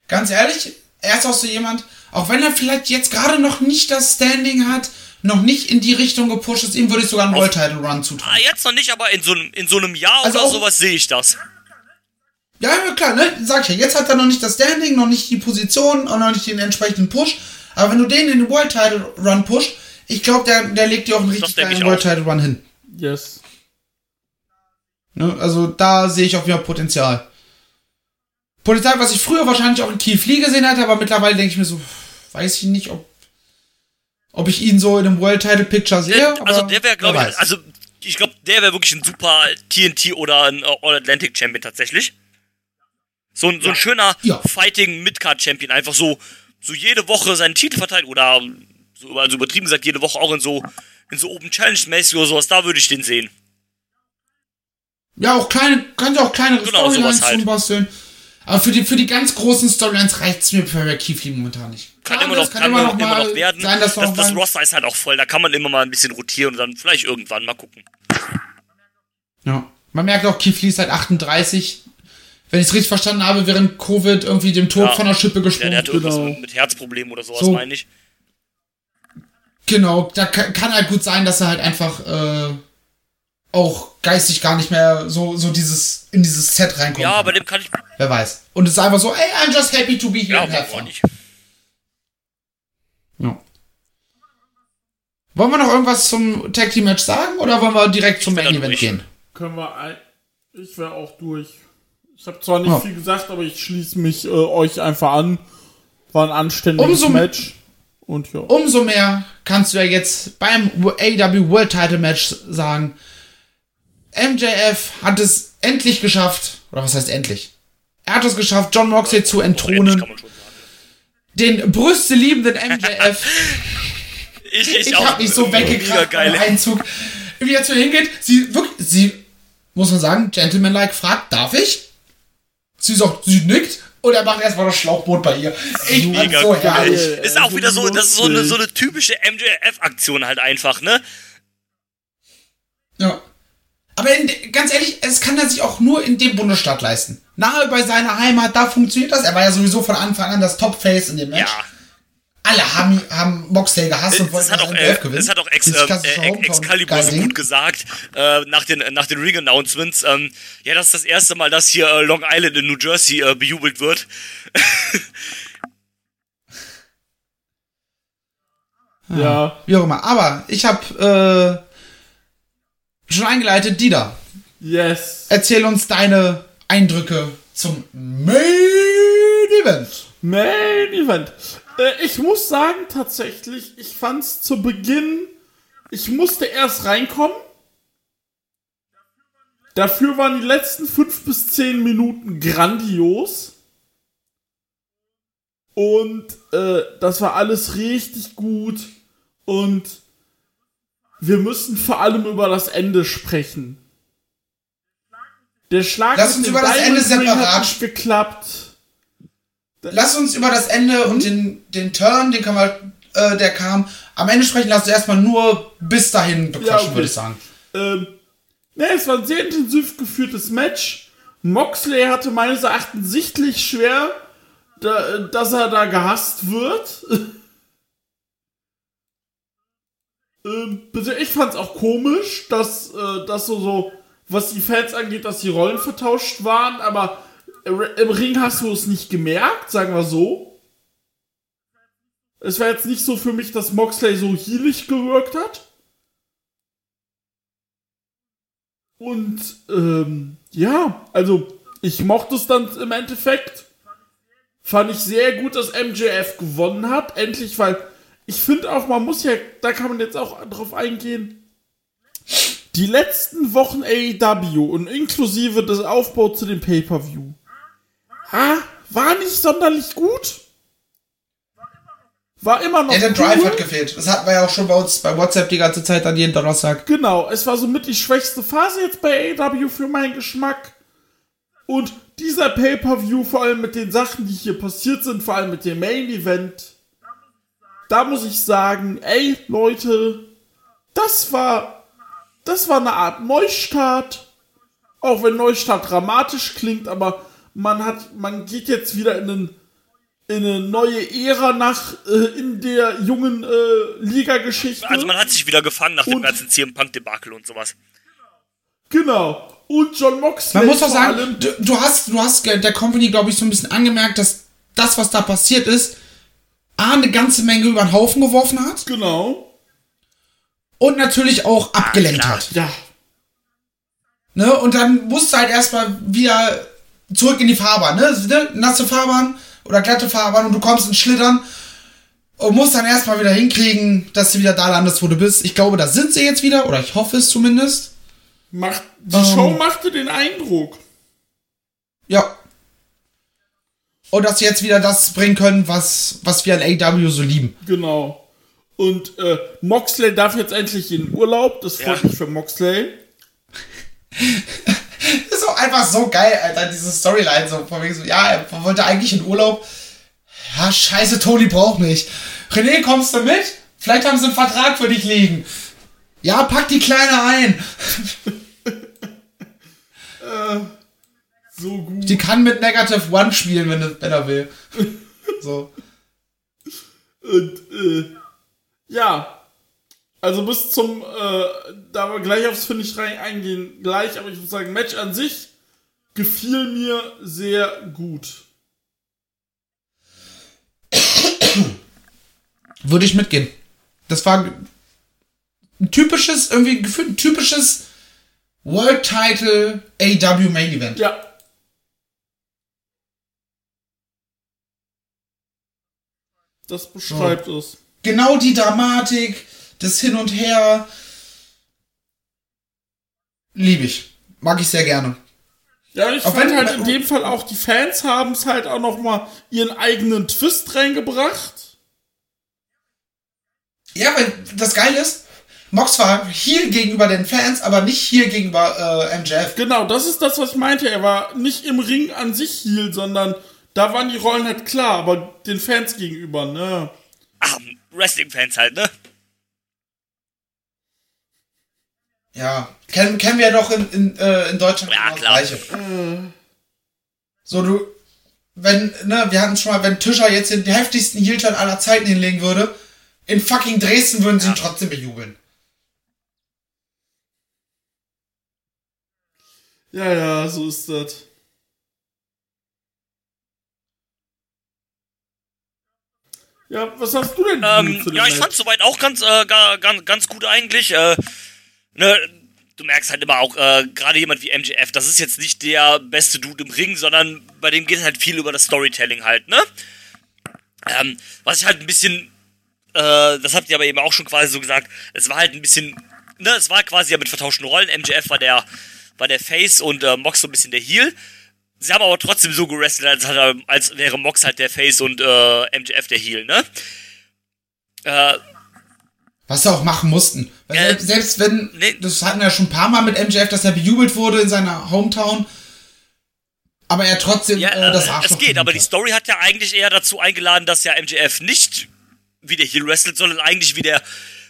Ganz ehrlich, er ist auch so jemand, auch wenn er vielleicht jetzt gerade noch nicht das Standing hat, noch nicht in die Richtung gepusht ist, ihm würde ich sogar einen World Title Run zutrauen. Ah, jetzt noch nicht, aber in so einem in so einem Jahr Also oder auch- sowas sehe ich das. Ja, ja, klar, ne? Sag ich ja, jetzt hat er noch nicht das Standing, noch nicht die Position und noch nicht den entsprechenden Push. Aber wenn du den in den World Title Run pusht, ich glaube, der, der legt dir auch einen richtig geilen World auch. Title Run hin. Yes. Ne? Also da sehe ich jeden Fall Potenzial. Potenzial, was ich früher wahrscheinlich auch in Keith Lee gesehen hatte, aber mittlerweile denke ich mir so, weiß ich nicht, ob, ob ich ihn so in einem World Title Picture sehe. Der, also aber der wäre, glaube ich, weiß. also ich glaube, der wäre wirklich ein super TNT oder ein äh, All-Atlantic Champion tatsächlich. So ein, so ein schöner Ja. Fighting Midcard Champion, einfach so, so jede Woche seinen Titel verteilt oder so, also übertrieben gesagt, jede Woche auch in so, in so Open Challenge mäßig oder sowas, da würde ich den sehen. Ja, auch kleine, kannst auch kleinere Genau, Storylines halt. basteln. Aber für die, für die ganz großen Storylines reicht's mir für Lee momentan nicht. Kann Klar, immer noch, kann immer, noch, immer mal noch werden. Sein, dass das, das Roster ist halt auch voll, da kann man immer mal ein bisschen rotieren und dann vielleicht irgendwann mal gucken. Ja. Man merkt auch, Keith Lee ist seit 38. Wenn ich es richtig verstanden habe, während Covid irgendwie dem Tod Ja. von der Schippe Ja, gesprungen. der hatte irgendwas genau. mit, mit Herzproblemen oder sowas, So. meine ich. Genau, da kann, kann halt gut sein, dass er halt einfach äh, auch geistig gar nicht mehr so, so dieses in dieses Set reinkommt. Ja, bei dem kann ich. Wer weiß. Und es ist einfach so, ey, I'm just happy to be here Ja, warum nicht. Ja. Wollen wir noch irgendwas zum Tag Team Match sagen oder wollen wir direkt zum Main Event gehen? Können wir ein. Ich wäre auch durch. Ich habe zwar nicht Ja. viel gesagt, aber ich schließe mich äh, euch einfach an. War ein anständiges Umso- Match. Und ja. Umso mehr kannst du ja jetzt beim AEW World Title Match sagen, MJF hat es endlich geschafft, oder was heißt endlich? Er hat es geschafft, John Moxley zu entthronen, den brüsteliebenden MJF. Ich, ich, Ich hab mich so geil. beim Einzug. Wie er zu ihr hingeht, sie wirklich, sie, muss man sagen, gentlemanlike fragt, darf ich? Sie sagt, sie nickt und er macht erstmal das Schlauchboot bei ihr. Ich Mega so cool. herrlich. Ist auch wieder so, das ist so eine, so eine typische MJF-Aktion halt einfach, ne? Ja. Aber in, ganz ehrlich, es kann er sich auch nur in dem Bundesstaat leisten. Nahe bei seiner Heimat, da funktioniert das. Er war ja sowieso von Anfang an das Top-Face in dem Match. Ja. Alle haben, haben Moxley gehasst und Das wollten hat auch, äh, gewinnen. das hat auch Ex, äh, Excalibur so gut gesagt, äh, nach den, nach den Ring-Announcements. Ähm, ja, das ist das erste Mal, dass hier äh, Long Island in New Jersey äh, bejubelt wird. Ja. Wie auch immer. Aber ich habe äh, schon eingeleitet, Dida. Yes. Erzähl uns deine Eindrücke zum Main Event. Main Event. Äh, ich muss sagen, tatsächlich, ich fand's zu Beginn, ich musste erst reinkommen. Dafür waren die letzten fünf bis zehn Minuten grandios. Und äh, das war alles richtig gut. Und wir müssen vor allem über das Ende sprechen. Der Schlag Lass uns über das Ende hat separat nicht geklappt. Lass uns über das Ende und den, den Turn, den kann man, äh, der kam, am Ende sprechen. Lass uns erstmal nur bis dahin bequatschen, okay. würde ich sagen. Ähm, ne, es war ein sehr intensiv geführtes Match. Moxley hatte meines Erachtens sichtlich schwer, da, dass er da gehasst wird. ähm, ich fand's auch komisch, dass, äh, dass so, so, was die Fans angeht, dass die Rollen vertauscht waren, aber im Ring hast du es nicht gemerkt, sagen wir so. Es war jetzt nicht so für mich, dass Moxley so healig gewirkt hat. Und ähm, ja, also ich mochte es dann im Endeffekt. Fand ich sehr gut, dass MJF gewonnen hat. Endlich, weil ich finde auch, man muss ja, da kann man jetzt auch drauf eingehen. Die letzten Wochen AEW und inklusive des Aufbaus zu dem Pay-Per-View ah, war nicht sonderlich gut. War immer noch Ja, der Drive hat gefehlt. Das hatten wir ja auch schon bei uns bei WhatsApp die ganze Zeit an jeden Donnerstag. Genau, es war somit die schwächste Phase jetzt bei AEW für meinen Geschmack. Und dieser Pay-Per-View, vor allem mit den Sachen, die hier passiert sind, vor allem mit dem Main-Event, da muss ich sagen, ey, Leute, das war, das war eine Art Neustart. Auch wenn Neustart dramatisch klingt, aber man hat, man geht jetzt wieder in einen in eine neue Ära nach äh, in der jungen äh, Liga-Geschichte. Also man hat sich wieder gefangen nach dem Und- ganzen CM Punk-Debakel und sowas. Genau. Und John Moxley. Man muss auch vor sagen, allem- du, du hast, du hast der Company, glaube ich, so ein bisschen angemerkt, dass das, was da passiert ist, A, eine ganze Menge über den Haufen geworfen hat Genau. und natürlich auch abgelenkt klar. hat. Ja. Ne? Und dann musst du halt erstmal wieder zurück in die Fahrbahn, ne? Nasse Fahrbahn oder glatte Fahrbahn und du kommst ins Schlittern und musst dann erstmal wieder hinkriegen, dass du wieder da landest, wo du bist. Ich glaube, da sind sie jetzt wieder, oder ich hoffe es zumindest. Macht, die Ähm. Show machte den Eindruck. Ja. Und dass sie jetzt wieder das bringen können, was, was wir an AW so lieben. Genau. Und äh, Moxley darf jetzt endlich in Urlaub. Das freut Ja. mich für Moxley. Das ist auch einfach so geil, Alter, diese Storyline. So, von wegen so, ja, er wollte eigentlich in Urlaub. Ja, scheiße, Tony braucht mich. René, kommst du mit? Vielleicht haben sie einen Vertrag für dich liegen. Ja, pack die Kleine ein. So gut. Die kann mit Negative One spielen, wenn, er- wenn er will. So. Und äh, ja. Also bis zum, äh, da wir gleich aufs Finish rein eingehen, gleich, aber ich muss sagen, Match an sich gefiel mir sehr gut. Würde ich mitgehen. Das war ein typisches, irgendwie gefühlt ein typisches World Title AW Main Event. Ja. Das beschreibt es. Genau die Dramatik, das Hin und Her. Liebe ich. Mag ich sehr gerne. Ja, ich Auch fand wenn- halt in dem Fall auch, die Fans haben es halt auch noch mal ihren eigenen Twist reingebracht. Ja, weil das Geile ist, Mox war hier gegenüber den Fans, aber nicht hier gegenüber äh, MJF. Genau, das ist das, was ich meinte. Er war nicht im Ring an sich Heel, sondern da waren die Rollen halt klar, aber den Fans gegenüber, ne? Ach, Wrestling-Fans halt, ne? Ja, kennen, kennen wir doch in, in, äh, in Deutschland Ja, das klar. Gleiche. So, du, wenn, ne, wir hatten schon mal, wenn Tischer jetzt den heftigsten Heel-Turn aller Zeiten hinlegen würde, in fucking Dresden würden sie ihn trotzdem bejubeln. Ja, ja, so ist das. Ja, was hast du denn Ähm, ja, ich fand soweit auch ganz, äh, ga- ganz, ganz gut eigentlich. Äh, ne, du merkst halt immer auch, äh, gerade jemand wie MJF, das ist jetzt nicht der beste Dude im Ring, sondern bei dem geht halt viel über das Storytelling halt, ne? Ähm, was ich halt ein bisschen, äh, das habt ihr aber eben auch schon quasi so gesagt, es war halt ein bisschen, ne, es war quasi ja mit vertauschten Rollen. MJF war der, war der Face und äh, Mox so ein bisschen der Heel. Sie haben aber trotzdem so gerestelt, als, als wäre Mox halt der Face und äh, MJF der Heel, ne? Äh, Was sie auch machen mussten. Weil Ja. selbst, wenn, Nee. das hatten wir ja schon ein paar Mal mit MJF, dass er bejubelt wurde in seiner Hometown, aber er trotzdem Ja, äh, das äh, Arschloch es geht, aber die. Story hat ja eigentlich eher dazu eingeladen, dass ja MJF nicht wie der Heel wrestelt, sondern eigentlich wie der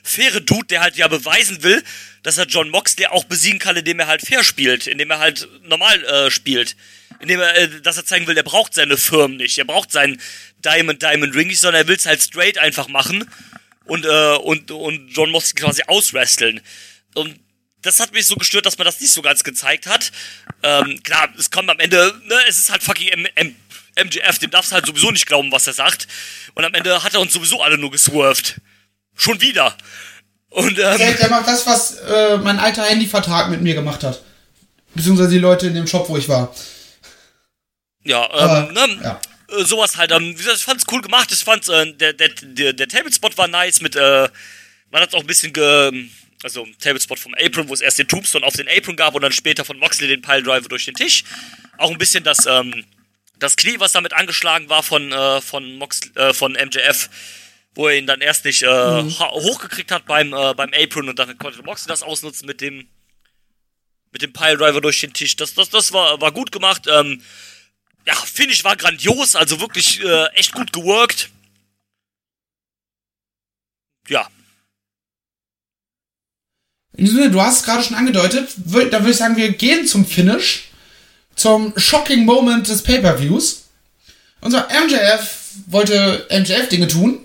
faire Dude, der halt ja beweisen will, dass er John Moxley auch besiegen kann, indem er halt fair spielt, indem er halt normal äh, spielt. Indem er, äh, dass er zeigen will, er braucht seine Firmen nicht, er braucht seinen Diamond Diamond Ring nicht, sondern er will es halt straight einfach machen und, äh, und, und John Moxley quasi auswresteln. Und das hat mich so gestört, dass man das nicht so ganz gezeigt hat. Ähm, klar, es kommt am Ende, ne, es ist halt fucking M M MGF, dem darfst du halt sowieso nicht glauben, was er sagt. Und am Ende hat er uns sowieso alle nur geswerved. Schon wieder. Und, Der, ähm, der macht das, was äh, mein alter Handyvertrag mit mir gemacht hat. Beziehungsweise die Leute in dem Shop, wo ich war. ja, Aber, ähm, ne, ja. Äh, sowas halt, ähm, wie gesagt, ich fand's cool gemacht, ich fand's, äh, der, der, der, der Tablespot war nice mit, äh, man hat's auch ein bisschen ge, also Tablespot vom Apron, wo es erst den Tombstone auf den Apron gab und dann später von Moxley den Piledriver durch den Tisch. Auch ein bisschen das, ähm, das Knie, was damit angeschlagen war von, äh, von Mox, äh, von MJF, wo er ihn dann erst nicht, äh, ha- hochgekriegt hat beim, äh, beim Apron und dann konnte Moxley das ausnutzen mit dem, mit dem Piledriver durch den Tisch. Das, das, das war, war gut gemacht, ähm, ja, Finish war grandios, also wirklich äh, echt gut geworkt. Ja, In diesem Sinne, du hast es gerade schon angedeutet, da würde ich sagen, wir gehen zum Finish, zum shocking Moment des Pay-Per-Views. Unser MJF wollte MJF-Dinge tun,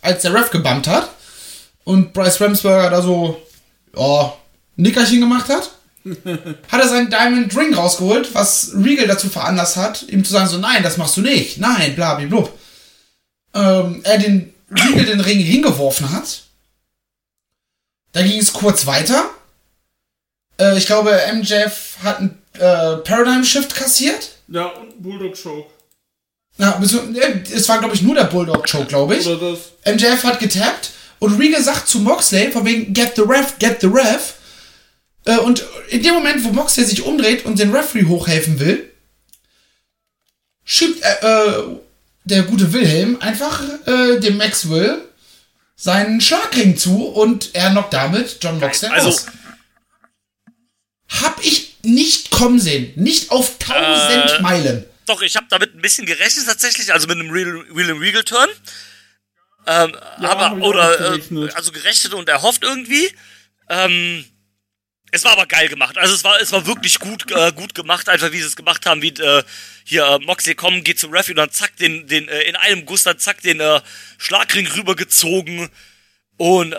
als der Ref gebammt hat und Bryce Ramsberger da so, ja, ein Nickerchen gemacht hat. hat er seinen Diamond Ring rausgeholt, was Regal dazu veranlasst hat, ihm zu sagen so, nein, das machst du nicht, nein, bla, bla, bla. Ähm, er den Regal den Ring hingeworfen hat. Da ging es kurz weiter. Äh, ich glaube, MJF hat einen äh, Paradigm Shift kassiert. Ja, und Bulldog Choke. Ja, bezieh- äh, es war, glaube ich, nur der Bulldog Choke, glaube ich. Oder das. MJF hat getappt und Regal sagt zu Moxley, von wegen, get the ref, get the ref. Äh, und in dem Moment, wo Moxley sich umdreht und den Referee hochhelfen will, schiebt äh, äh, der gute Wilhelm einfach äh, dem Maxwell seinen Schlagring zu und er knockt damit John Moxley Also, aus. Hab ich nicht kommen sehen. Nicht auf tausend Äh, Meilen. doch, ich habe damit ein bisschen gerechnet tatsächlich, also mit einem and Regal Turn. Ähm, ich aber, oder, äh, gerechnet. also gerechnet und erhofft irgendwie. Ähm, es war aber geil gemacht. Also es war, es war wirklich gut, äh, gut gemacht, einfach wie sie es gemacht haben, wie äh, hier äh, Moxley kommen, geht zum Ref und dann zack den, den äh, in einem Guss dann zack den äh, Schlagring rübergezogen und äh,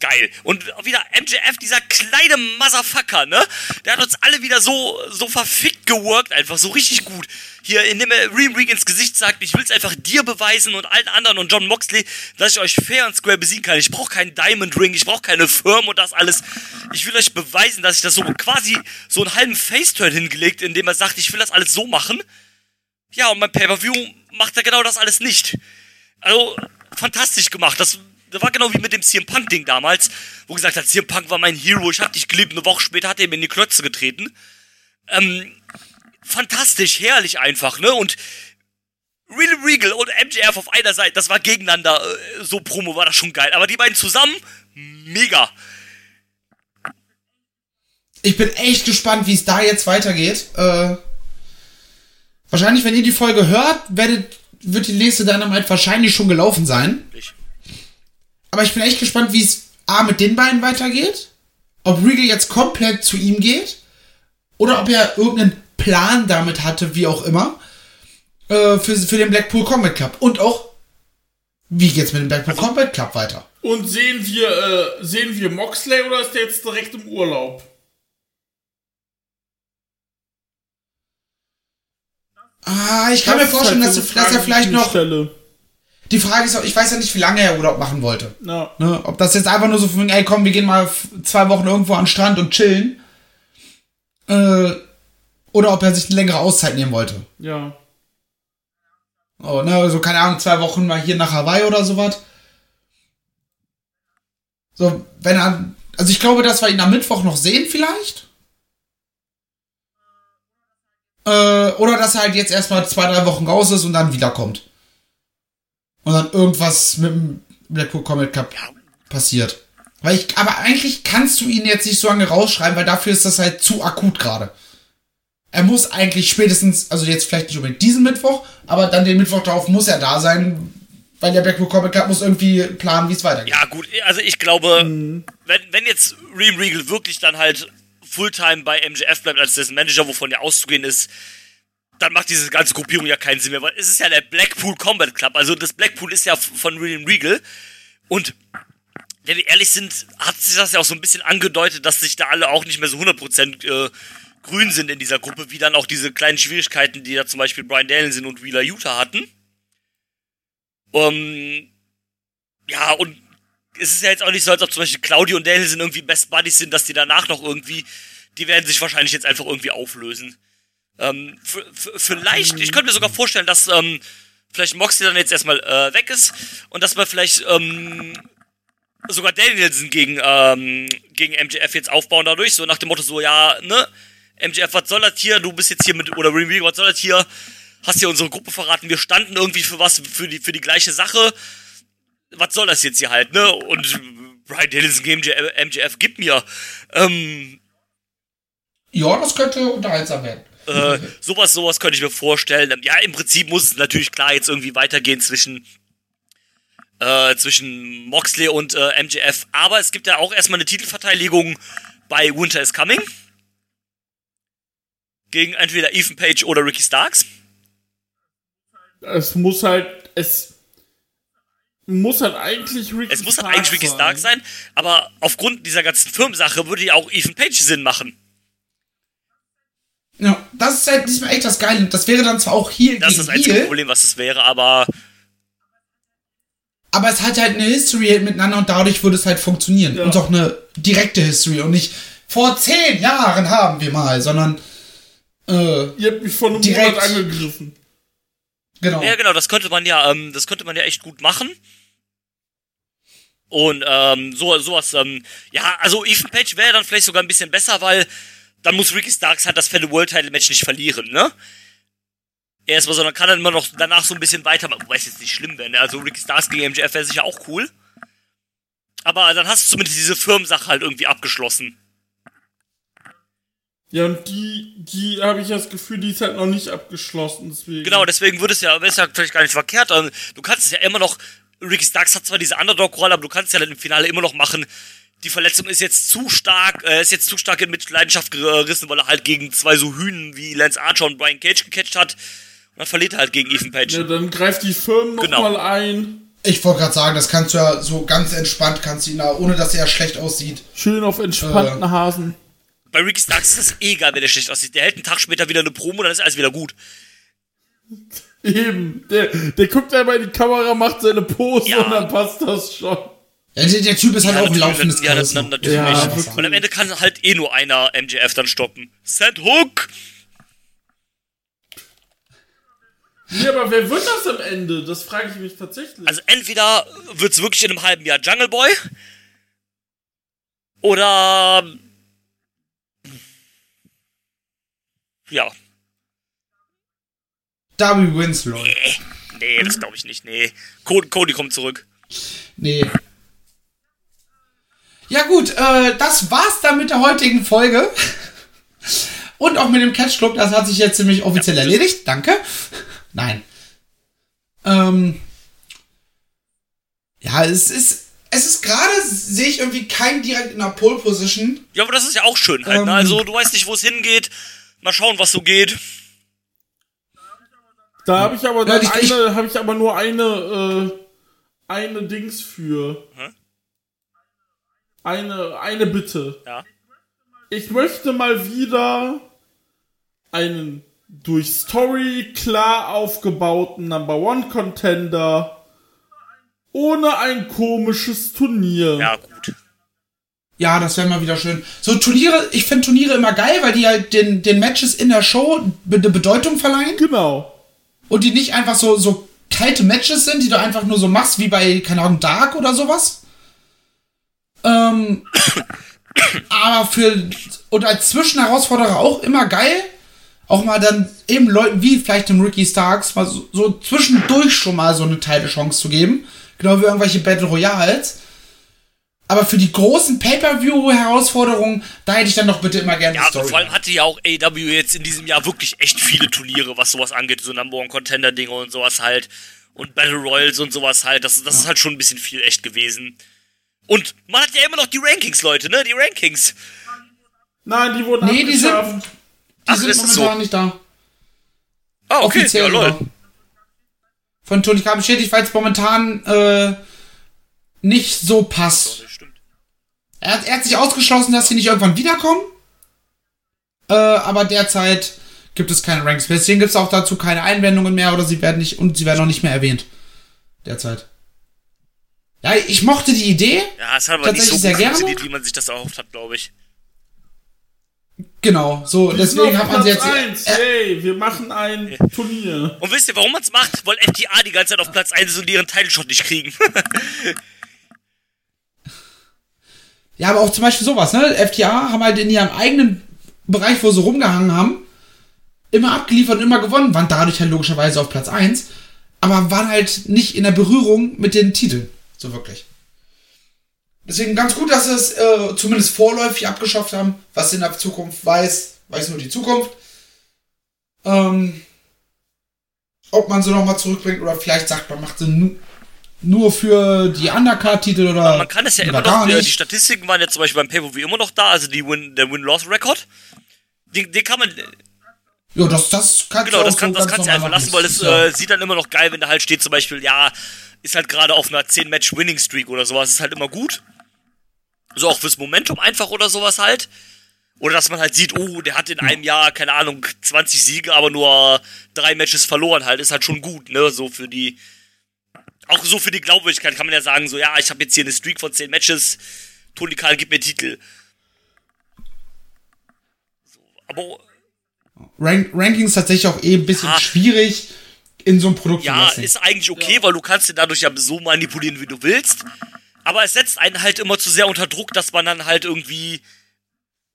geil. Und wieder MJF, dieser kleine Motherfucker, ne? Der hat uns alle wieder so, so verfickt geworkt, einfach so richtig gut. Hier, indem er Reem Reek ins Gesicht sagt, ich will's einfach dir beweisen und allen anderen und John Moxley, dass ich euch fair und square besiegen kann. Ich brauche keinen Diamond Ring, ich brauche keine Firm und das alles. Ich will euch beweisen, dass ich das so quasi so einen halben Face-Turn hingelegt, indem er sagt, ich will das alles so machen. Ja, und beim Pay-Per-View macht er genau das alles nicht. Also, fantastisch gemacht. Das, das war genau wie mit dem CM Punk-Ding damals, wo gesagt hat, CM Punk war mein Hero, ich hab dich geliebt. Eine Woche später hat er ihm in die Klötze getreten. Ähm, fantastisch, herrlich einfach, ne? Und Real Regal und MJF auf einer Seite, das war gegeneinander, äh, so Promo war das schon geil. Aber die beiden zusammen, mega. Ich bin echt gespannt, wie es da jetzt weitergeht. Äh, wahrscheinlich, wenn ihr die Folge hört, werdet, wird die nächste Dynamite wahrscheinlich schon gelaufen sein. Ich, Aber ich bin echt gespannt, wie es A mit den beiden weitergeht. Ob Regal jetzt komplett zu ihm geht. Oder ob er irgendeinen Plan damit hatte, wie auch immer. Äh, für, für den Blackpool Combat Club. Und auch, wie geht's mit dem Blackpool Combat Club weiter? Und sehen wir, äh, sehen wir Moxley oder ist der jetzt direkt im Urlaub? Ah, ich kann mir Das ist vorstellen, halt dass, dass er vielleicht noch. Stelle. Die Frage ist auch, ich weiß ja nicht, wie lange er Urlaub machen wollte. Ja. Ne? Ob das jetzt einfach nur so von, ey komm, wir gehen mal zwei Wochen irgendwo an den Strand und chillen. Äh, oder ob er sich eine längere Auszeit nehmen wollte. Ja. Oh, ne, so keine Ahnung, zwei Wochen mal hier nach Hawaii oder sowas. So, wenn er, also ich glaube, dass wir ihn am Mittwoch noch sehen vielleicht. Äh, oder dass er halt jetzt erstmal zwei, drei Wochen raus ist und dann wiederkommt. Und dann irgendwas mit dem Blackpool Comet Cup passiert. Weil ich, aber eigentlich kannst du ihn jetzt nicht so lange rausschreiben, weil dafür ist das halt zu akut gerade. Er muss eigentlich spätestens, also jetzt vielleicht nicht unbedingt diesen Mittwoch, aber dann den Mittwoch darauf muss er da sein, weil der Blackpool Comic Club muss irgendwie planen, wie es weitergeht. ja, gut, also ich glaube, wenn, wenn jetzt Reem Regal wirklich dann halt Fulltime bei MJF bleibt als dessen Manager, wovon ja auszugehen ist, dann macht diese ganze Gruppierung ja keinen Sinn mehr, weil es ist ja der Blackpool Combat Club. Also das Blackpool ist ja von Reem Regal. Und wenn wir ehrlich sind, hat sich das ja auch so ein bisschen angedeutet, dass sich da alle auch nicht mehr so 100% äh, grün sind in dieser Gruppe, wie dann auch diese kleinen Schwierigkeiten, die da zum Beispiel Brian Danielson und Wheeler Utah hatten. Um, ja, und es ist ja jetzt auch nicht so, als ob zum Beispiel Claudio und Danielson irgendwie Best Buddies sind, dass die danach noch irgendwie, die werden sich wahrscheinlich jetzt einfach irgendwie auflösen. Ähm, vielleicht, ich könnte mir sogar vorstellen, dass ähm, vielleicht Moxley dann jetzt erstmal äh, weg ist und dass man vielleicht ähm, sogar Danielson gegen, ähm, gegen MJF jetzt aufbauen dadurch, so nach dem Motto so, ja, ne, MJF, was soll das hier, du bist jetzt hier mit, oder Remy, was soll das hier, hast hier unsere Gruppe verraten, wir standen irgendwie für was, für die, für die gleiche Sache, was soll das jetzt hier halt, ne, und Brian gegen MJF, MJF, gib mir, ähm, Ja, das könnte unterhaltsam werden. äh, sowas, sowas könnte ich mir vorstellen. Ja, im Prinzip muss es natürlich klar jetzt irgendwie weitergehen zwischen äh, zwischen Moxley und äh, MJF. Aber es gibt ja auch erstmal eine Titelverteidigung bei Winter is Coming. Gegen entweder Ethan Page oder Ricky Starks. Es muss halt, es muss halt eigentlich Ricky Es muss halt eigentlich Ricky Starks sein, aber aufgrund dieser ganzen Firmensache würde ja auch Ethan Page Sinn machen. Ja, das ist halt diesmal echt das Geile. Das wäre dann zwar auch Heal Das ist das einzige Heal, Problem, was es wäre, aber aber es hat halt eine History miteinander und dadurch würde es halt funktionieren. Ja. Und auch eine direkte History und nicht vor zehn Jahren haben wir mal, sondern äh, Ihr habt mich vor einem Direkt. Monat angegriffen. genau. Ja, genau, das könnte man ja, ähm, das könnte man ja echt gut machen. Und ähm, so sowas, ähm, ja, also Ethan Page wäre dann vielleicht sogar ein bisschen besser, weil dann muss Ricky Starks halt das Fälle World Title Match nicht verlieren, ne? erstmal, sondern kann dann immer noch danach so ein bisschen weitermachen. Wobei es jetzt nicht schlimm wäre, ne? Also Ricky Stars gegen MJF wäre sicher auch cool. Aber dann hast du zumindest diese Firmensache halt irgendwie abgeschlossen. Ja, und die, die habe ich das Gefühl, die ist halt noch nicht abgeschlossen, deswegen. Genau, deswegen würde es ja, es ja vielleicht gar nicht verkehrt. Also, Du kannst es ja immer noch, Ricky Starks hat zwar diese Underdog-Rolle, aber du kannst es ja dann im Finale immer noch machen. Die Verletzung ist jetzt zu stark, äh, ist jetzt zu stark in Mitleidenschaft gerissen, weil er halt gegen zwei so Hühnen wie Lance Archer und Brian Cage gecatcht hat. Und dann verliert er halt gegen Ethan Page. Ja, dann greift die Firmen Genau. nochmal ein. Ich wollte gerade sagen, das kannst du ja so ganz entspannt, kannst du ihn da, ohne dass er schlecht aussieht. Schön auf entspannten Äh. Hasen. Bei Ricky Starks ist es eh egal, wenn der schlecht aussieht. Der hält einen Tag später wieder eine Promo, dann ist alles wieder gut. Eben. Der, der guckt einmal in die Kamera, macht seine Pose Ja. und dann passt das schon. Ja, der, der Typ ist halt auch ein laufendes ja, das, Charisma. natürlich. Ja, und am Ende kann halt eh nur einer MJF dann stoppen. Sand Hook! Nee, aber wer wird das am Ende? Das frage ich mich tatsächlich. Also entweder wird's wirklich in einem halben Jahr Jungle Boy oder ja, Darby Winslow. nee, das glaube ich nicht. Nee, Cody, Cody kommt zurück. Nee. Ja gut, äh, das war's dann mit der heutigen Folge. Und auch mit dem Catch Club, das hat sich jetzt ziemlich offiziell Ja, erledigt. Danke. Nein. Ähm. Ja, es ist. Es ist gerade, sehe ich irgendwie keinen direkt in der Pole Position. Ja, aber das ist ja auch schön halt. Ähm. ne? Also du weißt nicht, wo es hingeht. Mal schauen, was so geht. da habe ich aber Ja, dann ich- ich- eine, habe ich aber nur eine, äh, eine Dings für. Hä? Eine, eine Bitte. Ja. Ich möchte mal wieder einen durch Story klar aufgebauten Number One Contender ohne ein komisches Turnier. Ja, gut. Ja, das wäre mal wieder schön. So Turniere, ich finde Turniere immer geil, weil die halt den, den Matches in der Show eine Bedeutung verleihen. Genau. und die nicht einfach so, so kalte Matches sind, die du einfach nur so machst, wie bei, keine Ahnung, Dark oder sowas. Ähm, aber für, und als Zwischenherausforderer auch immer geil, auch mal dann eben Leuten wie vielleicht dem Ricky Starks mal so, so zwischendurch schon mal so eine Teilchance zu geben. Genau wie irgendwelche Battle Royals. Aber für die großen Pay-Per-View-Herausforderungen, da hätte ich dann doch bitte immer gerne Ja, eine Story. vor allem hatte ja auch AW jetzt in diesem Jahr wirklich echt viele Turniere, was sowas angeht, so Number One Contender Dinge und sowas halt und Battle Royals und sowas halt. Das, das ist halt schon ein bisschen viel echt gewesen. Und man hat ja immer noch die Rankings, Leute, ne? Die Rankings. Nein, die wurden Nee, die sind- die Ach, sind momentan so? nicht da. Ah, okay. offiziell ja, lol. Von Tony Khan bestätigt, weil es momentan äh, nicht so passt. Er hat, er hat sich ausgeschlossen, dass sie nicht irgendwann wiederkommen. Äh, aber derzeit gibt es keine Ranks. mehr. Deswegen gibt es auch dazu keine Einwendungen mehr oder sie werden nicht und sie werden auch nicht mehr erwähnt. Derzeit. Ja, ich mochte die Idee. Ja, es hat aber nicht so sehr gerne. funktioniert, wie man sich das erhofft hat, glaube ich. Genau, so, sind deswegen hat man sie Platz jetzt. 1. Äh, Hey, wir machen ein Turnier. Und wisst ihr, warum man es macht? Weil FTA die ganze Zeit auf Platz 1 ist und ihren Title Shot nicht kriegen. Ja, aber auch zum Beispiel sowas, ne? FTA haben halt in ihrem eigenen Bereich, wo sie rumgehangen haben, immer abgeliefert und immer gewonnen, waren dadurch halt logischerweise auf Platz 1, aber waren halt nicht in der Berührung mit den Titeln. So wirklich. Deswegen ganz gut, dass sie es äh, zumindest vorläufig abgeschafft haben. Was in der Zukunft weiß, weiß nur die Zukunft. Ähm, ob man sie nochmal zurückbringt oder vielleicht sagt, man macht sie nur für die Undercard-Titel oder. Man kann es ja immer noch, äh, die. Statistiken waren ja zum Beispiel beim Pay-Per-View immer noch da, also die Win, der Win-Loss-Record. Den, den kann man, Ja, das, das kannst genau, du das, kann, so das kannst du einfach lassen, weil es Ja. äh, sieht dann immer noch geil, wenn da halt steht zum Beispiel, ja, ist halt gerade auf einer 10-Match-Winning-Streak oder sowas, ist halt immer gut. So auch fürs Momentum einfach oder sowas halt. Oder dass man halt sieht, oh, der hat in einem Jahr, keine Ahnung, 20 Siege, aber nur drei Matches verloren halt, ist halt schon gut, ne, so für die, auch so für die Glaubwürdigkeit kann man ja sagen, so, ja, ich habe jetzt hier eine Streak von 10 Matches, Tony Khan gibt mir Titel. So, aber Rank Rankings tatsächlich auch eh ein bisschen Ah. schwierig in so einem Produkt Ja, ist eigentlich okay, weil du kannst den dadurch ja so manipulieren, wie du willst. Aber es setzt einen halt immer zu sehr unter Druck, dass man dann halt irgendwie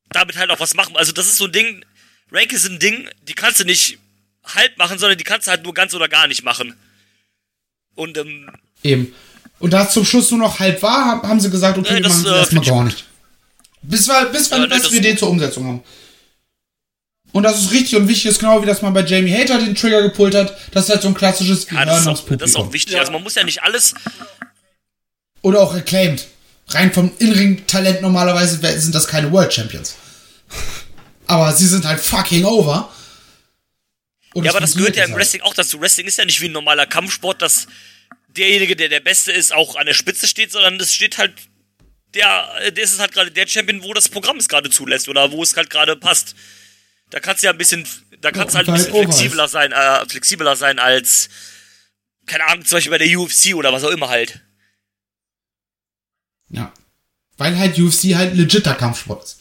damit halt auch was machen. Also das ist so ein Ding, Rankings sind ein Ding, die kannst du nicht halb machen, sondern die kannst du halt nur ganz oder gar nicht machen. Und ähm, Eben. Und da es zum Schluss nur noch halb war, haben, sie gesagt, okay, Nee, wir das, machen äh, das erstmal gar nicht. Bis wir, bis wir Ja, eine nee, das- Idee zur Umsetzung haben. Und das ist richtig und wichtig, ist genau wie das man bei Jamie Hater den Trigger gepult hat. Das ist halt so ein klassisches ja, das, ist auch, das ist auch wichtig. Also man muss ja nicht alles. Oder auch acclaimed. Rein vom Inring-Talent normalerweise sind das keine World Champions. Aber sie sind halt fucking over. Und Ja, aber das gehört ja im funktioniert Wrestling auch dazu. Wrestling ist ja nicht wie ein normaler Kampfsport, dass derjenige, der der Beste ist, auch an der Spitze steht, sondern es steht halt der, das ist halt gerade der Champion, wo das Programm es gerade zulässt oder wo es halt gerade passt. Da kannst du ja ein bisschen, da kannst du halt ein bisschen halt flexibler sein, äh, flexibler sein als, keine Ahnung, zum Beispiel bei der UFC oder was auch immer halt. Ja. Weil halt UFC halt legitter Kampfsport ist.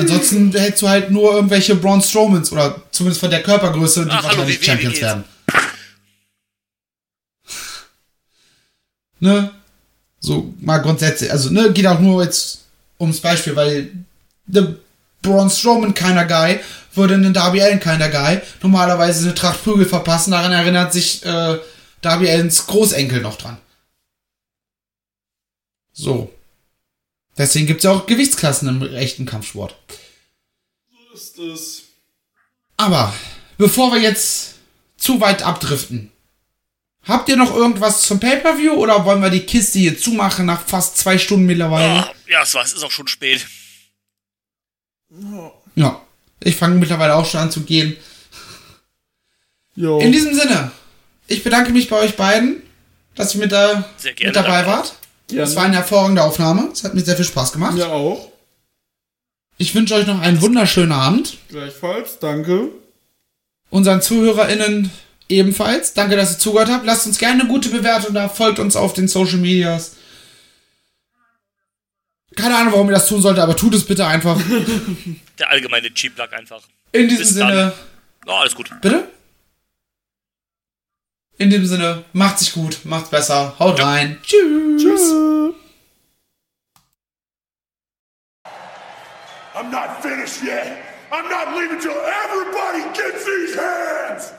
Ansonsten hättest du halt nur irgendwelche Braun Strowmans oder zumindest von der Körpergröße, die Ach, hallo, wahrscheinlich wie- Champions wie werden. ne? So, mal grundsätzlich. Also, ne, geht auch nur jetzt ums Beispiel, weil der Braun Strowman keiner Guy würde einen Darby Allen keiner Guy normalerweise eine Tracht Prügel verpassen. Daran erinnert sich äh, Darby Allens Großenkel noch dran. So. Deswegen gibt's ja auch Gewichtsklassen im echten Kampfsport. ist es. Aber bevor wir jetzt zu weit abdriften, habt ihr noch irgendwas zum Pay-per-View oder wollen wir die Kiste hier zumachen nach fast zwei Stunden mittlerweile? Ah, ja, es war, es ist auch schon spät. Ja, ich fange mittlerweile auch schon an zu gehen. Jo. In diesem Sinne, ich bedanke mich bei euch beiden, dass ihr mit, da, Sehr gerne, mit dabei danke. wart. Gerne. Es war eine hervorragende Aufnahme. Es hat mir sehr viel Spaß gemacht. Ja, auch. Ich wünsche euch noch einen wunderschönen Abend. Gleichfalls, danke. Unseren ZuhörerInnen ebenfalls. Danke, dass ihr zugehört habt. Lasst uns gerne eine gute Bewertung da. Folgt uns auf den Social Medias. Keine Ahnung, warum ihr das tun solltet, aber tut es bitte einfach. Der allgemeine Cheap Luck einfach. In diesem Bis dann. Sinne, Ja, alles gut. bitte? In diesem Sinne, macht sich gut, macht's besser, haut rein. Tschüss. Tschüss. I'm not finished yet. I'm not leaving till everybody gets these hands.